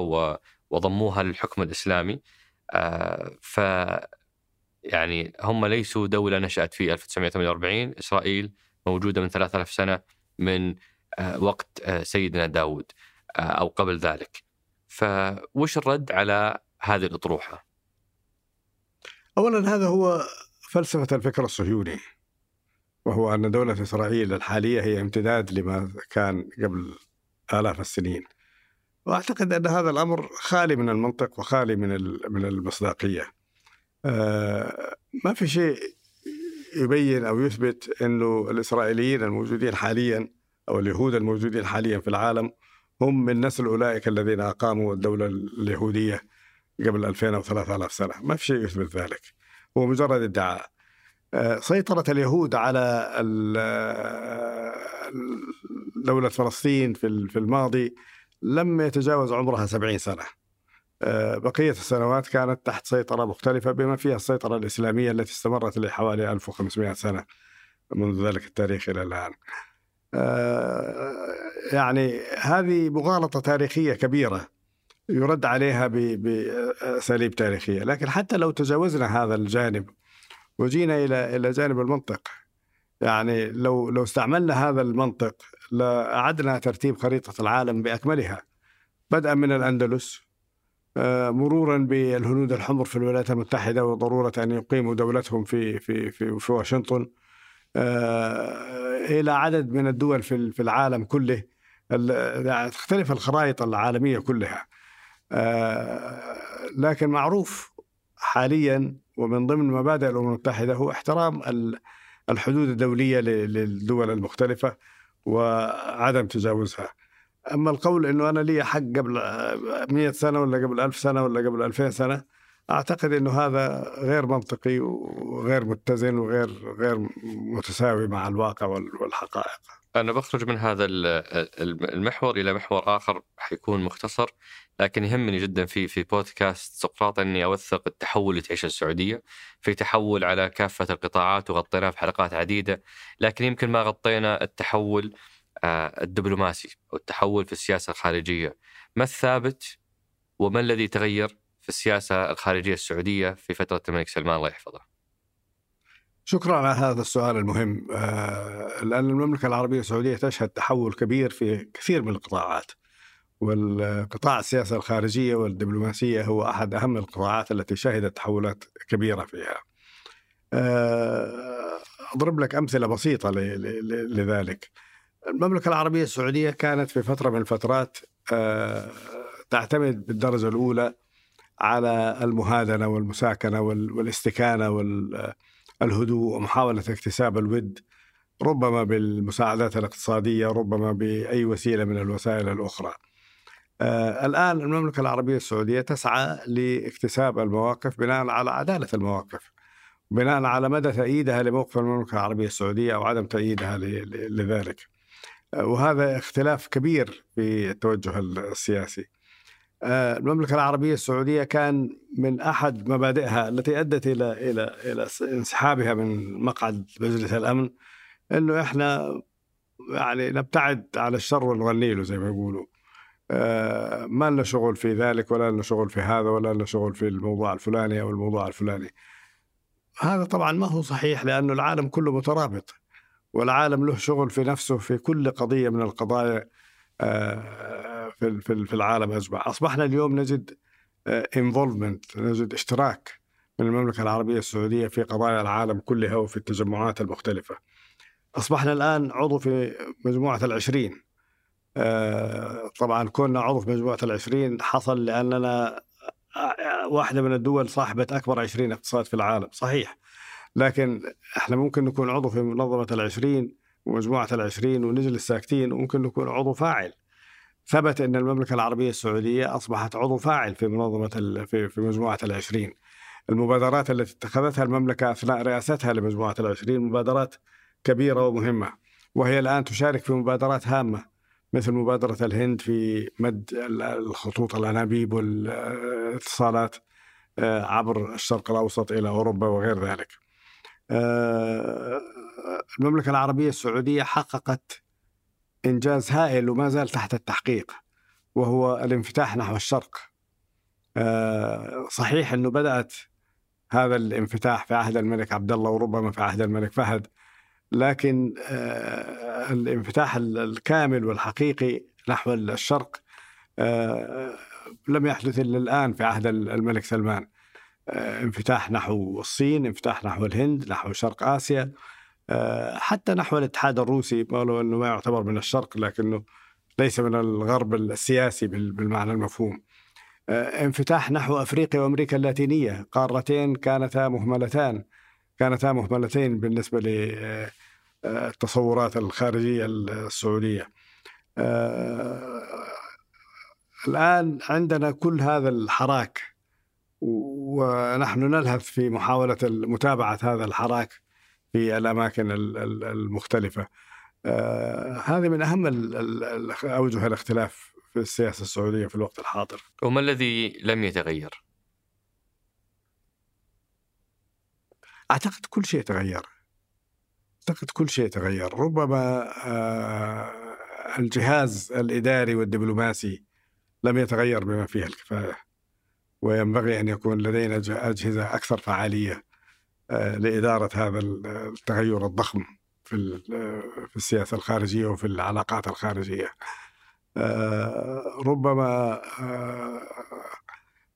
وضموها للحكم الإسلامي. آه، ف يعني هم ليسوا دولة نشأت في 1948 إسرائيل موجودة من 3000 سنة من آه، وقت آه، سيدنا داود أو قبل ذلك. فوش الرد على هذه الأطروحة؟ اولا هذا هو فلسفة الفكر الصهيوني وهو أن دولة إسرائيل الحالية هي امتداد لما كان قبل آلاف السنين وأعتقد أن هذا الأمر خالي من المنطق وخالي من من المصداقية آه، ما في شيء يبين أو يثبت أنه الإسرائيليين الموجودين حاليا أو اليهود الموجودين حاليا في العالم هم من نسل أولئك الذين أقاموا الدولة اليهودية قبل 2000 أو 3000 سنة. ما في شيء يثبت ذلك. هو مجرد ادعاء. آه، سيطرة اليهود على دولة فلسطين في الماضي لم يتجاوز عمرها 70 سنة. آه، بقية السنوات كانت تحت سيطرة مختلفة بما فيها السيطرة الإسلامية التي استمرت لحوالي 1500 سنة منذ ذلك التاريخ إلى الآن. آه، يعني هذه مغالطة تاريخية كبيرة يرد عليها بأساليب تاريخية. لكن حتى لو تجاوزنا هذا الجانب وجينا إلى إلى جانب المنطق يعني لو لو استعملنا هذا المنطق لأعدنا ترتيب خريطة العالم بأكملها بدءا من الأندلس آه، مرورا بالهنود الحمر في الولايات المتحدة وضرورة أن يقيموا دولتهم في في في, في واشنطن آه، إلى عدد من الدول في العالم كله تختلف الخرائط العالمية كلها. آه، لكن معروف حاليا ومن ضمن مبادئ الأمم المتحدة هو احترام الحدود الدولية للدول المختلفة وعدم تجاوزها. أما القول أنه أنا لي حق قبل 100 سنة ولا قبل 1000 سنة ولا قبل 2000 سنة أعتقد أنه هذا غير منطقي وغير متزن وغير غير متساوي مع الواقع والحقائق. أنا بخرج من هذا المحور إلى محور آخر حيكون مختصر لكن يهمني جدا في في بودكاست سقراط إني أوثق التحول اللي تعيشه السعودية. في تحول على كافة القطاعات وغطيناه في حلقات عديدة لكن يمكن ما غطينا التحول آه، الدبلوماسي أو التحول في السياسة الخارجية. ما الثابت وما الذي تغير؟ في السياسة الخارجية السعودية في فترة الملك سلمان الله يحفظه. شكرا على هذا السؤال المهم. آه، لأن المملكة العربية السعودية تشهد تحول كبير في كثير من القطاعات والقطاع السياسة الخارجية والدبلوماسية هو أحد أهم القطاعات التي شهدت تحولات كبيرة فيها. آه، أضرب لك أمثلة بسيطة لذلك. المملكة العربية السعودية كانت في فترة من الفترات آه، تعتمد بالدرجة الأولى على المهادنة والمساكنة والاستكانة والهدوء ومحاولة اكتساب الود ربما بالمساعدات الاقتصادية ربما بأي وسيلة من الوسائل الأخرى. آه الآن المملكة العربية السعودية تسعى لاكتساب المواقف بناء على عدالة المواقف بناء على مدى تأييدها لموقف المملكة العربية السعودية أو عدم تأييدها لذلك. آه وهذا اختلاف كبير في التوجه السياسي. آه المملكة العربية السعودية كان من أحد مبادئها التي أدت إلى إلى إلى انسحابها من مقعد مجلس الأمن إنه إحنا يعني نبتعد على الشر ونغني له زي ما يقولوا آه، ما لنا شغل في ذلك ولا لنا شغل في هذا ولا لنا شغل في الموضوع الفلاني أو الموضوع الفلاني. هذا طبعا ما هو صحيح لأنه العالم كله مترابط والعالم له شغل في نفسه في كل قضية من القضايا آه، في في العالم اجمع، أصبحنا اليوم نجد انفولفمنت آه، نجد اشتراك من المملكة العربية السعودية في قضايا العالم كلها وفي التجمعات المختلفة. أصبحنا الآن عضو في مجموعة العشرين. آه، طبعا كوننا عضو في مجموعة العشرين حصل لأننا آه، واحدة من الدول صاحبة أكبر عشرين اقتصاد في العالم صحيح. لكن إحنا ممكن نكون عضو في منظمة العشرين ومجموعة العشرين ونجلس ساكتين وممكن نكون عضو فاعل. ثبت أن المملكة العربية السعودية أصبحت عضو فاعل في منظمة في, في مجموعة العشرين. المبادرات التي اتخذتها المملكة أثناء رئاستها لمجموعة العشرين مبادرات كبيرة ومهمة وهي الآن تشارك في مبادرات هامة مثل مبادرة الهند في مد الخطوط الأنابيب والاتصالات آه، عبر الشرق الأوسط إلى أوروبا وغير ذلك. آه، المملكة العربية السعودية حققت إنجاز هائل وما زال تحت التحقيق وهو الانفتاح نحو الشرق. آه، صحيح أنه بدأت هذا الانفتاح في عهد الملك عبد الله وربما في عهد الملك فهد لكن آه، الانفتاح الكامل والحقيقي نحو الشرق آه، لم يحدث إلا الآن في عهد الملك سلمان. انفتاح نحو الصين انفتاح نحو الهند نحو شرق آسيا. حتى نحو الاتحاد الروسي ولو إنه ما يعتبر من الشرق لكنه ليس من الغرب السياسي بالمعنى المفهوم. انفتاح نحو أفريقيا وأمريكا اللاتينية قارتين كانتا مهملتان. كانتا مهملتين بالنسبة للتصورات الخارجية السعودية. الآن عندنا كل هذا الحراك ونحن نلهث في محاولة متابعة هذا الحراك. في الأماكن المختلفة هذه من أهم أوجه الاختلاف في السياسة السعودية في الوقت الحاضر. وما الذي لم يتغير؟ أعتقد كل شيء تغير. أعتقد كل شيء تغير، ربما آه، الجهاز الإداري والدبلوماسي لم يتغير بما فيه الكفاية. وينبغي أن يكون لدينا أجهزة أكثر فعالية لإدارة هذا التغير الضخم في في السياسة الخارجية وفي العلاقات الخارجية. آه، ربما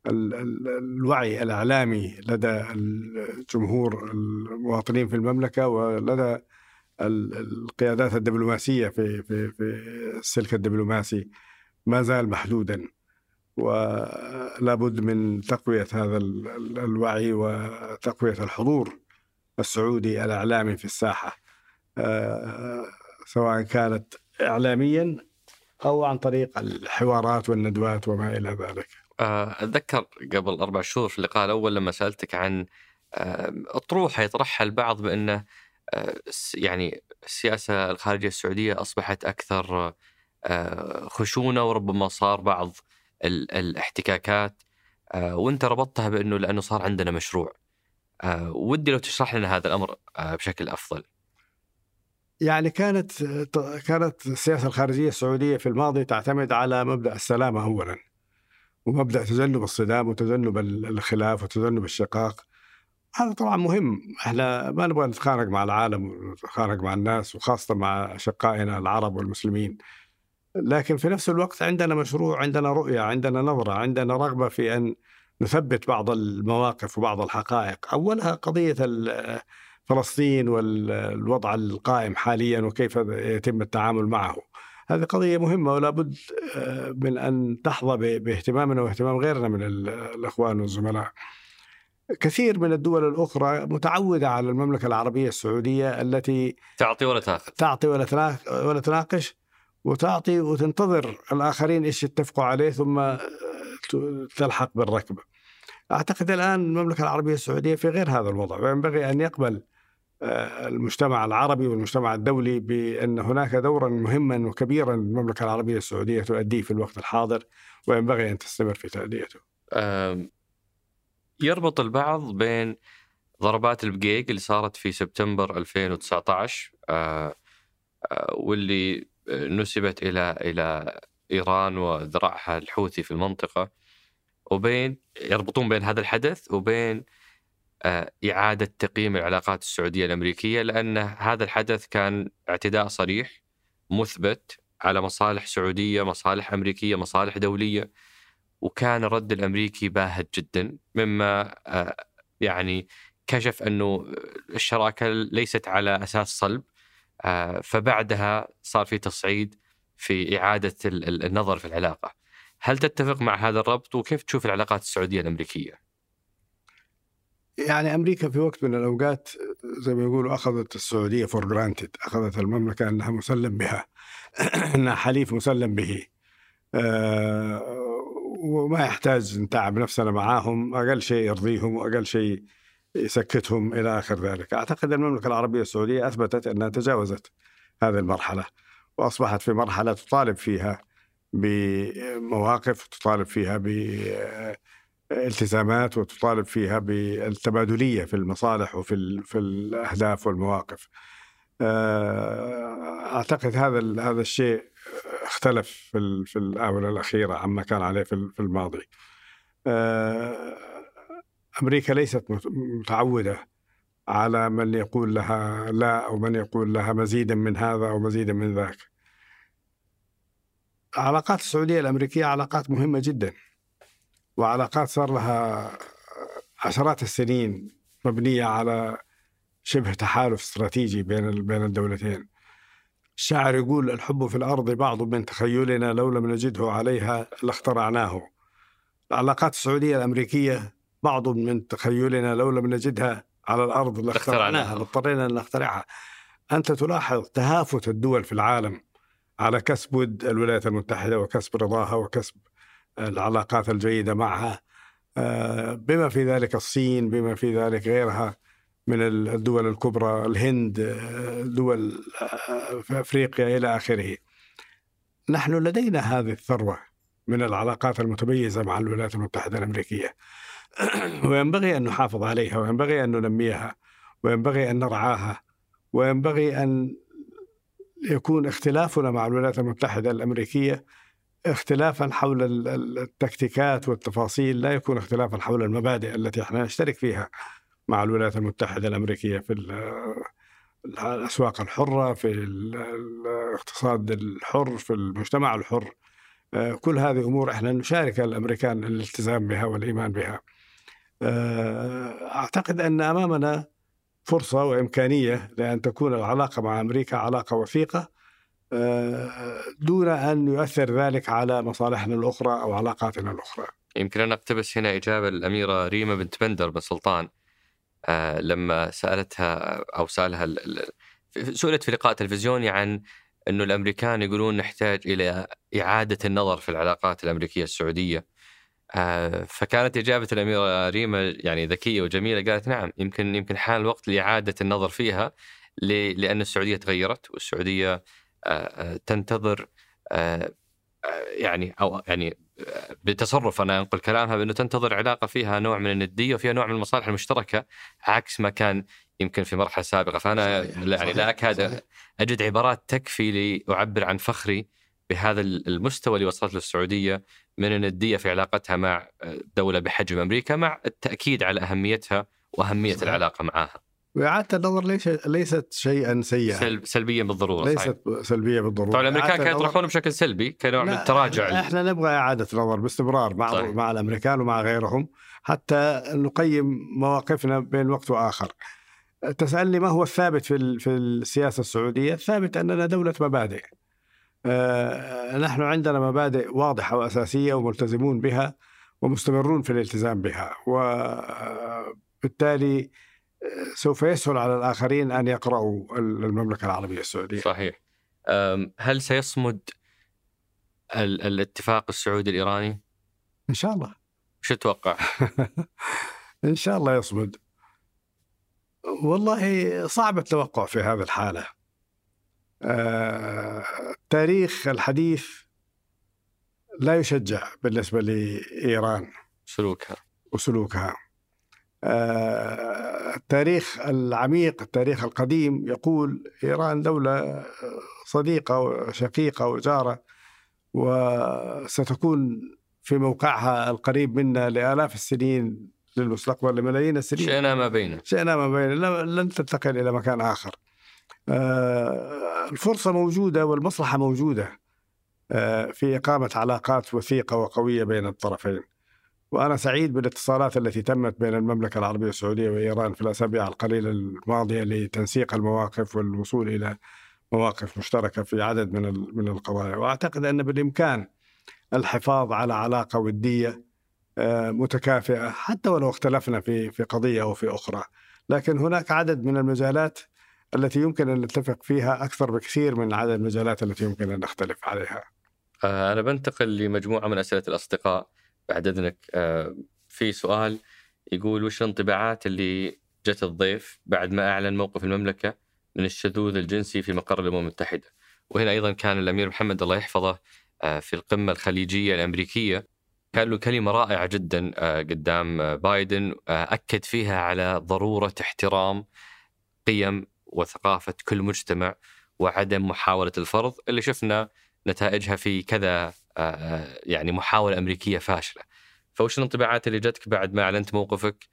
الوعي الإعلامي لدى الجمهور المواطنين في المملكة ولدى القيادات الدبلوماسية في في في السلك الدبلوماسي ما زال محدودا ولا بد من تقوية هذا الوعي وتقوية الحضور السعودي الإعلامي في الساحة آه، سواء كانت اعلاميا أو عن طريق الحوارات والندوات وما إلى ذلك. آه، أتذكر قبل أربع شهور في اللقاء الأول لما سألتك عن آه، اطروحه يطرحها البعض بأنه آه، يعني السياسة الخارجية السعودية أصبحت أكثر خشونة وربما صار بعض الاحتكاكات وانت ربطتها بأنه لأنه صار عندنا مشروع. ودي لو تشرح لنا هذا الأمر بشكل أفضل. يعني كانت كانت السياسة الخارجية السعودية في الماضي تعتمد على مبدأ السلامة اولا ومبدأ تجنب الصدام وتجنب الخلاف وتجنب الشقاق هذا طبعا مهم إحنا ما نبغى نتخانق مع العالم ونتخانق مع الناس وخاصة مع اشقائنا العرب والمسلمين لكن في نفس الوقت عندنا مشروع عندنا رؤية عندنا نظرة عندنا رغبة في أن نثبت بعض المواقف وبعض الحقائق. أولها قضية فلسطين والوضع القائم حاليا وكيف يتم التعامل معه. هذه قضية مهمة ولا بد آه، من أن تحظى باهتمامنا واهتمام غيرنا من الأخوان والزملاء. كثير من الدول الأخرى متعودة على المملكة العربية السعودية التي تعطي ولا تأخذ. تعطي ولا ولا تناقش وتعطي وتنتظر الآخرين إيش يتفقوا عليه ثم تلحق بالركب أعتقد الآن المملكة العربية السعودية في غير هذا الوضع وينبغي أن يقبل آه، المجتمع العربي والمجتمع الدولي بأن هناك دورا مهما وكبيرا المملكة العربية السعودية تؤديه في الوقت الحاضر وينبغي أن تستمر في تأديته. يربط البعض بين ضربات البقيق اللي صارت في سبتمبر 2019 آه، آه، واللي نسبت إلى إلى إيران وذراعها الحوثي في المنطقة وبين يربطون بين هذا الحدث وبين آه، إعادة تقييم العلاقات السعودية الأمريكية لأن هذا الحدث كان اعتداء صريح مثبت على مصالح سعودية مصالح أمريكية مصالح دولية وكان الرد الأمريكي باهت جدا مما آه، يعني كشف أنه الشراكة ليست على أساس صلب. فبعدها صار في تصعيد في إعادة النظر في العلاقة. هل تتفق مع هذا الربط؟ وكيف تشوف العلاقات السعودية الأمريكية؟ يعني أمريكا في وقت من الأوقات زي ما يقولوا أخذت السعودية for granted أخذت المملكة أنها مسلم بها [clears throat] أنها حليف مسلم به. أه وما يحتاج نتعب نفسنا معاهم أقل شيء يرضيهم وأقل شيء يسكتهم إلى آخر ذلك أعتقد المملكة العربية السعودية أثبتت أنها تجاوزت هذه المرحلة وأصبحت في مرحلة تطالب فيها بمواقف تطالب فيها ب التزامات وتطالب فيها بالتبادلية في المصالح وفي في الأهداف والمواقف. آه، أعتقد هذا هذا الشيء اختلف في في الآونة الأخيرة عما كان عليه في الماضي. أمريكا ليست متعودة على من يقول لها لا أو من يقول لها مزيدا من هذا أو مزيدا من ذاك. علاقات السعودية الأمريكية علاقات مهمة جدا. وعلاقات صار لها عشرات السنين مبنية على شبه تحالف استراتيجي بين بين الدولتين. الشاعر يقول الحب في الأرض بعض من تخيلنا لو لم نجده عليها لاخترعناه العلاقات السعودية الأمريكية بعض من تخيلنا لو لم نجدها على الأرض لاخترعناها اضطرينا أن نخترعها أنت تلاحظ تهافت الدول في العالم على كسب ود الولايات المتحدة وكسب رضاها وكسب العلاقات الجيدة معها آه، بما في ذلك الصين بما في ذلك غيرها من الدول الكبرى الهند آه، دول آه، في أفريقيا إلى آخره. نحن لدينا هذه الثروة من العلاقات المتميزة مع الولايات المتحدة الأمريكية. [clears throat] وينبغي أن نحافظ عليها وينبغي أن ننميها وينبغي أن نرعاها وينبغي أن يكون اختلافنا مع الولايات المتحدة الأمريكية اختلافا حول التكتيكات والتفاصيل لا يكون اختلافا حول المبادئ التي إحنا نشترك فيها مع الولايات المتحدة الأمريكية في الأسواق الحرة في الاقتصاد الحر في المجتمع الحر آه، كل هذه أمور إحنا نشارك الأمريكان الالتزام بها والإيمان بها. آه، أعتقد أن أمامنا فرصة وإمكانية لأن تكون العلاقة مع أمريكا علاقة وثيقة آه، دون أن يؤثر ذلك على مصالحنا الأخرى أو علاقاتنا الأخرى. يمكن أنا أقتبس هنا إجابة الأميرة ريما بنت بندر بن سلطان آه، لما سألتها أو سألها سئلت في لقاء تلفزيوني عن انه الأمريكان يقولون نحتاج إلى إعادة النظر في العلاقات الأمريكية السعودية. آه، فكانت إجابة الأميرة ريما يعني ذكية وجميلة قالت نعم يمكن يمكن حان الوقت لإعادة النظر فيها لأن السعودية تغيرت والسعودية آه، تنتظر يعني أو يعني بتصرف أنا أنقل كلامها بأنه تنتظر علاقة فيها نوع من الندية وفيها نوع من المصالح المشتركة عكس ما كان يمكن في مرحلة سابقة فأنا صحيح. يعني لا أكاد أجد عبارات تكفي لأعبر عن فخري بهذا المستوى اللي وصلت له السعودية من النديه في علاقتها مع دولة بحجم أمريكا مع التأكيد على أهميتها وأهمية صحيح. العلاقة معها. وإعادة النظر ليس ليست شيئا سيئا سلب سلبيا بالضرورة ليست صحيح. سلبية بالضرورة طبعا الأمريكان كانوا يطرحون بشكل سلبي كنوع من التراجع إحنا نبغى إعادة نظر باستمرار مع صحيح. مع الأمريكان ومع غيرهم حتى نقيم مواقفنا بين وقت وآخر تسألني ما هو الثابت في في السياسة السعودية الثابت أننا دولة مبادئ آه نحن عندنا مبادئ واضحة وأساسية وملتزمون بها ومستمرون في الالتزام بها. وبالتالي سوف يسهل على الآخرين أن يقرأوا المملكة العربية السعودية. صحيح. هل سيصمد الاتفاق السعودي الإيراني؟ إن شاء الله. شو تتوقع؟ [laughs] إن شاء الله يصمد. والله صعب التوقع في هذه الحالة. التاريخ الحديث لا يشجع بالنسبة لإيران سلوكها. وسلوكها. التاريخ العميق التاريخ القديم يقول إيران دولة صديقة وشقيقة وجارة وستكون في موقعها القريب منا لآلاف السنين للمستقبل لملايين السنين. شئنا ما بينه. شئنا ما بينه. لن تنتقل إلى مكان آخر. الفرصة موجودة والمصلحة موجودة في إقامة علاقات وثيقة وقوية بين الطرفين. وأنا سعيد بالاتصالات التي تمت بين المملكة العربية السعودية وإيران في الأسابيع القليلة الماضية لتنسيق المواقف والوصول إلى مواقف مشتركة في عدد من من القضايا وأعتقد أن بالإمكان الحفاظ على علاقة ودية آه، متكافئة حتى ولو اختلفنا في في قضية أو في أخرى. لكن هناك عدد من المجالات التي يمكن أن نتفق فيها أكثر بكثير من عدد المجالات التي يمكن أن نختلف عليها. آه، أنا بنتقل لمجموعة من أسئلة الأصدقاء. بعد اذنك آه، في سؤال يقول وش الانطباعات اللي جت الضيف بعد ما أعلن موقف المملكة من الشذوذ الجنسي في مقر الأمم المتحدة؟ وهنا أيضا كان الأمير محمد الله يحفظه آه، في القمة الخليجية الأمريكية. كان له كلمة رائعة جدا قدام بايدن أكد فيها على ضرورة احترام قيم وثقافة كل مجتمع وعدم محاولة الفرض اللي شفنا نتائجها في كذا آه، آه، يعني محاولة أمريكية فاشلة. فوش الانطباعات اللي جتك بعد ما أعلنت موقفك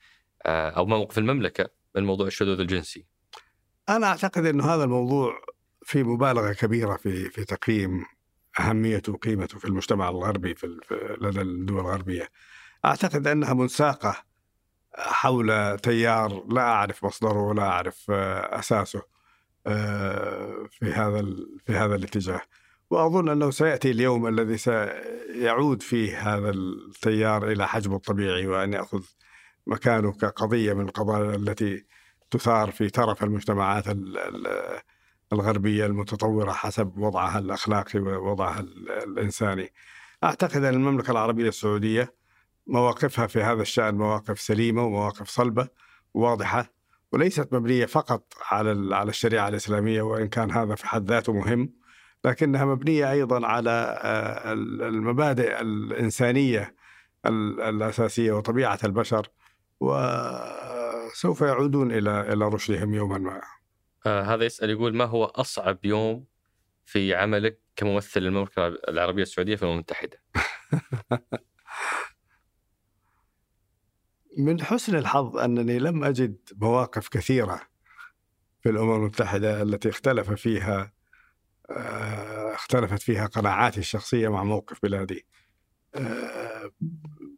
آه، أو موقف المملكة من موضوع الشذوذ الجنسي؟ أنا أعتقد أن هذا الموضوع في مبالغة كبيرة في في تقييم أهميته وقيمته في المجتمع الغربي في لدى الدول الغربية. أعتقد أنها منساقة حول تيار لا أعرف مصدره ولا أعرف أساسه آه، في هذا في هذا الاتجاه وأظن أنه سيأتي اليوم الذي سيعود فيه هذا التيار إلى حجمه الطبيعي وأن يأخذ مكانه كقضية من القضايا التي تثار في ترف المجتمعات الغربية المتطورة حسب وضعها الأخلاقي ووضعها الإنساني. أعتقد أن المملكة العربية السعودية مواقفها في هذا الشأن مواقف سليمة ومواقف صلبة واضحه وليست مبنية فقط على على الشريعة الإسلامية وإن كان هذا في حد ذاته مهم لكنها مبنية أيضا على آه، المبادئ الإنسانية الأساسية وطبيعة البشر وسوف يعودون إلى إلى رشدهم يوما ما. آه هذا يسأل يقول ما هو أصعب يوم في عملك كممثل للمملكه العربية السعودية في الامم المتحده؟ [laughs] من حسن الحظ أنني لم أجد مواقف كثيرة في الأمم المتحدة التي اختلف فيها آه، اختلفت فيها قناعاتي الشخصية مع موقف بلادي. آه،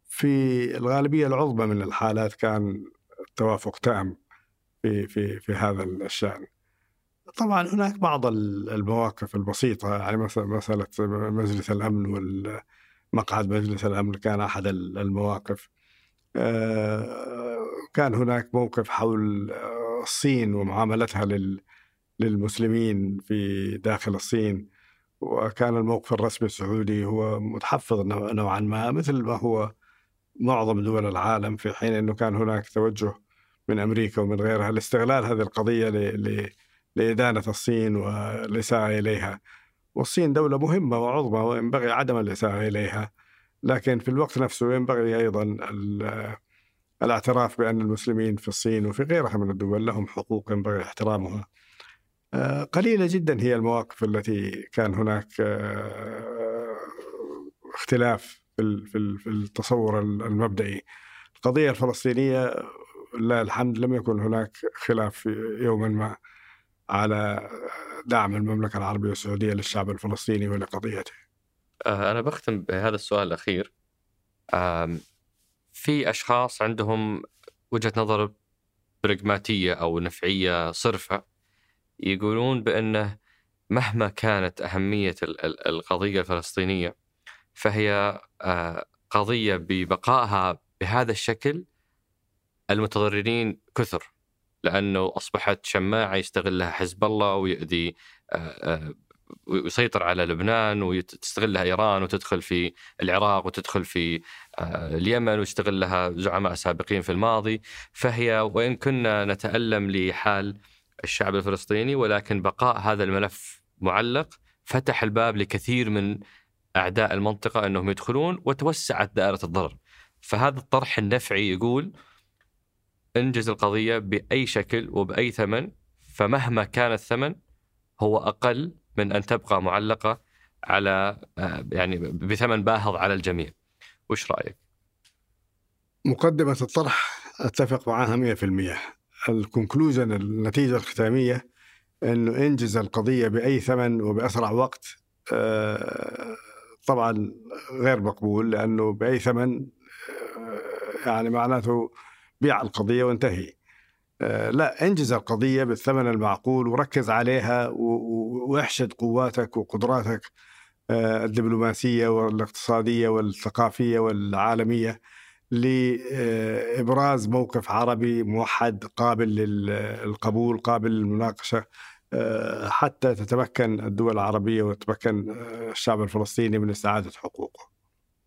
في الغالبية العظمى من الحالات كان توافق تام في في في هذا الشأن. طبعا هناك بعض المواقف البسيطة يعني مثلا مسألة مجلس الأمن والمقعد مجلس الأمن كان أحد المواقف. آه، كان هناك موقف حول آه، الصين ومعاملتها للمسلمين في داخل الصين وكان الموقف الرسمي السعودي هو متحفظ نوعا ما مثل ما هو معظم دول العالم في حين إنه كان هناك توجه من أمريكا ومن غيرها لاستغلال هذه القضية لإدانة الصين والاساءه إليها. والصين دولة مهمة وعظمى وينبغي عدم الإساءة إليها. لكن في الوقت نفسه ينبغي أيضا الاعتراف بأن المسلمين في الصين وفي غيرها من الدول لهم حقوق ينبغي احترامها. آه، قليلة جدا هي المواقف التي كان هناك آه، اختلاف في التصور المبدئي. القضية الفلسطينية لله الحمد لم يكن هناك خلاف يوما ما على دعم المملكة العربية السعودية للشعب الفلسطيني ولقضيته. آه، أنا بختم بهذا السؤال الأخير. في أشخاص عندهم وجهة نظر برغماتية أو نفعية صرفة يقولون بأنه مهما كانت أهمية القضية الفلسطينية فهي آه، قضية ببقائها بهذا الشكل المتضررين كثر لأنه أصبحت شماعة يستغلها حزب الله ويؤذي آه، ويسيطر على لبنان وتستغلها إيران وتدخل في العراق وتدخل في آه، اليمن ويستغلها زعماء سابقين في الماضي فهي وإن كنا نتألم لحال الشعب الفلسطيني ولكن بقاء هذا الملف معلق فتح الباب لكثير من أعداء المنطقة أنهم يدخلون وتوسعت دائرة الضرر. فهذا الطرح النفعي يقول انجز القضية بأي شكل وبأي ثمن فمهما كان الثمن هو أقل من أن تبقى معلقة على آه، يعني بثمن باهظ على الجميع. وش رأيك؟ مقدمة الطرح أتفق معها 100%. ال conclusion النتيجة الختامية انه انجز القضية بأي ثمن وبأسرع وقت آه، طبعا غير مقبول لأنه بأي ثمن آه، يعني معناته بيع القضية وانتهي. آه، لا انجز القضية بالثمن المعقول وركز عليها واحشد قواتك وقدراتك آه، الدبلوماسية والاقتصادية والثقافية والعالمية لابراز موقف عربي موحد قابل للقبول قابل للمناقشة آه، حتى تتمكن الدول العربية وتتمكن الشعب الفلسطيني من استعادة حقوقه.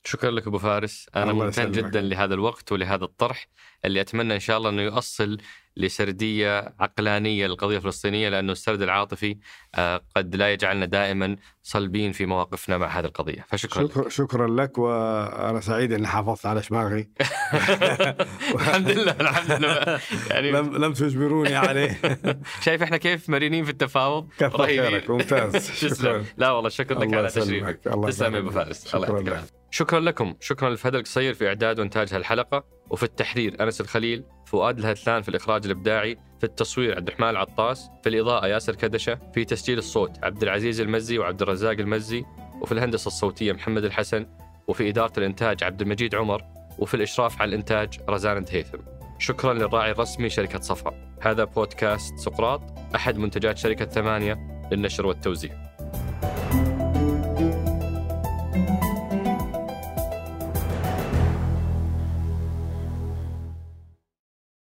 شكرا لك أبو فارس أنا ممتن جدا لهذا الوقت ولهذا الطرح اللي أتمنى إن شاء الله أنه يؤصل لسردية عقلانية للقضية الفلسطينية لأنه السرد العاطفي آه، قد لا يجعلنا دائما صلبين في مواقفنا مع هذه القضية. فشكرا. شكرا لك. شكرا لك وأنا سعيد إني حافظت على شماغي. [laughs] الحمد لله الحمد لله. يعني لم لم تجبروني عليه. [laughs] شايف إحنا كيف مرنين في التفاوض؟ خيرك؟ ممتاز. [laughs] شكرا. لا والله شكرا لك على تشريفك تسلم يا أبو فارس. الله يعطيك العافيه شكرا لكم. شكرا لفهد القصير في إعداد وإنتاج هالحلقة. وفي التحرير أنس الخليل. فؤاد الهتلان في الإخراج الإبداعي في التصوير عبد الرحمن العطاس في الإضاءة ياسر كدشة في تسجيل الصوت عبد العزيز المزي وعبد الرزاق المزي وفي الهندسة الصوتية محمد الحسن وفي إدارة الإنتاج عبد المجيد عمر وفي الإشراف على الإنتاج رزان هيثم شكرا للراعي الرسمي شركة صفا. هذا بودكاست سقراط أحد منتجات شركة ثمانية للنشر والتوزيع.